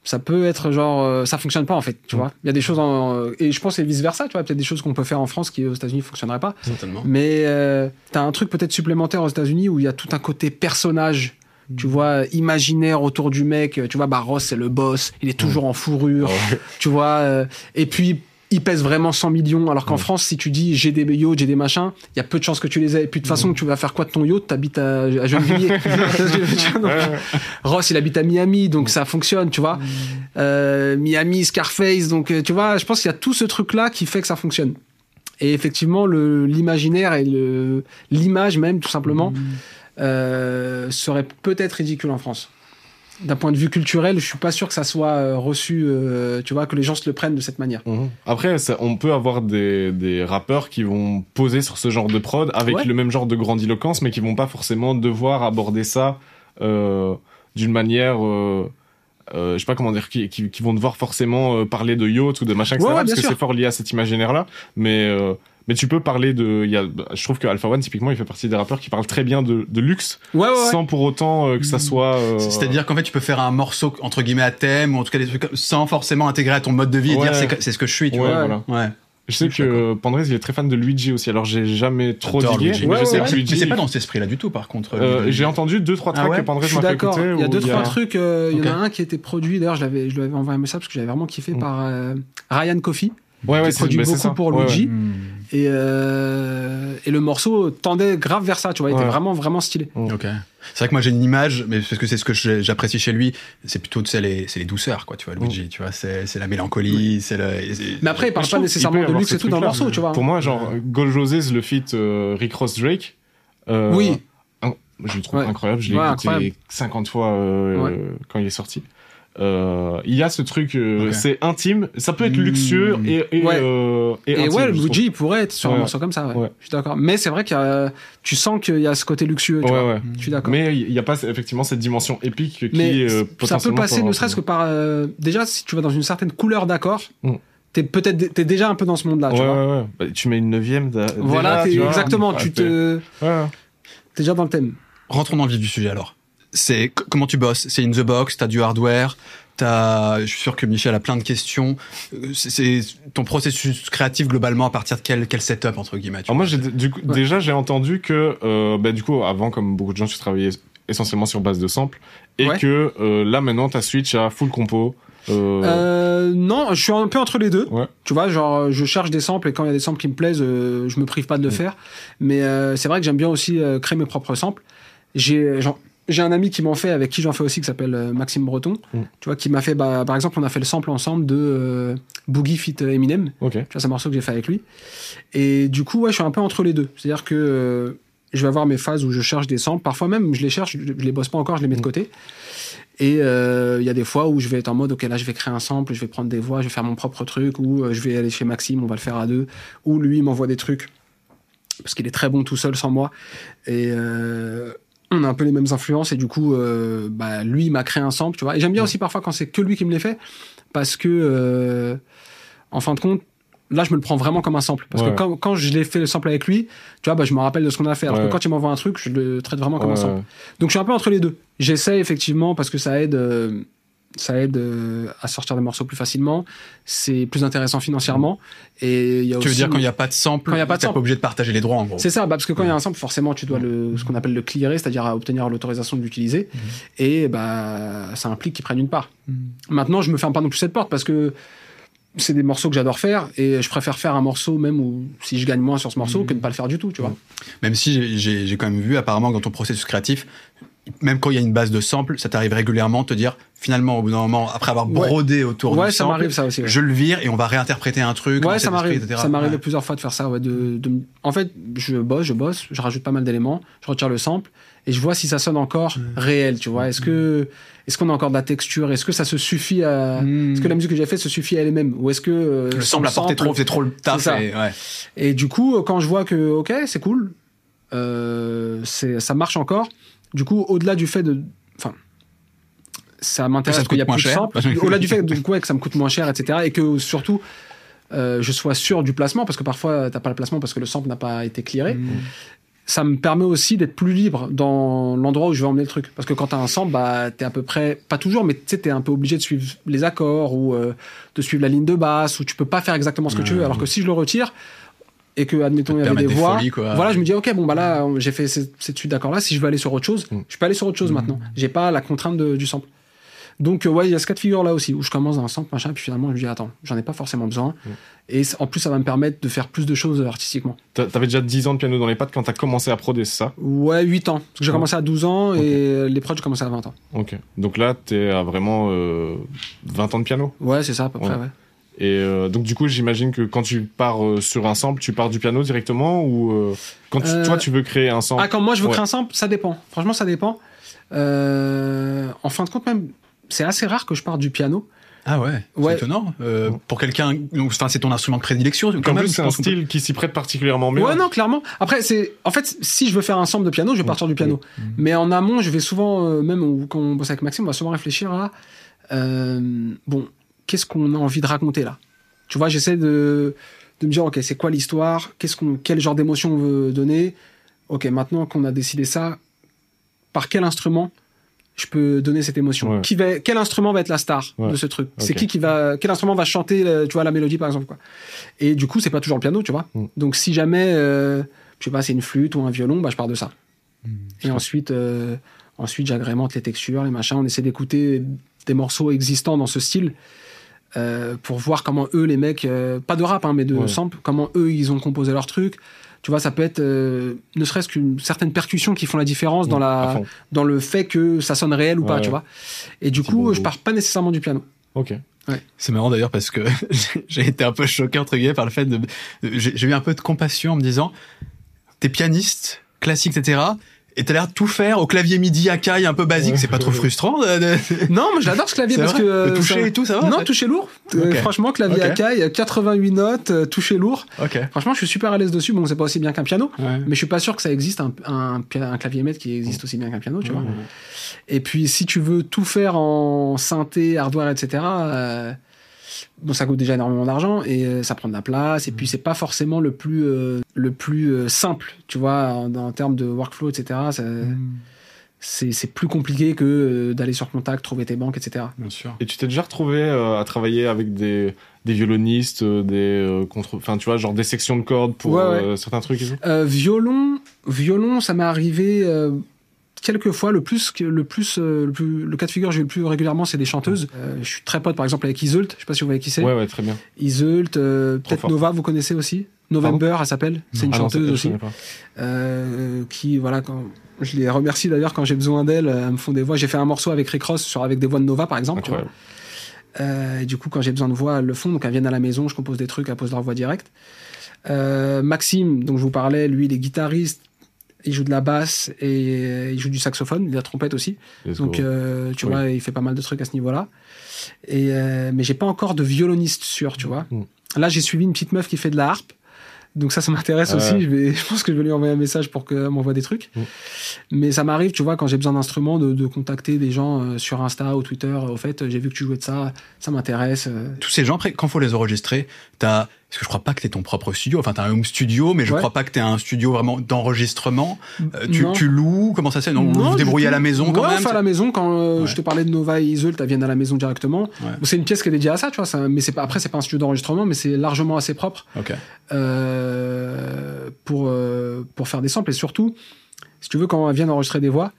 Speaker 3: ça peut être genre, euh, ça fonctionne pas en fait. Tu
Speaker 2: Mm.
Speaker 3: vois, il y a des choses en, euh, et je pense c'est vice versa. Tu vois, peut-être des choses qu'on peut faire en France qui aux États-Unis fonctionneraient pas.
Speaker 1: Certainement.
Speaker 3: Mais euh, t'as un truc peut-être supplémentaire aux États-Unis où il y a tout un côté personnage. Tu vois, imaginaire autour du mec. Tu vois, bah Ross, c'est le boss. Il est toujours en fourrure. Tu vois, euh, et puis il pèse vraiment 100 millions. Alors qu'en. France, si tu dis j'ai des yachts, j'ai des machins, il y a peu de chances que tu les aies. Et puis de toute façon, tu vas faire quoi de ton yacht? T'habites à, à Gennevilliers. Donc. Ross, il habite à Miami, donc ça fonctionne, tu vois. Euh, Miami, Scarface, donc euh, tu vois, je pense qu'il y a tout ce truc-là qui fait que ça fonctionne. Et effectivement, l'imaginaire et l'image même, tout simplement, euh, serait peut-être ridicule en France. D'un point de vue culturel, je suis pas sûr que ça soit euh, reçu, euh, tu vois, que les gens se le prennent de cette manière.
Speaker 2: Mhm. Après, ça- on peut avoir des, des rappeurs qui vont poser sur ce genre de prod avec
Speaker 3: Ouais.
Speaker 2: le même genre de grandiloquence, mais qui vont pas forcément devoir aborder ça euh, d'une manière, euh, je sais pas comment dire, qui, qui, qui vont devoir forcément parler de yacht ou de machin, etc.
Speaker 3: Ouais, ouais,
Speaker 2: parce que c'est fort lié à cet imaginaire-là. Mais mais tu peux parler de, il y a, je trouve que Alpha One typiquement, il fait partie des rappeurs qui parlent très bien de, de luxe,
Speaker 3: Ouais, ouais, ouais.
Speaker 2: sans pour autant euh, que ça soit. euh,
Speaker 1: C'est-à-dire qu'en fait, tu peux faire un morceau entre guillemets à thème ou en tout cas des trucs comme- sans forcément intégrer à ton mode de vie et
Speaker 2: Ouais.
Speaker 1: dire c'est, c'est ce que je suis, tu
Speaker 2: Ouais,
Speaker 1: vois.
Speaker 2: voilà.
Speaker 1: Ouais.
Speaker 2: Je sais que Pandrez, il est très fan de Luigi aussi. Alors j'ai jamais trop digué,
Speaker 1: Luigi.
Speaker 2: mais
Speaker 3: Ouais,
Speaker 2: je sais
Speaker 3: ouais,
Speaker 2: que
Speaker 1: Mais
Speaker 2: Luigi.
Speaker 1: c'est pas dans cet esprit-là du tout, par contre.
Speaker 2: Euh, j'ai entendu deux trois
Speaker 1: Ah
Speaker 2: tracks
Speaker 1: ouais
Speaker 2: que
Speaker 3: suis
Speaker 2: m'a fait écouter.
Speaker 3: Il y a deux trois
Speaker 2: a-
Speaker 3: trucs. euh, Il y en a un qui a été produit. D'ailleurs, je l'avais, je lui avais envoyé un message parce que j'avais vraiment kiffé
Speaker 2: Mm.
Speaker 3: par euh, Ryan Coffey.
Speaker 2: Ouais, ouais,
Speaker 3: qui
Speaker 2: c'est
Speaker 3: produit
Speaker 2: bah,
Speaker 3: beaucoup
Speaker 2: ça.
Speaker 3: pour
Speaker 2: Ouais, ouais.
Speaker 3: Luigi.
Speaker 4: Hmm.
Speaker 3: Et, euh, et le morceau tendait grave vers ça, tu vois, il était vraiment, vraiment stylé.
Speaker 1: Ok. C'est vrai que moi j'ai une image, mais parce que c'est ce que j'apprécie chez lui, c'est plutôt tu sais, les, c'est les douceurs, quoi, tu vois, Luigi, tu vois, c'est la mélancolie, c'est le. et c'est-
Speaker 3: Mais après, il parle pas nécessairement de luxe et tout dans le morceau, tu vois.
Speaker 2: Pour moi, genre, Gold Roses, le feat euh, Rick Ross Drake. euh,
Speaker 3: Oui.
Speaker 2: un- je le trouve
Speaker 3: Ouais.
Speaker 2: incroyable. Je l'ai
Speaker 3: Ouais,
Speaker 2: écouté
Speaker 3: incroyable.
Speaker 2: 50 fois euh,
Speaker 3: Ouais.
Speaker 2: quand il est sorti. Euh, il y a ce truc, euh, c'est intime. Ça peut être luxueux et, et,
Speaker 3: Ouais.
Speaker 2: euh, et,
Speaker 3: Et
Speaker 2: intime,
Speaker 3: ouais. Luigi, il pourrait être sur un
Speaker 2: Ouais.
Speaker 3: morceau comme ça, ouais.
Speaker 2: Ouais.
Speaker 3: Je suis d'accord. Mais c'est vrai qu'il y a, tu sens qu'il y a ce côté luxueux, tu
Speaker 2: Ouais,
Speaker 3: vois.
Speaker 2: ouais.
Speaker 3: Je suis d'accord.
Speaker 2: Mais il n'y a pas effectivement cette dimension épique qui
Speaker 3: Mais
Speaker 2: est euh,
Speaker 3: ça peut passer ne serait-ce que par euh, déjà si tu vas dans une certaine couleur d'accord
Speaker 2: Mm.
Speaker 3: t'es peut-être t'es déjà un peu dans ce monde là
Speaker 2: Ouais,
Speaker 3: tu vois
Speaker 2: ouais, ouais. Bah, tu mets une neuvième.
Speaker 3: voilà
Speaker 2: déjà, tu vois.
Speaker 3: exactement
Speaker 2: Ah,
Speaker 3: tu te t'es déjà dans le thème
Speaker 1: Rentrons dans le vif du sujet alors. C'est comment tu bosses? C'est in the box, t'as du hardware, t'as. Je suis sûr que Michel a plein de questions. Euh, C'est ton processus créatif globalement à partir de quel quel setup entre guillemets. tu
Speaker 2: Alors moi, j'ai, du coup,
Speaker 3: Ouais.
Speaker 2: déjà, j'ai entendu que, euh, bah, du coup, avant, comme beaucoup de gens, tu travaillais essentiellement sur base de samples, et
Speaker 3: Ouais.
Speaker 2: que euh, là, maintenant, t'as switch à full compo. Euh,
Speaker 3: Euh, non je suis un peu entre les deux
Speaker 2: Ouais.
Speaker 3: tu vois genre je cherche des samples et quand il y a des samples qui me plaisent euh, je me prive pas de le
Speaker 2: Mm.
Speaker 3: faire mais euh, c'est vrai que j'aime bien aussi euh, créer mes propres samples j'ai genre, j'ai un ami qui m'en fait avec qui j'en fais aussi qui s'appelle euh, Maxime Breton
Speaker 2: Mm.
Speaker 3: tu vois qui m'a fait bah, par exemple on a fait le sample ensemble de euh, Boogie Fit Eminem
Speaker 2: Ok.
Speaker 3: Tu vois, c'est un morceau que j'ai fait avec lui. Et du coup, ouais, je suis un peu entre les deux. C'est-à-dire que euh, je vais avoir mes phases où je cherche des samples. Parfois même, je les cherche, je, les bosse pas encore, je les mets de
Speaker 2: Mm.
Speaker 3: côté. Et euh, il y a des fois où je vais être en mode, ok, là, je vais créer un sample, je vais prendre des voix, je vais faire mon propre truc, ou euh, je vais aller chez Maxime, on va le faire à deux, ou lui, il m'envoie des trucs, parce qu'il est très bon tout seul sans moi. Et euh, on a un peu les mêmes influences, et du coup, euh, bah, lui, il m'a créé un sample, tu vois. Et j'aime bien aussi parfois quand c'est que lui qui me les fait, parce que, euh, en fin de compte, là, je me le prends vraiment comme un sample. Parce
Speaker 2: Ouais.
Speaker 3: que quand, quand je l'ai fait le sample avec lui, tu vois, bah, je me rappelle de ce qu'on a fait. Alors
Speaker 2: Ouais.
Speaker 3: que quand il m'envoie un truc, je le traite vraiment comme un sample. Donc je suis un peu entre les deux. J'essaie effectivement parce que ça aide, euh, ça aide euh, à sortir des morceaux plus facilement. C'est plus intéressant financièrement. Et il y a
Speaker 1: Tu veux dire quand il n'y a pas de sample,
Speaker 3: Quand il y a pas de
Speaker 1: t'es
Speaker 3: sample.
Speaker 1: pas obligé de partager les droits en gros.
Speaker 3: C'est ça, bah, parce que quand il y a un sample, forcément, tu dois le, ce qu'on appelle le clearer, c'est-à-dire à obtenir l'autorisation de l'utiliser. Et bah, ça implique qu'ils prennent une part. Maintenant, je me ferme pas non plus cette porte parce que c'est des morceaux que j'adore faire et je préfère faire un morceau même où si je gagne moins sur ce morceau que de pas le faire du tout, tu vois.
Speaker 1: Même si j'ai- quand même vu apparemment dans ton processus créatif, même quand il y a une base de sample, ça t'arrive régulièrement de te dire finalement au bout d'un moment après avoir
Speaker 3: Ouais.
Speaker 1: brodé autour
Speaker 3: Ouais,
Speaker 1: du
Speaker 3: ça
Speaker 1: sample,
Speaker 3: m'arrive ça aussi. ouais.
Speaker 1: je le vire et on va réinterpréter un truc.
Speaker 3: Ouais, ça m'arrive.
Speaker 1: esprit, etc.
Speaker 3: Ça m'arrive
Speaker 1: Ouais.
Speaker 3: plusieurs fois de faire ça. Ouais, de, de- En fait, je bosse, je bosse, je rajoute pas mal d'éléments, je retire le sample et je vois si ça sonne encore réel. Tu vois, est-ce que est-ce qu'on a encore de la texture? Est-ce que ça se suffit à Est-ce que la musique que j'ai faite se suffit à elle-même? Ou est-ce que euh,
Speaker 1: le sample apportait trop, c'est trop le taf. Et-.
Speaker 3: Et du coup, quand je vois que ok, c'est cool, euh, c'est ça marche encore. Du coup, au-delà du fait de, enfin, ça m'intéresse
Speaker 1: te
Speaker 3: qu'il y a plus
Speaker 1: cher.
Speaker 3: samples. Au-delà du fait de, ouais, que ça me coûte moins cher, etc. Et que surtout, euh, je sois sûr du placement, parce que parfois t'as pas le placement parce que le sample n'a pas été clearé. Ça me permet aussi d'être plus libre dans l'endroit où je vais emmener le truc. Parce que quand t'as un sample, bah, t'es à peu près, pas toujours, mais tu sais, t'es un peu obligé de suivre les accords ou euh, de suivre la ligne de basse, ou tu peux pas faire exactement ce que tu veux. Alors que si je le retire, et que, admettons, il y avait des
Speaker 1: des
Speaker 3: voix,
Speaker 1: folies, quoi.
Speaker 3: voilà, je me dis, ok, bon, bah là, j'ai fait cette, cette suite d'accords là, si je veux aller sur autre chose,
Speaker 2: Mm.
Speaker 3: je peux aller sur autre chose maintenant. J'ai pas la contrainte de- du sample. Donc, euh, ouais, il y a ce cas de figure là aussi, où je commence d'un sample, machin, puis finalement, je me dis, attends, j'en ai pas forcément besoin.
Speaker 2: Mm.
Speaker 3: Et en plus, ça va me permettre de faire plus de choses euh, artistiquement.
Speaker 2: T'a- T'avais déjà 10 ans de piano dans les pattes quand t'as commencé à c'est ça?
Speaker 3: Ouais, 8 ans. Parce que j'ai commencé à 12 ans et les prods, j'ai commencé à 20 ans.
Speaker 2: Ok. Donc là, t'es à vraiment euh, 20 ans de piano?
Speaker 3: Ouais, c'est ça, à peu près,
Speaker 2: Ouais. Et euh, donc du coup, j'imagine que quand tu pars euh, sur un sample, tu pars du piano directement ou euh, quand tu-
Speaker 3: Euh,
Speaker 2: toi tu veux créer un sample?
Speaker 3: Ah, quand moi je veux
Speaker 2: Ouais.
Speaker 3: créer un sample, ça dépend. Franchement, ça dépend. Euh, en fin de compte, même, c'est assez rare que je parte du piano.
Speaker 1: Ah ouais,
Speaker 3: Ouais.
Speaker 1: c'est étonnant. Euh, pour quelqu'un, c'est ton instrument de prédilection. Quand
Speaker 2: En
Speaker 1: même,
Speaker 2: plus, c'est un
Speaker 1: peut-
Speaker 2: style qui s'y prête particulièrement bien.
Speaker 3: Ouais, non, clairement. Après, c'est, en fait, si je veux faire un sample de piano, je vais partir du piano. Mais en amont, je vais souvent, euh, même quand on bosse avec Maxime, on va souvent réfléchir à, euh, bon, qu'est-ce qu'on a envie de raconter là? Tu vois, j'essaie de, de me dire, ok, c'est quoi l'histoire? Qu'est-ce qu'on, quel genre d'émotion on veut donner? Ok, maintenant qu'on a décidé ça, par quel instrument je peux donner cette émotion?
Speaker 2: Ouais.
Speaker 3: Qui va, quel instrument va être la star
Speaker 2: Ouais.
Speaker 3: de ce truc? C'est qui qui va, quel instrument va chanter, euh, tu vois, la mélodie par exemple quoi? Et du coup, c'est pas toujours le piano, tu vois?
Speaker 2: Mm.
Speaker 3: Donc si jamais, euh, je sais pas, c'est une flûte ou un violon, bah je pars de ça. Et ensuite, euh, ensuite j'agrémente les textures, les machins. On essaie d'écouter des morceaux existants dans ce style. Euh, pour voir comment eux, les mecs, euh, pas de rap, hein, mais de
Speaker 2: Ouais.
Speaker 3: sample, comment eux, ils ont composé leur truc. Tu vois, ça peut être euh, ne serait-ce qu'une certaine percussion qui font la différence dans,
Speaker 2: À
Speaker 3: la, dans le fait que ça sonne réel ou pas,
Speaker 2: Ouais,
Speaker 3: tu
Speaker 2: ouais.
Speaker 3: vois. Et du coup,
Speaker 2: bongo.
Speaker 3: je pars pas nécessairement du piano.
Speaker 2: Ok.
Speaker 1: C'est marrant d'ailleurs parce que j'ai été un peu choqué entre guillemets par le fait de, j'ai j'ai eu un peu de compassion en me disant, t'es pianiste, classique, etc. Et t'as l'air de tout faire au clavier MIDI Akai un peu basique,
Speaker 2: Ouais.
Speaker 1: c'est pas trop frustrant de, de-
Speaker 3: Non, mais j'adore ce clavier parce que. euh,
Speaker 1: De toucher
Speaker 3: ça-
Speaker 1: et tout, ça va
Speaker 3: Non, toucher lourd. Euh, franchement, clavier
Speaker 1: Ok.
Speaker 3: Akai, 88 notes, euh, toucher lourd.
Speaker 1: Ok.
Speaker 3: Franchement, je suis super à l'aise dessus. Bon, c'est pas aussi bien qu'un piano,
Speaker 1: Ouais.
Speaker 3: mais je suis pas sûr que ça existe un, un, pi- un clavier maître qui existe aussi bien qu'un piano, tu vois.
Speaker 2: Ouais.
Speaker 3: Et puis, si tu veux tout faire en synthé, hardware, etc., euh, bon, ça coûte déjà énormément d'argent et euh, ça prend de la place. Et puis, c'est pas forcément le plus, euh, le plus euh, simple, tu vois, en, en termes de workflow, etc. Ça- C'est c'est plus compliqué que euh, d'aller sur contact, trouver tes banques, etc.
Speaker 1: Bien sûr.
Speaker 2: Et tu t'es déjà retrouvé euh, à travailler avec des, des violonistes, euh, des euh, contre, enfin tu vois, genre des sections de cordes pour
Speaker 3: Ouais, ouais.
Speaker 2: euh, certains trucs et tout?
Speaker 3: Euh, violon, violon, ça m'est arrivé euh, quelques fois. Le plus, le plus, euh, le plus, le cas de figure que j'ai le plus régulièrement, c'est des chanteuses. Euh, je suis très pote, par exemple, avec Iseult. Je sais pas si vous voyez qui c'est.
Speaker 2: Ouais, ouais, très bien.
Speaker 3: Iseult, euh, peut-être. Nova, vous connaissez aussi? November, elle s'appelle. C'est une
Speaker 2: Ah
Speaker 3: chanteuse aussi. Euh, qui, voilà, quand je les remercie d'ailleurs quand j'ai besoin d'elles, elles me font des voix. J'ai fait un morceau avec Rick Ross sur avec des voix de Nova, par exemple. tu vois. Et du coup, quand j'ai besoin de voix, elles le font. Donc, elles viennent à la maison, je compose des trucs, elles posent leur voix directe. Maxime, dont je vous parlais, lui, il est guitariste, il joue de la basse et il joue du saxophone, a la trompette aussi.
Speaker 2: Let's
Speaker 3: Donc, euh, tu
Speaker 2: Oui.
Speaker 3: vois, il fait pas mal de trucs à ce niveau-là. Et euh, mais j'ai pas encore de violoniste sûr, tu vois.
Speaker 2: Mm.
Speaker 3: Là, j'ai suivi une petite meuf qui fait de la harpe. Donc ça, ça m'intéresse
Speaker 2: Ouais.
Speaker 3: aussi. Je, vais, je pense que je vais lui envoyer un message pour qu'elle m'envoie des trucs.
Speaker 2: Mm.
Speaker 3: Mais ça m'arrive, tu vois, quand j'ai besoin d'instruments, de, de contacter des gens euh, sur Insta ou Twitter. euh, Au fait, j'ai vu que tu jouais de ça, ça m'intéresse. euh.
Speaker 1: Tous ces gens, après, quand faut les enregistrer, t'as, parce que je crois pas que t'aies ton propre studio, enfin t'as un home studio, mais je
Speaker 3: Ouais.
Speaker 1: crois pas que t'aies un studio vraiment d'enregistrement. Euh, tu, tu loues, comment ça se fait? Non, vous
Speaker 3: Non,
Speaker 1: vous débrouillez à la maison quand
Speaker 3: ouais,
Speaker 1: même
Speaker 3: on fait à la maison quand euh,
Speaker 1: Ouais.
Speaker 3: je te parlais de Nova et Iseult, elles viennent à la maison directement. C'est une pièce qui est dédiée à ça, tu vois. ça- mais c'est pas après, c'est pas un studio d'enregistrement, mais c'est largement assez propre euh, pour pour faire des samples et surtout, si tu veux, quand elles viennent enregistrer des voix,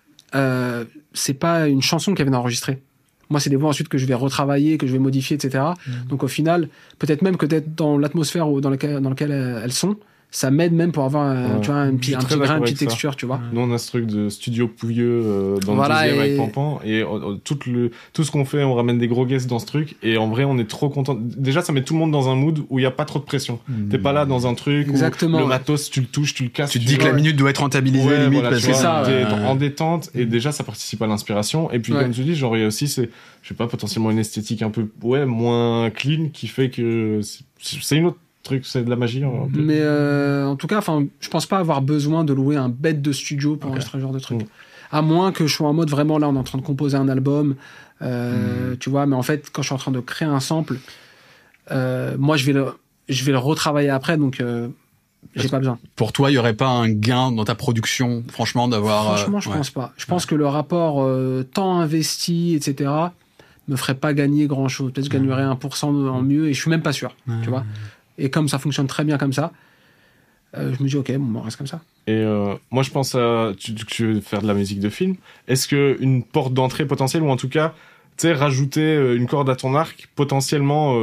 Speaker 3: c'est pas une chanson qu'elles viennent enregistrer. Moi, c'est des voix ensuite que je vais retravailler, que je vais modifier, etc. Donc au final, peut-être même que d'être dans l'atmosphère dans laquelle, dans laquelle elles elles sont, ça m'aide même pour avoir un,
Speaker 2: Ouais.
Speaker 3: tu vois, un petit, un petit grain, une petite
Speaker 2: ça.
Speaker 3: texture, tu vois.
Speaker 2: Nous, on a ce truc de studio pouilleux euh, dans
Speaker 3: Voilà,
Speaker 2: le deuxième
Speaker 3: et-
Speaker 2: avec Pampan. Et euh, euh, tout, le, tout ce qu'on fait, on ramène des gros guests dans ce truc. Et en vrai, on est trop content. Déjà, ça met tout le monde dans un mood où il n'y a pas trop de pression. T'es pas là dans un truc
Speaker 3: Exactement,
Speaker 2: où le
Speaker 3: ouais.
Speaker 2: matos, tu le touches, tu le casses.
Speaker 1: Tu te dis que la minute doit être rentabilisée
Speaker 2: Ouais,
Speaker 1: limite
Speaker 2: voilà,
Speaker 1: parce
Speaker 2: tu
Speaker 1: que
Speaker 3: ça,
Speaker 2: t'es
Speaker 1: ouais.
Speaker 2: en détente et déjà ça participe à l'inspiration et puis
Speaker 3: Ouais.
Speaker 2: comme tu dis genre il y a aussi c'est je sais pas potentiellement une esthétique un peu ouais moins clean qui fait que c'est une autre truc c'est de la magie peu.
Speaker 3: Mais euh, en tout cas, enfin, je pense pas avoir besoin de louer un bête de studio pour
Speaker 1: Ok.
Speaker 3: enregistrer ce genre de truc.
Speaker 2: Mm.
Speaker 3: À moins que je sois en mode vraiment là, on est en train de composer un album,
Speaker 1: Mm.
Speaker 3: euh, tu vois. Mais en fait, quand je suis en train de créer un sample, euh, moi, je vais le, je vais le retravailler après, donc euh, j'ai pas besoin.
Speaker 1: Pour toi, il y aurait pas un gain dans ta production, franchement, d'avoir.
Speaker 3: Franchement, je
Speaker 1: ouais.
Speaker 3: pense pas. Je pense que le rapport euh, temps investi, etc., me ferait pas gagner grand chose. Peut-être que je gagnerais 1% en mieux, et je suis même pas sûr, tu vois. Et comme ça fonctionne très bien comme ça, euh, je me dis ok, bon, on reste comme ça.
Speaker 2: Et euh, moi je pense à tu, veux faire de la musique de film est-ce que une porte d'entrée potentielle ou en tout cas tu sais rajouter euh, une corde à ton arc potentiellement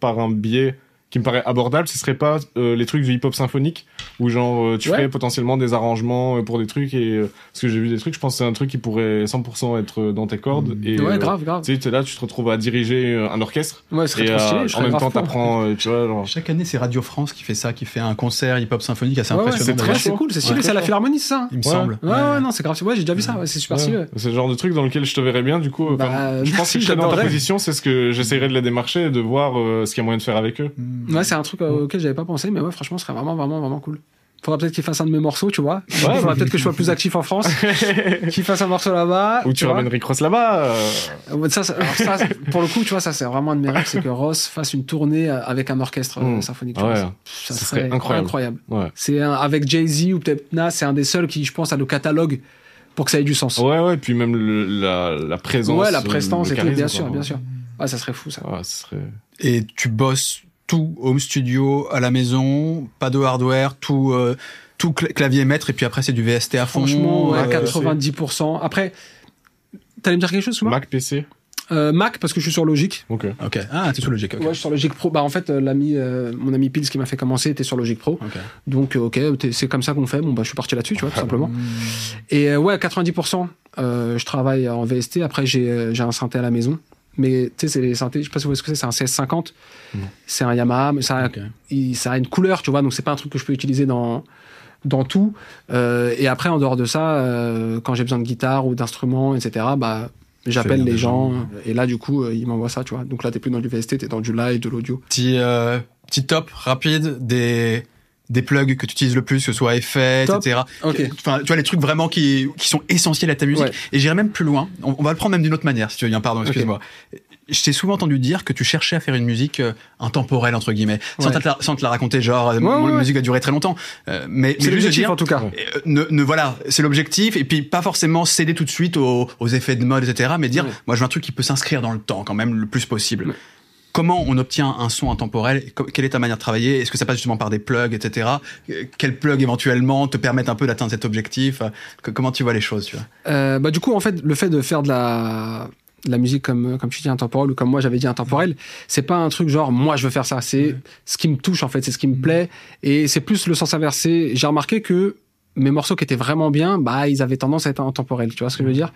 Speaker 2: par un biais qui me paraît abordable ce serait pas euh, les trucs du hip hop symphonique où genre euh, tu
Speaker 3: Ouais.
Speaker 2: ferais potentiellement des arrangements euh, pour des trucs et euh, parce que j'ai vu des trucs je pense que c'est un truc qui pourrait 100% être dans tes cordes et
Speaker 3: ouais, grave, grave.
Speaker 2: tu sais t'es là tu te retrouves à diriger un orchestre
Speaker 3: Ouais, ce serait
Speaker 2: et
Speaker 3: trop stylé. je
Speaker 2: en même temps t'apprends euh, tu vois genre
Speaker 1: Chaque année, c'est Radio France qui fait ça, qui fait un concert hip-hop symphonique assez impressionnant.
Speaker 3: c'est très, c'est cool, c'est stylé.
Speaker 1: Ouais.
Speaker 3: C'est à la Philharmonie, ça hein
Speaker 1: Il me semble.
Speaker 3: Ouais, ouais, non, c'est grave. Ouais, j'ai déjà vu ça. Ouais, c'est super
Speaker 2: Ouais.
Speaker 3: stylé.
Speaker 2: C'est le genre de truc dans lequel je te verrais bien, du coup.
Speaker 3: Bah,
Speaker 2: je pense que si dans ta position, c'est ce que j'essaierais de les démarcher et de voir ce qu'il y a moyen de faire avec eux.
Speaker 3: Ouais, c'est un truc euh, auquel j'avais pas pensé, mais ouais, franchement, ce serait vraiment, vraiment, vraiment cool. Faudra peut-être qu'il fasse un de mes morceaux, tu vois. Il faudra peut-être que je sois plus actif en France, qu'il fasse un morceau là-bas.
Speaker 2: Ou tu
Speaker 3: vois.
Speaker 2: ramènes Rick Ross là-bas. euh,
Speaker 3: ouais, Ça, ça, pour le coup, tu vois, ça, c'est vraiment un de mes rêves, c'est que Ross fasse une tournée euh, avec un orchestre euh,
Speaker 2: Mm.
Speaker 3: symphonique. tu
Speaker 2: Ouais.
Speaker 3: Ça,
Speaker 2: Ce
Speaker 3: serait,
Speaker 2: serait incroyable. Ouais.
Speaker 3: C'est un- avec Jay-Z ou peut-être Nas, c'est un des seuls qui, je pense, a le catalogue pour que ça ait du sens.
Speaker 2: Ouais, ouais, puis même le, la, la présence.
Speaker 3: Ouais, la prestance et tout, bien sûr, bien sûr. Ah, ça serait fou, ça.
Speaker 2: Ouais, ce serait.
Speaker 1: Et tu bosses tout home studio à la maison, pas de hardware, tout euh, tout clavier maître et puis après c'est du VST à fond.
Speaker 3: Franchement, ouais,
Speaker 1: euh,
Speaker 3: 90%. Après, t'allais me dire quelque chose, Souma
Speaker 2: Mac PC.
Speaker 3: Euh, Mac parce que je suis sur Logic.
Speaker 2: Ok.
Speaker 1: Ok. Ah, t'es sur Logic. ok.
Speaker 3: Ouais, je suis sur Logic Pro. Bah en fait, l'ami, euh, mon ami Pils qui m'a fait commencer était sur Logic Pro. Donc ok, c'est comme ça qu'on fait. Bon bah je suis parti là-dessus, tu vois, tout simplement. Et euh, ouais, 90%, euh, je travaille en VST. Après j'ai j'ai un synthé à la maison. Mais tu sais, c'est les synthés, je sais pas si vous voyez ce que c'est, c'est un CS50.
Speaker 2: Non.
Speaker 3: C'est un Yamaha, mais ça, a-
Speaker 1: Ok.
Speaker 3: il- ça a une couleur, tu vois, donc c'est pas un truc que je peux utiliser dans dans tout. Euh, et après, en dehors de ça, euh, quand j'ai besoin de guitare ou d'instruments, etc., bah j'appelle les gens.
Speaker 1: gens.
Speaker 3: Et là, du coup, euh, ils m'envoient ça, tu vois. Donc là, t'es plus dans du VST, t'es dans du live, de l'audio.
Speaker 1: Petit, euh, petit top rapide des, des plugs que tu utilises le plus, que ce soit effet,
Speaker 3: Top.
Speaker 1: etc.
Speaker 3: Ok.
Speaker 1: Enfin, tu vois, les trucs vraiment qui, qui sont essentiels à ta musique.
Speaker 3: Ouais.
Speaker 1: Et j'irai même plus loin. On, on va le prendre même d'une autre manière, si tu veux bien, pardon, excuse-moi. Je t'ai souvent entendu dire que tu cherchais à faire une musique euh, intemporelle, entre guillemets. Sans, te la, sans te la raconter, genre, euh,
Speaker 3: ouais, ouais.
Speaker 1: musique a duré très longtemps. Euh, mais,
Speaker 3: C'est l'objectif, en tout cas.
Speaker 1: Euh, ne, ne voilà, c'est l'objectif, et puis pas forcément céder tout de suite aux, aux effets de mode, etc., mais dire, moi je veux un truc qui peut s'inscrire dans le temps quand même le plus possible. Comment on obtient un son intemporel Quelle est ta manière de travailler? Est-ce que ça passe justement par des plugs, etc. Euh, Quels plugs éventuellement te permettent un peu d'atteindre cet objectif? Euh, que- Comment tu vois les choses tu vois?
Speaker 3: Euh, bah du coup en fait le fait de faire de la de la musique comme comme tu dis intemporelle ou comme moi j'avais dit intemporelle c'est pas un truc genre moi je veux faire ça. C'est ce qui me touche en fait. C'est ce qui me plaît. Et c'est plus le sens inversé. J'ai remarqué que mes morceaux qui étaient vraiment bien bah ils avaient tendance à être intemporels tu vois ce que je veux dire?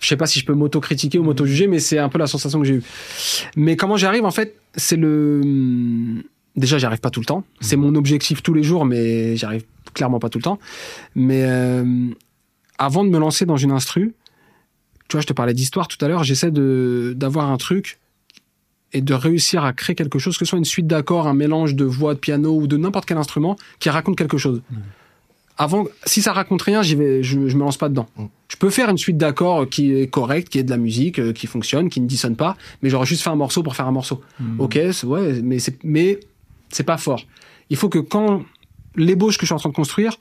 Speaker 3: Je sais pas si je peux m'auto-critiquer ou m'auto-juger mais c'est un peu la sensation que j'ai eue. Mais comment j'y arrive en fait c'est le déjà j'y arrive pas tout le temps. C'est mon objectif tous les jours mais j'y arrive clairement pas tout le temps. Mais euh, avant de me lancer dans une instru, tu vois, je te parlais d'histoire tout à l'heure, j'essaie de d'avoir un truc et de réussir à créer quelque chose, que ce soit une suite d'accords, un mélange de voix, de piano ou de n'importe quel instrument qui raconte quelque chose. Avant, si ça raconte rien, j'y vais, je, je me lance pas dedans.
Speaker 2: Mm.
Speaker 3: Je peux faire une suite d'accords qui est correcte, qui est de la musique, euh, qui fonctionne, qui ne dissonne pas, mais j'aurais juste fait un morceau pour faire un morceau. Ok, c'est- ouais, mais c'est mais c'est pas fort. Il faut que quand l'ébauche que je suis en train de construire,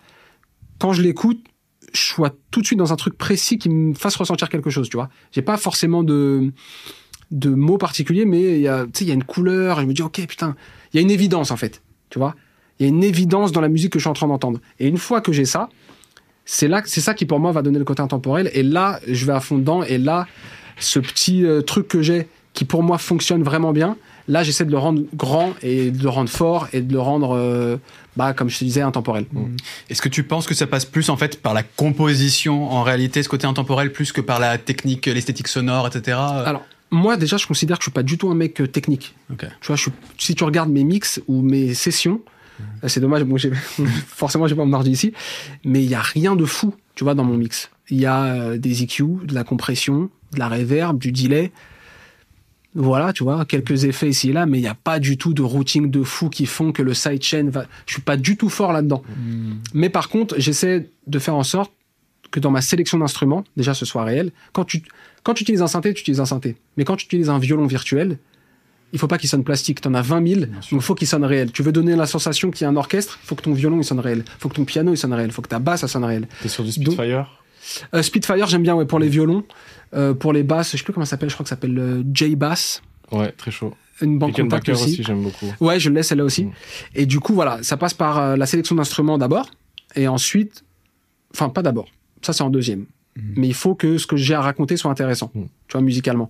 Speaker 3: quand je l'écoute, je sois tout de suite dans un truc précis qui me fasse ressentir quelque chose, tu vois. J'ai pas forcément de de mots particuliers, mais il y a, tu sais, il y a une couleur. Et je me dis, ok, putain, il y a une évidence en fait, tu vois. Il y a une évidence dans la musique que je suis en train d'entendre. Et une fois que j'ai ça, c'est là, c'est ça qui pour moi va donner le côté intemporel. Et là, je vais à fond dedans. Et là, ce petit euh, truc que j'ai, qui pour moi fonctionne vraiment bien, là, j'essaie de le rendre grand et de le rendre fort et de le rendre, euh, bah, comme je te disais, intemporel.
Speaker 1: Est-ce que tu penses que ça passe plus en fait par la composition en réalité, ce côté intemporel, plus que par la technique, l'esthétique sonore, etc.
Speaker 3: Alors, moi, déjà, je considère que je suis pas du tout un mec euh, technique.
Speaker 1: Ok.
Speaker 3: Tu vois, je suis- si tu regardes mes mix ou mes sessions, euh, c'est dommage, bon, forcément, j'ai pas mon ordi ici, mais il y a rien de fou, tu vois, dans mon mix. Il y a euh, des EQ, de la compression, de la reverb, du delay. Voilà, tu vois, quelques effets ici et là, mais il n'y a pas du tout de routing de fou qui font que le sidechain va. Je suis pas du tout fort là-dedans. Mais par contre, j'essaie de faire en sorte que dans ma sélection d'instruments, déjà ce soit réel. Quand tu, quand tu utilises un synthé, tu utilises un synthé. Mais quand tu utilises un violon virtuel, il faut pas qu'il sonne plastique. Tu en as 20 000, donc il faut qu'il sonne réel. Tu veux donner la sensation qu'il y a un orchestre, il faut que ton violon il sonne réel. Il faut que ton piano il sonne réel. Il faut que ta basse elle sonne réel.
Speaker 2: T'es sur du Spitfire
Speaker 3: Euh, Spitfire, j'aime bien ouais, pour les violons. Euh, pour les basses, je sais plus comment ça s'appelle, je crois que ça s'appelle euh, J-Bass.
Speaker 2: Ouais, très chaud.
Speaker 3: Une banque contact aussi.
Speaker 2: aussi, j'aime beaucoup.
Speaker 3: Ouais, je le laisse celle-là aussi.
Speaker 2: Mm.
Speaker 3: Et du coup, voilà, ça passe par euh, la sélection d'instruments d'abord, et ensuite, enfin pas d'abord, ça c'est en deuxième. Mais il faut que ce que j'ai à raconter soit intéressant,
Speaker 2: Mm.
Speaker 3: tu vois, musicalement.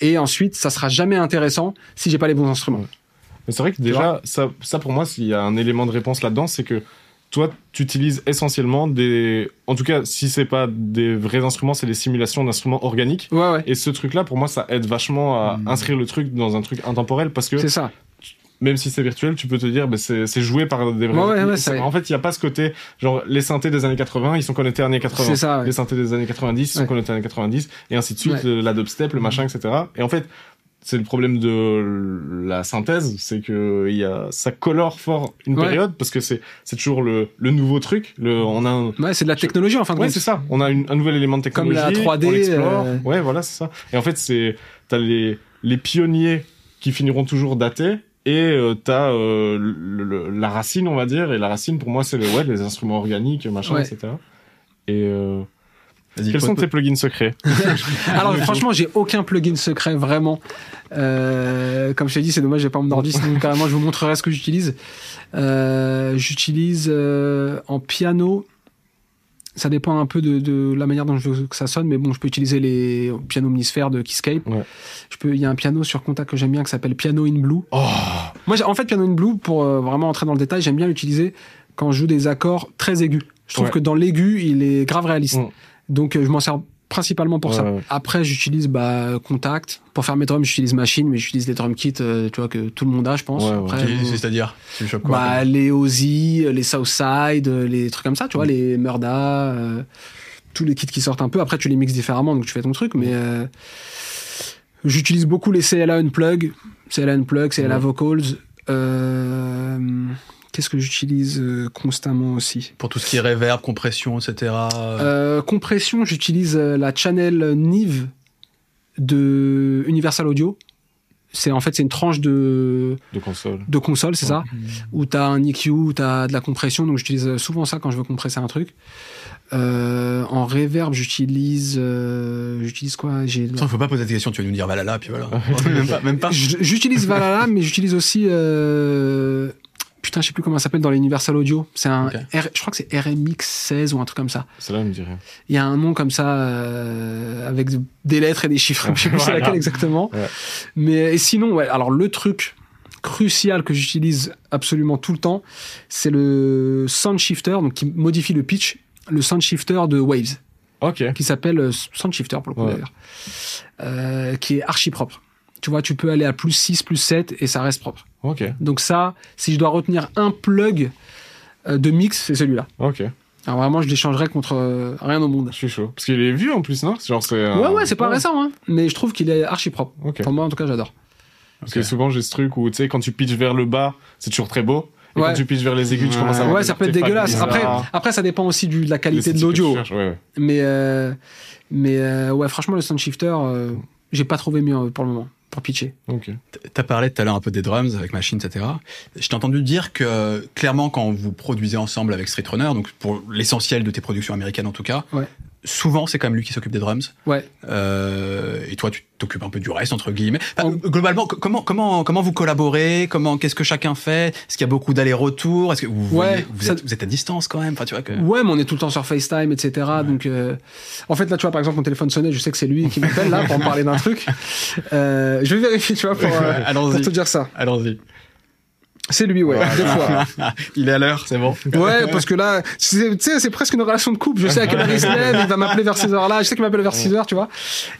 Speaker 3: Et ensuite, ça sera jamais intéressant si j'ai pas les bons instruments.
Speaker 2: Mais c'est vrai que déjà, ça, ça pour moi, s'il y a un élément de réponse là-dedans, c'est que toi, tu utilises essentiellement des. En tout cas, si c'est pas des vrais instruments, c'est des simulations d'instruments organiques.
Speaker 3: Ouais, ouais.
Speaker 2: Et ce truc-là, pour moi, ça aide vachement à
Speaker 1: Mm.
Speaker 2: inscrire le truc dans un truc intemporel parce que
Speaker 3: C'est ça.
Speaker 2: Même si c'est virtuel, tu peux te dire, bah, c'est joué par des vrais.
Speaker 3: Ouais, ouais, ouais,
Speaker 2: en fait, il n'y a pas ce côté, genre, les synthés des années 80, ils sont connectés à années 80.
Speaker 3: C'est ça, ouais.
Speaker 2: Les synthés des années 90, ils sont
Speaker 3: Ouais.
Speaker 2: connectés à années 90, et ainsi de suite,
Speaker 3: Ouais.
Speaker 2: la dubstep, le machin, etc. Et en fait, c'est le problème de la synthèse, c'est que il y a, ça colore fort une
Speaker 3: Ouais.
Speaker 2: période, parce que c'est, c'est toujours le, le nouveau truc, le, on a un,
Speaker 3: Ouais, c'est de la technologie en fin de
Speaker 2: Ouais,
Speaker 3: compte.
Speaker 2: c'est ça. On a une- un nouvel élément de
Speaker 3: Comme
Speaker 2: technologie.
Speaker 3: la 3D,
Speaker 2: on
Speaker 3: euh,
Speaker 2: Ouais, voilà, c'est ça. Et en fait, c'est t'as les les pionniers qui finiront toujours datés et euh, t'as euh, le- le- la racine, on va dire. Et la racine, pour moi, c'est le ouais, les instruments organiques, machin,
Speaker 3: Ouais.
Speaker 2: etc. Et euh, quels sont tes plugins secrets?
Speaker 3: Alors franchement, j'ai aucun plugin secret vraiment. Euh, comme je t'ai dit, c'est dommage, j'ai pas mon ordi, sinon carrément je vous montrerai ce que j'utilise. Euh, j'utilise euh, en piano. Ça dépend un peu de, de la manière dont je veux que ça sonne, mais bon, je peux utiliser les pianos omnisphères de Keyscape.
Speaker 2: Ouais.
Speaker 3: Je peux, il y a un piano sur Contact que j'aime bien qui s'appelle Piano in Blue.
Speaker 2: Oh,
Speaker 3: Moi, en fait, Piano in Blue, pour euh, vraiment entrer dans le détail, j'aime bien l'utiliser quand je joue des accords très aigus. Je trouve
Speaker 2: Ouais.
Speaker 3: que dans l'aigu, il est grave réaliste.
Speaker 2: Mm.
Speaker 3: Donc, euh, je m'en sers principalement pour
Speaker 2: Ouais,
Speaker 3: ça.
Speaker 2: ouais.
Speaker 3: Après, j'utilise bah, Contact. Pour faire mes drums, j'utilise Machine, mais j'utilise les drum kits, euh, tu vois, que tout le monde a, je pense.
Speaker 2: Ouais,
Speaker 3: euh,
Speaker 1: C'est-à-dire, tu chopes quoi
Speaker 3: bah, les Ozzy, les Southside, euh, les trucs comme ça, tu vois, les Murda, euh, tous les kits qui sortent un peu. Après, tu les mixes différemment, donc tu fais ton truc, mais euh, j'utilise beaucoup les CLA Unplug, CLA Unplug, CLA
Speaker 2: Ouais.
Speaker 3: Vocals. Euh, Qu'est-ce que j'utilise euh, constamment aussi?
Speaker 1: Pour tout ce qui est reverb, compression, etc.
Speaker 3: Euh, Compression, j'utilise euh, la channel Nive de Universal Audio. C'est en fait c'est une tranche de
Speaker 2: de console.
Speaker 3: de console, c'est ça? Où t'as un EQ, où t'as de la compression, donc j'utilise souvent ça quand je veux compresser un truc. Euh, en reverb, j'utilise, euh, j'utilise quoi? J'ai,
Speaker 1: Attends, faut pas poser de questions, tu vas nous dire Valhalla, puis voilà. même pas. Même pas.
Speaker 3: J- j'utilise Valhalla, mais j'utilise aussi, euh... putain, je sais plus comment ça s'appelle dans l'Universal Audio. C'est un. R- je crois que c'est RMX 16 ou un truc comme ça.
Speaker 2: Cela me dit rien.
Speaker 3: Il y a un nom comme ça euh, avec des lettres et des chiffres. Je sais plus c'est laquelle exactement.
Speaker 2: Ouais.
Speaker 3: Mais et sinon, ouais. Alors le truc crucial que j'utilise absolument tout le temps, c'est le sound shifter, donc qui modifie le pitch, le sound shifter de Waves,
Speaker 2: Ok.
Speaker 3: qui s'appelle euh, sound shifter pour le coup
Speaker 2: Ouais.
Speaker 3: d'ailleurs, euh, qui est archi propre. Tu vois, tu peux aller à plus 6, plus 7 et ça reste propre. Donc ça, si je dois retenir un plug euh, de mix, c'est celui-là.
Speaker 2: Ok.
Speaker 3: Alors vraiment, je l'échangerais contre euh, rien au monde.
Speaker 2: Je suis chaud. Parce qu'il est vieux en plus, non? Genre c'est.
Speaker 3: Ouais, ouais, c'est pas récent, hein. Mais je trouve qu'il est archi propre.
Speaker 2: Ok.
Speaker 3: Enfin, moi, en tout cas, j'adore.
Speaker 2: Parce que souvent j'ai ce truc où tu sais quand tu pitches vers le bas, c'est toujours très beau. Et
Speaker 3: Ouais.
Speaker 2: quand tu pitches vers les aigus, tu commences à
Speaker 3: Ouais, ça peut être dégueulasse. Après, après, ça dépend aussi du, de la qualité de l'audio.
Speaker 2: Ouais, ouais.
Speaker 3: Mais, euh, mais euh, ouais, franchement, le sound shifter, j'ai pas trouvé mieux pour le moment, pour pitcher.
Speaker 2: Ok.
Speaker 1: T'as parlé tout à l'heure un peu des drums avec machine, etc. Je t'ai entendu dire que clairement quand vous produisez ensemble avec Street Runner, donc pour l'essentiel de tes productions américaines en tout cas,
Speaker 3: Ouais.
Speaker 1: Souvent c'est quand même lui qui s'occupe des drums.
Speaker 3: Ouais.
Speaker 1: Euh, et toi tu t'occupes un peu du reste entre guillemets. Enfin, Globalement, co- comment comment comment vous collaborez? Comment qu'est-ce que chacun fait? Est-ce qu'il y a beaucoup d'allers-retours? Est-ce que vous,
Speaker 3: Ouais,
Speaker 1: voyez- vous,
Speaker 3: ça-
Speaker 1: êtes, vous êtes à distance quand même? Enfin tu vois que.
Speaker 3: Ouais, mais on est tout le temps sur FaceTime, etc. Donc, euh, en fait, là, tu vois, par exemple, mon téléphone sonnait, je sais que c'est lui qui m'appelle là pour me parler d'un truc. Euh, je vais vérifier, tu vois, pour, euh, pour te dire ça.
Speaker 1: Allons-y.
Speaker 3: C'est lui, ouais, deux fois.
Speaker 1: Il est à l'heure, c'est bon.
Speaker 3: Ouais, parce que là, c'est- tu sais, c'est presque une relation de couple. Je sais à quelle heure il se lève, il va m'appeler vers ces heures-là. Je sais qu'il m'appelle vers 6 heures, tu vois.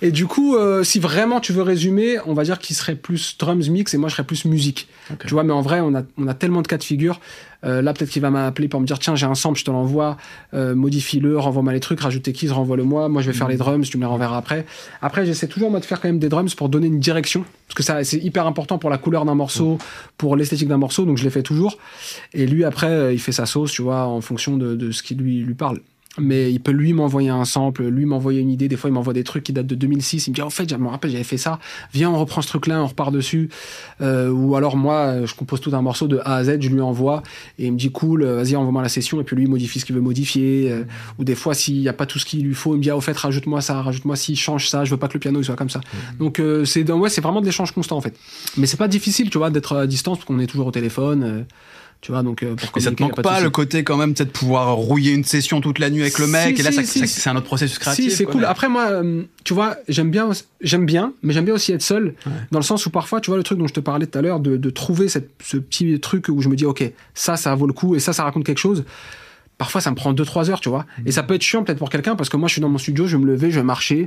Speaker 3: Et du coup, euh, si vraiment tu veux résumer, on va dire qu'il serait plus drums mix et moi je serais plus musique. Tu vois, mais en vrai, on a, on a tellement de cas de figure. Euh, là, peut-être qu'il va m'appeler pour me dire tiens, j'ai un sample, je te l'envoie, euh, modifie-le, renvoie-moi les trucs, rajoute tes keys, renvoie-le-moi. Moi, je vais faire les drums, tu me les renverras après. Après, j'essaie toujours moi de faire quand même des drums pour donner une direction, parce que ça, c'est hyper important pour la couleur d'un morceau, pour l'esthétique d'un morceau, donc je les fais toujours. Et lui, après, euh, il fait sa sauce, tu vois, en fonction de, de ce qui lui, lui parle. Mais il peut lui m'envoyer un sample, lui m'envoyer une idée. Des fois, il m'envoie des trucs qui datent de 2006. Il me dit, en fait, je me rappelle, j'avais fait ça. Viens, on reprend ce truc-là, on repart dessus. Euh, ou alors, moi, euh, je compose tout un morceau de A à Z, je lui envoie. Et il me dit, cool, euh, vas-y, envoie-moi la session. Et puis lui, il modifie ce qu'il veut modifier. Euh, Ou des fois, s'il n'y a pas tout ce qu'il lui faut, il me dit, ah, au fait, rajoute-moi ça, rajoute-moi ci, change ça. Je veux pas que le piano il soit comme ça. Donc, euh, c'est ouais, c'est vraiment de l'échange constant, en fait. Mais c'est pas difficile, tu vois, d'être à distance, parce qu'on est toujours au téléphone. Tu vois, donc, euh, pour
Speaker 1: Mais ça te manque pas, le côté quand même peut-être pouvoir rouiller une session toute la nuit avec le mec
Speaker 3: Si,
Speaker 1: et là
Speaker 3: si, si,
Speaker 1: c'est un autre processus créatif.
Speaker 3: Si, c'est cool.
Speaker 1: mais-
Speaker 3: Après, moi, euh, tu vois, j'aime bien, j'aime bien, mais j'aime bien aussi être seul, dans le sens où parfois, tu vois, le truc dont je te parlais tout à l'heure, de, de trouver cette, ce petit truc où je me dis, ok, ça, ça vaut le coup, et ça, ça raconte quelque chose. Parfois, ça me prend 2-3 heures, tu vois. Et ça peut être chiant peut-être pour quelqu'un, parce que moi, je suis dans mon studio, je vais me lever, je vais marcher,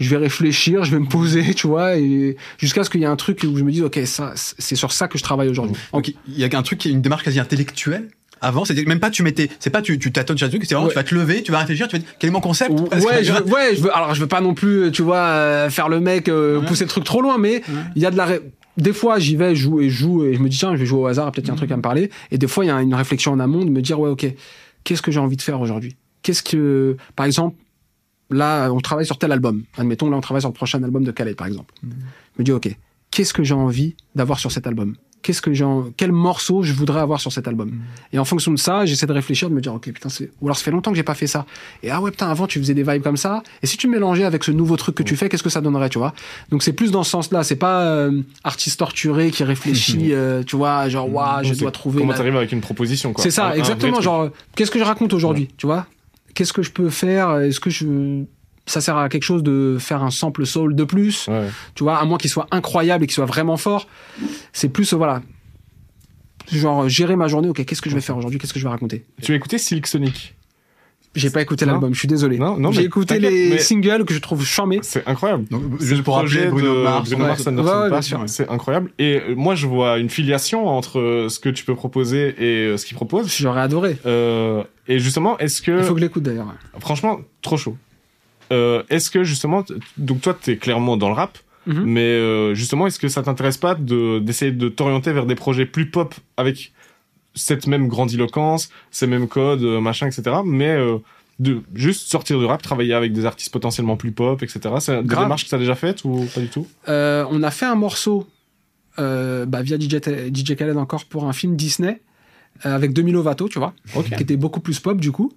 Speaker 3: je vais réfléchir, je vais me poser, tu vois, et jusqu'à ce qu'il y ait un truc où je me dise, ok, ça, c'est sur ça que je travaille aujourd'hui.
Speaker 1: Donc il y a un truc qui est une démarche quasi intellectuelle. Avant, c'est même pas tu mettais, c'est pas tu, tu tâtonnes sur un truc, c'est vraiment
Speaker 3: Ouais.
Speaker 1: tu vas te lever, tu vas réfléchir, tu vas dire quel est mon concept?
Speaker 3: Ouais, je veux, ouais, je veux. Alors, je veux pas non plus, tu vois, euh, faire le mec, euh,
Speaker 1: Ouais.
Speaker 3: pousser le truc trop loin, mais il y a de la. ré- Des fois, j'y vais, je joue et je joue et je me dis tiens, je vais jouer au hasard, peut-être il y a un truc à me parler. Et des fois, il y a une réflexion en amont de me dire ouais, ok, qu'est-ce que j'ai envie de faire aujourd'hui? Qu'est-ce que, par exemple, là, on travaille sur tel album. Admettons, là, on travaille sur le prochain album de Khaled, par exemple. Je me dis ok, qu'est-ce que j'ai envie d'avoir sur cet album? Qu'est-ce que j'ai, en- quel morceau je voudrais avoir sur cet album? Et en fonction de ça, j'essaie de réfléchir, de me dire ok putain, c'est ou alors ça fait longtemps que j'ai pas fait ça. Et ah ouais putain, avant tu faisais des vibes comme ça. Et si tu mélangeais avec ce nouveau truc que tu fais, qu'est-ce que ça donnerait, tu vois? Donc c'est plus dans ce sens-là. C'est pas euh, artiste torturé qui réfléchit, euh, tu vois, genre waouh, je dois trouver.
Speaker 2: Comment
Speaker 3: la-
Speaker 2: t'arrives avec une proposition quoi.
Speaker 3: C'est ça,
Speaker 2: un
Speaker 3: exactement. Genre, qu'est-ce que je raconte aujourd'hui, tu vois? Qu'est-ce que je peux faire? Est-ce que je ça sert à quelque chose de faire un sample soul de plus?
Speaker 2: Ouais.
Speaker 3: Tu vois, à moins qu'il soit incroyable et qu'il soit vraiment fort. C'est plus, voilà, genre gérer ma journée. Ok, qu'est-ce que je vais faire aujourd'hui? Qu'est-ce que je vais raconter?
Speaker 2: Tu as écouté Silk Sonic?
Speaker 3: J'ai pas écouté l'album, je suis désolé.
Speaker 2: Non, non,
Speaker 3: J'ai écouté les
Speaker 2: mais-
Speaker 3: singles que je trouve charmés.
Speaker 2: C'est incroyable.
Speaker 1: Donc, juste pour rappeler Bruno
Speaker 2: de
Speaker 1: Mars.
Speaker 2: Bruno
Speaker 1: ouais.
Speaker 2: Mars, Anderson
Speaker 3: Ouais,
Speaker 2: c'est incroyable. Et euh, moi, je vois une filiation entre euh, ce que tu peux proposer et euh, ce qu'il propose.
Speaker 3: J'aurais adoré.
Speaker 2: Euh, et justement, est-ce que
Speaker 3: Il faut que l'écoute d'ailleurs.
Speaker 2: franchement, trop chaud. Euh, est-ce que justement, donc toi, t'es clairement dans le rap,
Speaker 3: Mhm.
Speaker 2: mais euh, justement, est-ce que ça t'intéresse pas de d'essayer de t'orienter vers des projets plus pop avec cette même grandiloquence, ces mêmes codes, euh, machin, etc. Mais euh, de juste sortir du rap, travailler avec des artistes potentiellement plus pop, etc. C'est des démarches que t'as déjà faites ou pas du tout?
Speaker 3: Euh, on a fait un morceau euh, bah, via DJ, DJ Khaled encore pour un film Disney avec Demi Lovato, tu vois,
Speaker 2: Ok.
Speaker 3: qui était beaucoup plus pop du coup.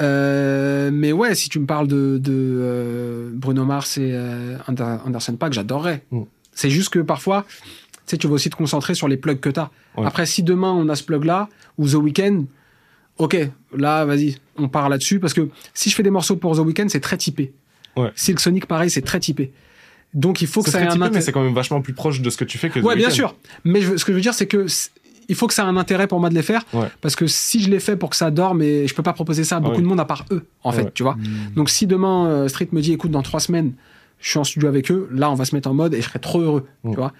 Speaker 3: Euh, mais ouais, si tu me parles de, de euh, Bruno Mars et euh, Ander- Anderson Paak, j'adorerais.
Speaker 2: Mm.
Speaker 3: C'est juste que parfois, tu sais, tu vas aussi te concentrer sur les plugs que tu as.
Speaker 2: Ouais.
Speaker 3: Après, si demain on a ce plug-là, ou The Weeknd, ok, là, vas-y, on part là-dessus. Parce que si je fais des morceaux pour The Weeknd, c'est très typé.
Speaker 2: Ouais.
Speaker 3: Silk Sonic, pareil, c'est très typé. Donc il faut que ça ait un
Speaker 2: typé, mais c'est quand même vachement plus proche de ce que tu fais que The
Speaker 3: Ouais, bien sûr. Mais je ce que je veux dire, c'est que il faut que ça ait un intérêt pour moi de les faire.
Speaker 2: Ouais.
Speaker 3: Parce que si je les fais pour que ça dorme, et je peux pas proposer ça à beaucoup de monde à part eux, en
Speaker 2: Ouais,
Speaker 3: fait,
Speaker 2: ouais.
Speaker 3: tu vois. Donc si demain euh, Street me dit, écoute, dans trois semaines, je suis en studio avec eux, là, on va se mettre en mode et je serai trop heureux, tu vois.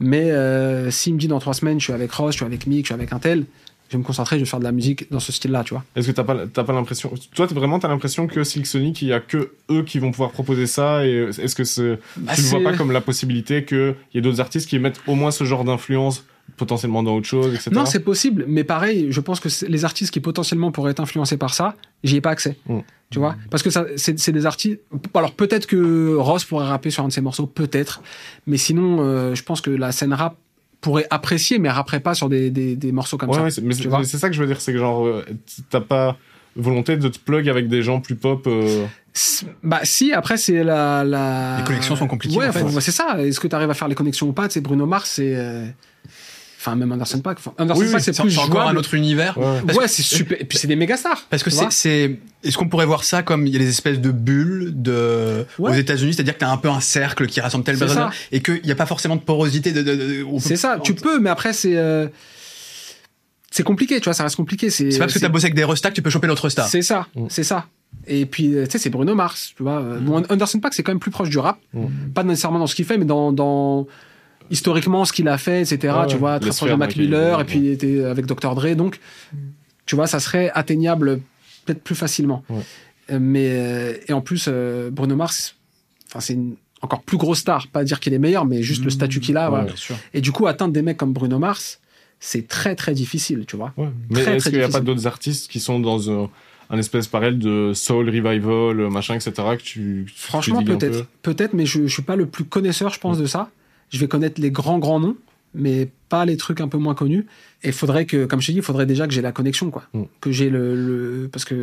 Speaker 3: Mais euh, s'il me dit dans trois semaines, je suis avec Ross, je suis avec Mick, je suis avec un tel, je vais me concentrer, je vais faire de la musique dans ce style-là, tu vois.
Speaker 2: Est-ce que t'as pas, t'as pas l'impression, toi, t'as vraiment, t'as l'impression que Silk Sonic, il y a que eux qui vont pouvoir proposer ça et est-ce que c'est,
Speaker 3: Bah,
Speaker 2: tu ne vois pas comme la possibilité qu'il y ait d'autres artistes qui mettent au moins ce genre d'influence potentiellement dans autre chose, etc.
Speaker 3: Non, c'est possible, mais pareil, je pense que les artistes qui potentiellement pourraient être influencés par ça, j'y ai pas accès.
Speaker 2: Mm.
Speaker 3: Tu vois? Parce que ça, c'est des artistes. Alors peut-être que Ross pourrait rapper sur un de ses morceaux, peut-être. Mais sinon, euh, je pense que la scène rap pourrait apprécier, mais rapperait pas sur des, des, des morceaux comme
Speaker 2: Ouais,
Speaker 3: ça.
Speaker 2: ouais, c'est- mais c'est ça que je veux dire, c'est que genre, euh, t'as pas volonté de te plug avec des gens plus pop. euh,
Speaker 3: Bah si, après c'est la, la...
Speaker 1: Les connexions sont compliquées,
Speaker 3: Ouais,
Speaker 1: en fait.
Speaker 3: c'est ça. Est-ce que tu arrives à faire les connexions ou pas? C'est Bruno Mars, c'est... Enfin, même Anderson Paak. Enfin, Anderson
Speaker 1: Oui,
Speaker 3: Paak, c'est plus
Speaker 1: encore un autre univers.
Speaker 2: Ouais.
Speaker 3: C'est super. Et puis c'est des méga stars.
Speaker 1: Parce que c'est, c'est, est-ce qu'on pourrait voir ça comme il y a des espèces de bulles de,
Speaker 3: Ouais.
Speaker 1: aux États-Unis, c'est-à-dire que t'as un peu un cercle qui rassemble tel
Speaker 3: C'est
Speaker 1: bazar
Speaker 3: ça.
Speaker 1: et qu'il n'y a pas forcément de porosité de, de- de- on peut-
Speaker 3: C'est ça, tu peux, mais après, c'est. euh, C'est compliqué, tu vois, ça reste compliqué. C'est
Speaker 1: pas parce que t'as bossé avec des restas que tu peux choper l'autre star.
Speaker 3: C'est ça,
Speaker 2: Mm.
Speaker 3: c'est ça. Et puis, euh, tu sais, c'est Bruno Mars, tu vois. euh, Bon, Anderson Paak, c'est quand même plus proche du rap.
Speaker 2: Mm.
Speaker 3: Pas nécessairement dans ce qu'il fait, mais dans, dans historiquement ce qu'il a fait, etc.
Speaker 2: Ouais,
Speaker 3: tu
Speaker 2: ouais.
Speaker 3: vois,
Speaker 2: Les
Speaker 3: très proche
Speaker 2: sphères
Speaker 3: de
Speaker 2: dans
Speaker 3: Mac
Speaker 2: lesquelles il
Speaker 3: Miller,
Speaker 2: est,
Speaker 3: et puis il était avec Dr. Dre. Donc, tu vois, ça serait atteignable peut-être plus facilement.
Speaker 2: Ouais.
Speaker 3: Euh, Mais, euh, et en plus, euh, Bruno Mars, enfin, c'est une encore plus grosse star. Pas dire qu'il est meilleur, mais juste le statut qu'il a.
Speaker 2: Ouais,
Speaker 3: voilà.
Speaker 2: bien
Speaker 1: sûr.
Speaker 3: Et du coup, atteindre des mecs comme Bruno Mars, c'est très très difficile, tu vois.
Speaker 2: Ouais. Mais
Speaker 3: Très,
Speaker 2: est-ce qu'il n'y a pas d'autres artistes qui sont dans un, un espèce pareil de soul revival, machin, etc., que tu.
Speaker 3: Franchement, peut-être. Peut-être, mais je, je suis pas le plus connaisseur, je pense, de ça. Je vais connaître les grands grands noms, mais pas les trucs un peu moins connus. Et faudrait que, comme je t'ai dit, il faudrait déjà que j'ai la connexion, quoi.
Speaker 2: Mm.
Speaker 3: Que j'ai le, le- parce que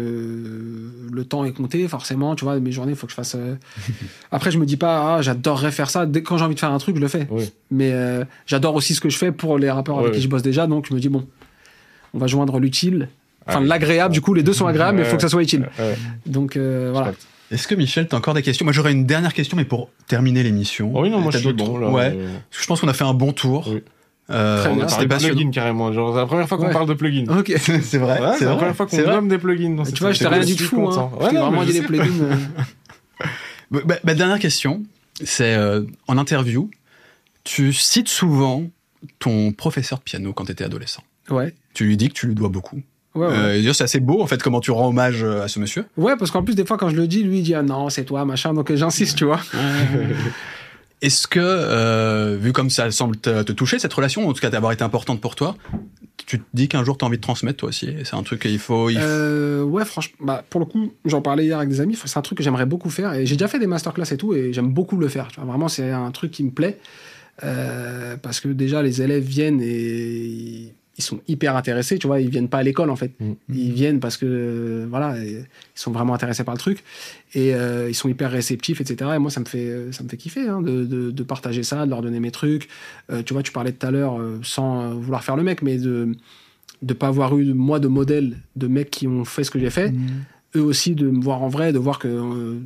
Speaker 3: le temps est compté, forcément. Tu vois, mes journées, il faut que je fasse. euh, Après, je me dis pas, ah, j'adorerais faire ça. Dès quand j'ai envie de faire un truc, je le fais. Mais euh, j'adore aussi ce que je fais pour les rappeurs avec qui je bosse déjà. Donc, je me dis bon, on va joindre l'utile. Enfin,
Speaker 2: Ah,
Speaker 3: l'agréable, du coup, les deux sont agréables, mais il faut que ça soit utile. Donc, euh, voilà.
Speaker 1: Est-ce que Michel, t'as encore des questions? Moi, j'aurais une dernière question, mais pour terminer l'émission.
Speaker 2: Oh oui, non, moi je suis
Speaker 1: d'autres-
Speaker 2: bon là.
Speaker 1: Ouais.
Speaker 2: euh,
Speaker 1: Parce que Je pense qu'on a fait un bon tour.
Speaker 2: Oui.
Speaker 1: Euh,
Speaker 3: Très
Speaker 2: On
Speaker 3: bien.
Speaker 2: a
Speaker 1: C'était
Speaker 2: parlé de
Speaker 1: passionnant.
Speaker 2: plugins carrément. Genre, c'est la première fois qu'on
Speaker 3: Ouais.
Speaker 2: parle de plugins.
Speaker 3: Ok.
Speaker 1: c'est vrai.
Speaker 2: Ouais,
Speaker 1: c'est
Speaker 2: la première fois qu'on nomme des plugins. dans
Speaker 3: Tu vois, je t'ai rien dit de fou. Hein.
Speaker 2: Ouais, non,
Speaker 3: vraiment dit
Speaker 2: sais.
Speaker 3: plugins. euh.
Speaker 1: Bah, bah, bah, dernière question, c'est euh, en interview, tu cites souvent ton professeur de piano quand tu étais adolescent.
Speaker 3: Ouais.
Speaker 1: Tu lui dis que tu lui dois beaucoup.
Speaker 3: Ouais, ouais.
Speaker 1: Euh, c'est assez beau en fait comment tu rends hommage euh, à ce monsieur.
Speaker 3: Ouais, parce qu'en plus, des fois, quand je le dis, lui, il dit ah, non, c'est toi, machin. Donc, euh, j'insiste, tu vois.
Speaker 1: Est-ce que, euh, vu comme ça semble te, te toucher, cette relation, en tout cas d'avoir été importante pour toi, tu te dis qu'un jour tu as envie de transmettre toi aussi C'est un truc qu'il faut. il faut-
Speaker 3: Euh, ouais, franchement, bah, pour le coup, j'en parlais hier avec des amis. C'est un truc que j'aimerais beaucoup faire. Et j'ai déjà fait des masterclass et tout, et j'aime beaucoup le faire. Tu vois, vraiment, c'est un truc qui me plaît. Euh, parce que déjà, les élèves viennent et ils sont hyper intéressés. Tu vois, ils viennent pas à l'école, en fait.
Speaker 2: Mm.
Speaker 3: Ils viennent parce que, euh, voilà, ils sont vraiment intéressés par le truc. Et euh, ils sont hyper réceptifs, etc. Et moi, ça me fait, ça me fait kiffer hein, de, de, de partager ça, de leur donner mes trucs. Euh, tu vois, tu parlais tout à l'heure, euh, sans vouloir faire le mec, mais de de pas avoir eu moi de modèle de mecs qui ont fait ce que j'ai fait eux aussi de me voir en vrai, de voir que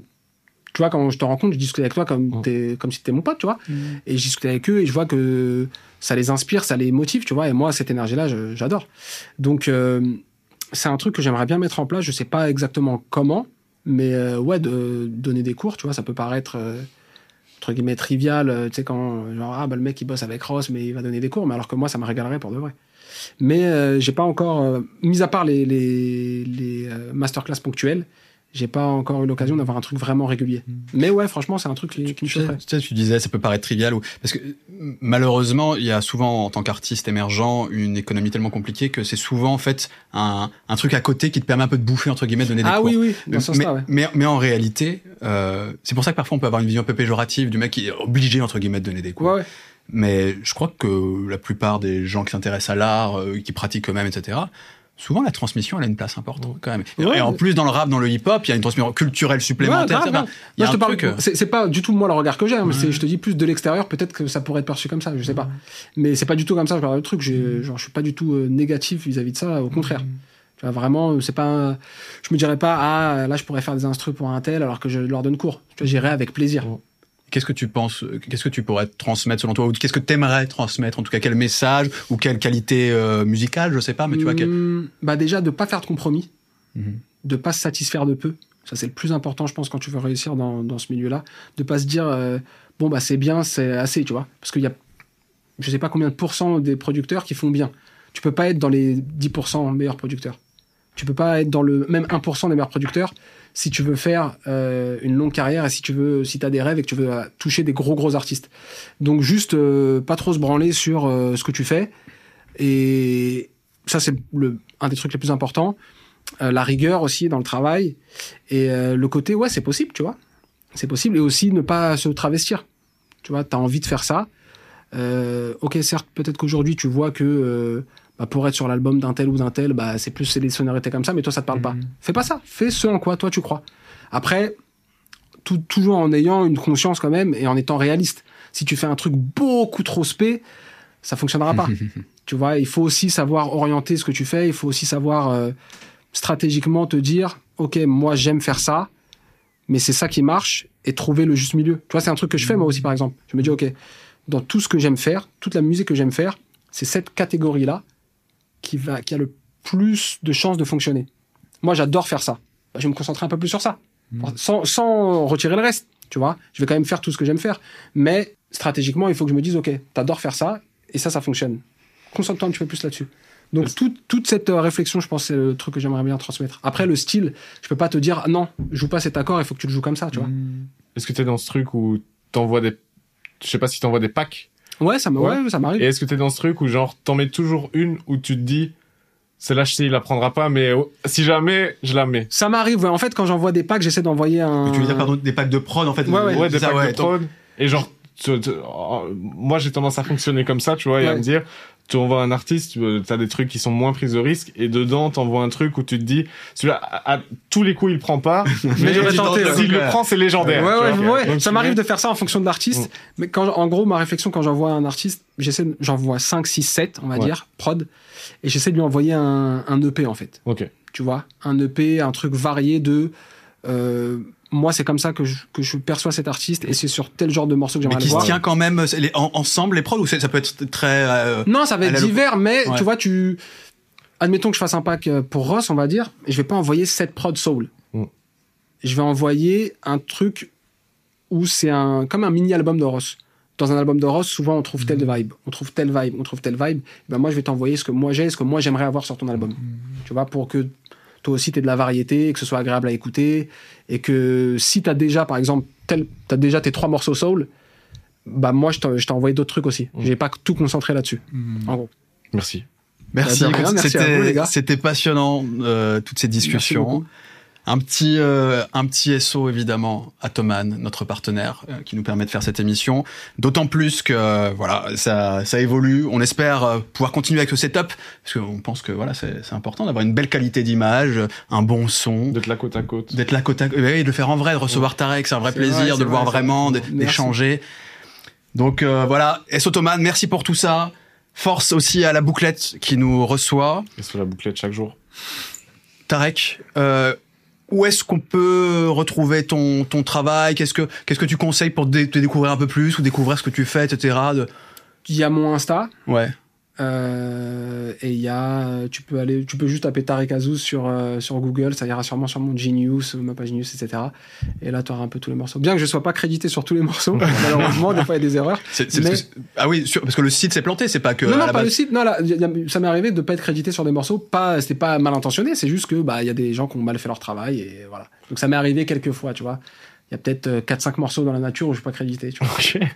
Speaker 3: tu vois quand je te rencontre, je discute avec toi comme
Speaker 2: Mm.
Speaker 3: comme si t'étais mon pote, tu vois. Et je discute avec eux et je vois que ça les inspire, ça les motive, tu vois. Et moi, cette énergie-là, j'adore. Donc, euh, c'est un truc que j'aimerais bien mettre en place. Je sais pas exactement comment, mais euh, ouais, de donner des cours, tu vois, ça peut paraître euh, entre guillemets trivial. euh, tu sais quand genre ah bah le mec il bosse avec Ross, mais il va donner des cours, mais alors que moi ça me régalerait pour de vrai. Mais j'ai pas encore, mis à part les les, les masterclass ponctuels, j'ai pas encore eu l'occasion d'avoir un truc vraiment régulier. Mais ouais, franchement, c'est un truc qui, qui me chaufferait.
Speaker 1: tu sais, tu disais, ça peut paraître trivial, ou parce que euh, malheureusement, il y a souvent en tant qu'artiste émergent une économie tellement compliquée que c'est souvent en fait un, un truc à côté qui te permet un peu de bouffer entre guillemets, de donner des
Speaker 3: Ah
Speaker 1: cours.
Speaker 3: oui, oui, dans ce
Speaker 1: mais,
Speaker 3: ouais.
Speaker 1: mais, mais en réalité, euh, c'est pour ça que parfois on peut avoir une vision un peu péjorative du mec qui est obligé entre guillemets de donner des cours.
Speaker 3: Ouais, ouais.
Speaker 1: Mais je crois que la plupart des gens qui s'intéressent à l'art, euh, qui pratiquent eux-mêmes, etc., souvent la transmission elle a une place importante quand même. Et-
Speaker 3: Ouais,
Speaker 1: et en plus dans le rap, dans le hip-hop, il y a une transmission culturelle supplémentaire.
Speaker 3: Ouais,
Speaker 1: truc, euh,
Speaker 3: c'est pas du tout moi le regard que j'ai, hein, mais je te dis plus de l'extérieur, peut-être que ça pourrait être perçu comme ça, je sais pas. Mais c'est pas du tout comme ça, je parle le truc, j'ai- genre, je suis pas du tout euh, négatif vis-à-vis de ça, au contraire. Tu vois, vraiment, euh, c'est pas, un- je me dirais pas, ah, là, je pourrais faire des instrus pour un tel alors que je leur donne cours. Tu vois, j'irais avec plaisir.
Speaker 1: Qu'est-ce que tu penses euh, Qu'est-ce que tu pourrais transmettre selon toi Ou qu'est-ce que tu aimerais transmettre En tout cas, quel message ou quelle qualité euh, musicale Je sais pas, mais tu vois. quel-
Speaker 3: Hum, Bah, déjà, de pas faire de compromis,
Speaker 1: Mhm.
Speaker 3: de pas se satisfaire de peu. Ça, c'est le plus important, je pense, quand tu veux réussir dans, dans ce milieu-là. De pas se dire, euh, bon, bah, c'est bien, c'est assez, tu vois. Parce qu'il y a, je sais pas combien de pourcents des producteurs qui font bien. Tu peux pas être dans les 10% meilleurs producteurs. Tu peux pas être dans le même 1% des meilleurs producteurs si tu veux faire euh, une longue carrière et si tu veux, si t'as des rêves et que tu veux euh, toucher des gros gros artistes. Donc juste euh, pas trop se branler sur ce que tu fais. Et ça c'est le un des trucs les plus importants. La rigueur aussi dans le travail et le côté ouais c'est possible tu vois c'est possible et aussi ne pas se travestir tu vois t'as envie de faire ça ok certes peut-être qu'aujourd'hui tu vois que bah, pour être sur l'album d'un tel ou d'un tel bah c'est plus c'est des sonorités comme ça mais toi ça te parle pas. Fais pas ça. Fais ce en quoi toi tu crois. Après tout, toujours en ayant une conscience quand même et en étant réaliste. Si tu fais un truc beaucoup trop spé ça fonctionnera pas. Tu vois il faut aussi savoir orienter ce que tu fais. Il faut aussi savoir euh, stratégiquement te dire ok moi j'aime faire ça mais c'est ça qui marche et trouver le juste milieu. Tu vois c'est un truc que je fais moi aussi par exemple. Je me dis ok dans tout ce que j'aime faire toute la musique que j'aime faire c'est cette catégorie là qui va qui a le plus de chances de fonctionner. Moi j'adore faire ça. Bah, je vais me concentrer un peu plus sur ça. Sans, sans retirer le reste tu vois. Je vais quand même faire tout ce que j'aime faire. Mais stratégiquement il faut que je me dise ok t'adores faire ça et ça ça fonctionne. Concentre-toi un petit peu plus là-dessus. Donc tout- toute cette euh, réflexion, je pense, c'est le truc que j'aimerais bien transmettre. Après, le style, je peux pas te dire, ah non, joue pas cet accord, il faut que tu le joues comme ça, tu vois.
Speaker 2: Est-ce que t'es dans ce truc où t'envoies des, je sais pas si t'envoies des packs,
Speaker 3: Ouais, ça
Speaker 2: Ouais.
Speaker 3: ouais, m'arrive.
Speaker 2: et est-ce que t'es dans ce truc où genre t'en mets toujours une où tu te dis, celle-là je sais il la prendra pas, mais oh, si jamais je la mets.
Speaker 3: Ça m'arrive, ouais. En fait, quand j'envoie des packs, j'essaie d'envoyer un.
Speaker 1: Tu veux dire pardon, des packs de prod en fait
Speaker 3: Ouais, ouais.
Speaker 2: Ouais, des
Speaker 1: ça,
Speaker 2: packs
Speaker 1: ouais,
Speaker 2: de prod. Et genre, tu- tu- oh, moi j'ai tendance à fonctionner comme ça, tu vois, et à
Speaker 3: Ouais.
Speaker 2: me dire, tu envoies un artiste, tu as des trucs qui sont moins prise de risque, et dedans t'envoies un truc où tu te dis, celui-là, à, à tous les coups il prend pas, mais
Speaker 3: ouais.
Speaker 2: s'il le prend c'est légendaire.
Speaker 3: Ouais, ouais, ouais.
Speaker 2: Donc,
Speaker 3: ça m'arrive de faire ça en fonction de l'artiste. Mais quand, en gros, ma réflexion, quand j'envoie un artiste, j'essaie, de- j'envoie 5, 6, 7, on va
Speaker 2: Ouais.
Speaker 3: dire, prod. Et j'essaie de lui envoyer un, un EP, en fait.
Speaker 2: Ok.
Speaker 3: Tu vois? Un EP, un truc varié de, euh, moi, c'est comme ça que je, que je perçois cet artiste et c'est sur tel genre de morceau que
Speaker 1: Mais
Speaker 3: j'aimerais
Speaker 1: qui
Speaker 3: le
Speaker 1: se
Speaker 3: voir.
Speaker 1: tient quand même c'est les- en- ensemble les prods ou ça peut être très. euh,
Speaker 3: Non, ça va être divers, mais
Speaker 1: Ouais.
Speaker 3: tu vois, tu. Admettons que je fasse un pack euh, pour Ross, on va dire, et je vais pas envoyer 7 prod soul.
Speaker 2: Mm.
Speaker 3: Je vais envoyer un truc où c'est un comme un mini album de Ross. Dans un album de Ross, souvent on trouve telle vibe, on trouve telle vibe, on trouve telle vibe. Ben moi, je vais t'envoyer ce que moi j'ai, ce que moi j'aimerais avoir sur ton album. Tu vois, pour que toi aussi tu aies de la variété, que ce soit agréable à écouter, et que si tu as déjà, par exemple, tel, as déjà tes trois morceaux soul, bah moi je t'ai envoyé d'autres trucs aussi.
Speaker 2: Mm.
Speaker 3: J'ai pas tout concentré là-dessus. En gros.
Speaker 2: Merci.
Speaker 1: Merci,
Speaker 3: Bah,
Speaker 1: c'était
Speaker 3: gars.
Speaker 1: c'était passionnant euh, toutes ces
Speaker 3: Merci
Speaker 1: discussions. Un petit euh, un petit SO évidemment à Thoman, notre partenaire euh, qui nous permet de faire cette émission. D'autant plus que euh, voilà ça ça évolue. On espère euh, pouvoir continuer avec ce setup parce qu'on pense que voilà c'est c'est important d'avoir une belle qualité d'image, un bon son.
Speaker 2: D'être là côte à côte.
Speaker 1: D'être là côte à côte, oui, de le faire en vrai, de recevoir Tarek, c'est un vrai
Speaker 3: C'est
Speaker 1: plaisir,
Speaker 3: vrai,
Speaker 1: de le voir
Speaker 3: vrai,
Speaker 1: vraiment, d- d'échanger. Donc euh, voilà, S Ottoman, merci pour tout ça. Force aussi à la bouclette qui nous reçoit.
Speaker 2: Et sur la bouclette chaque jour.
Speaker 1: Tarek, euh, où est-ce qu'on peut retrouver ton, ton travail? Qu'est-ce que qu'est-ce que tu conseilles pour te, découvrir un peu plus ou découvrir ce que tu fais, etc. De...
Speaker 3: Il y a mon Insta.
Speaker 1: Ouais.
Speaker 3: Euh, et il y a, tu peux aller, tu peux juste taper Tarek Azouz sur euh, sur Google, ça ira sûrement sur mon Genius, ma page Genius, etc. Et là, tu auras un peu tous les morceaux. Bien que je sois pas crédité sur tous les morceaux, malheureusement, des fois il y a des erreurs. Mais-
Speaker 1: parce que- ah oui, sur- parce que le site s'est planté, c'est pas que.
Speaker 3: non, non, pas
Speaker 1: base-
Speaker 3: le site. Non, là, y a- y a- ça m'est arrivé de pas être crédité sur des morceaux. Pas, c'était pas mal intentionné. C'est juste que bah il y a des gens qui ont mal fait leur travail et voilà. Donc ça m'est arrivé quelques fois, tu vois. Il y a peut-être euh, 4-5 morceaux dans la nature où je suis pas crédité, tu vois.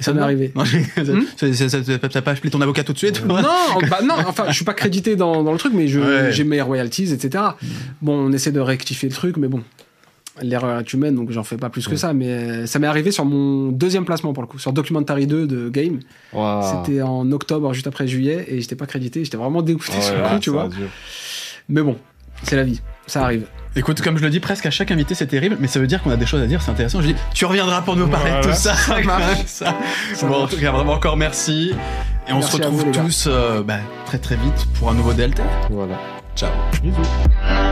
Speaker 3: Ça m'est arrivé.
Speaker 1: Non,
Speaker 3: Hmm
Speaker 1: T'as pas appelé ton avocat tout de suite
Speaker 3: non, bah non, enfin, je suis pas crédité dans, dans le truc, mais
Speaker 1: Ouais.
Speaker 3: j'ai mes royalties, etc. Bon, on essaie de rectifier le truc, mais bon, l'erreur est humaine, donc j'en fais pas plus que ça. Mais euh, ça m'est arrivé sur mon deuxième placement pour le coup, sur Documentary 2 de Game. C'était en octobre, juste après juillet, et j'étais pas crédité. J'étais vraiment dégoûté sur le coup,
Speaker 2: là,
Speaker 3: tu vois. Mais bon, c'est la vie, ça arrive.
Speaker 1: Écoute, comme je le dis presque à chaque invité, c'est terrible, mais ça veut dire qu'on a des choses à dire, c'est intéressant. Je dis, tu reviendras pour nous parler de tout ça.
Speaker 3: Ça marche.
Speaker 1: Ça.
Speaker 3: Ça
Speaker 1: bon, en tout cas, vraiment encore merci. Et on
Speaker 3: Merci
Speaker 1: se
Speaker 3: vous,
Speaker 1: retrouve tous euh, bah, très très vite pour un nouveau Delta.
Speaker 2: Voilà.
Speaker 1: Ciao.
Speaker 2: Bisous.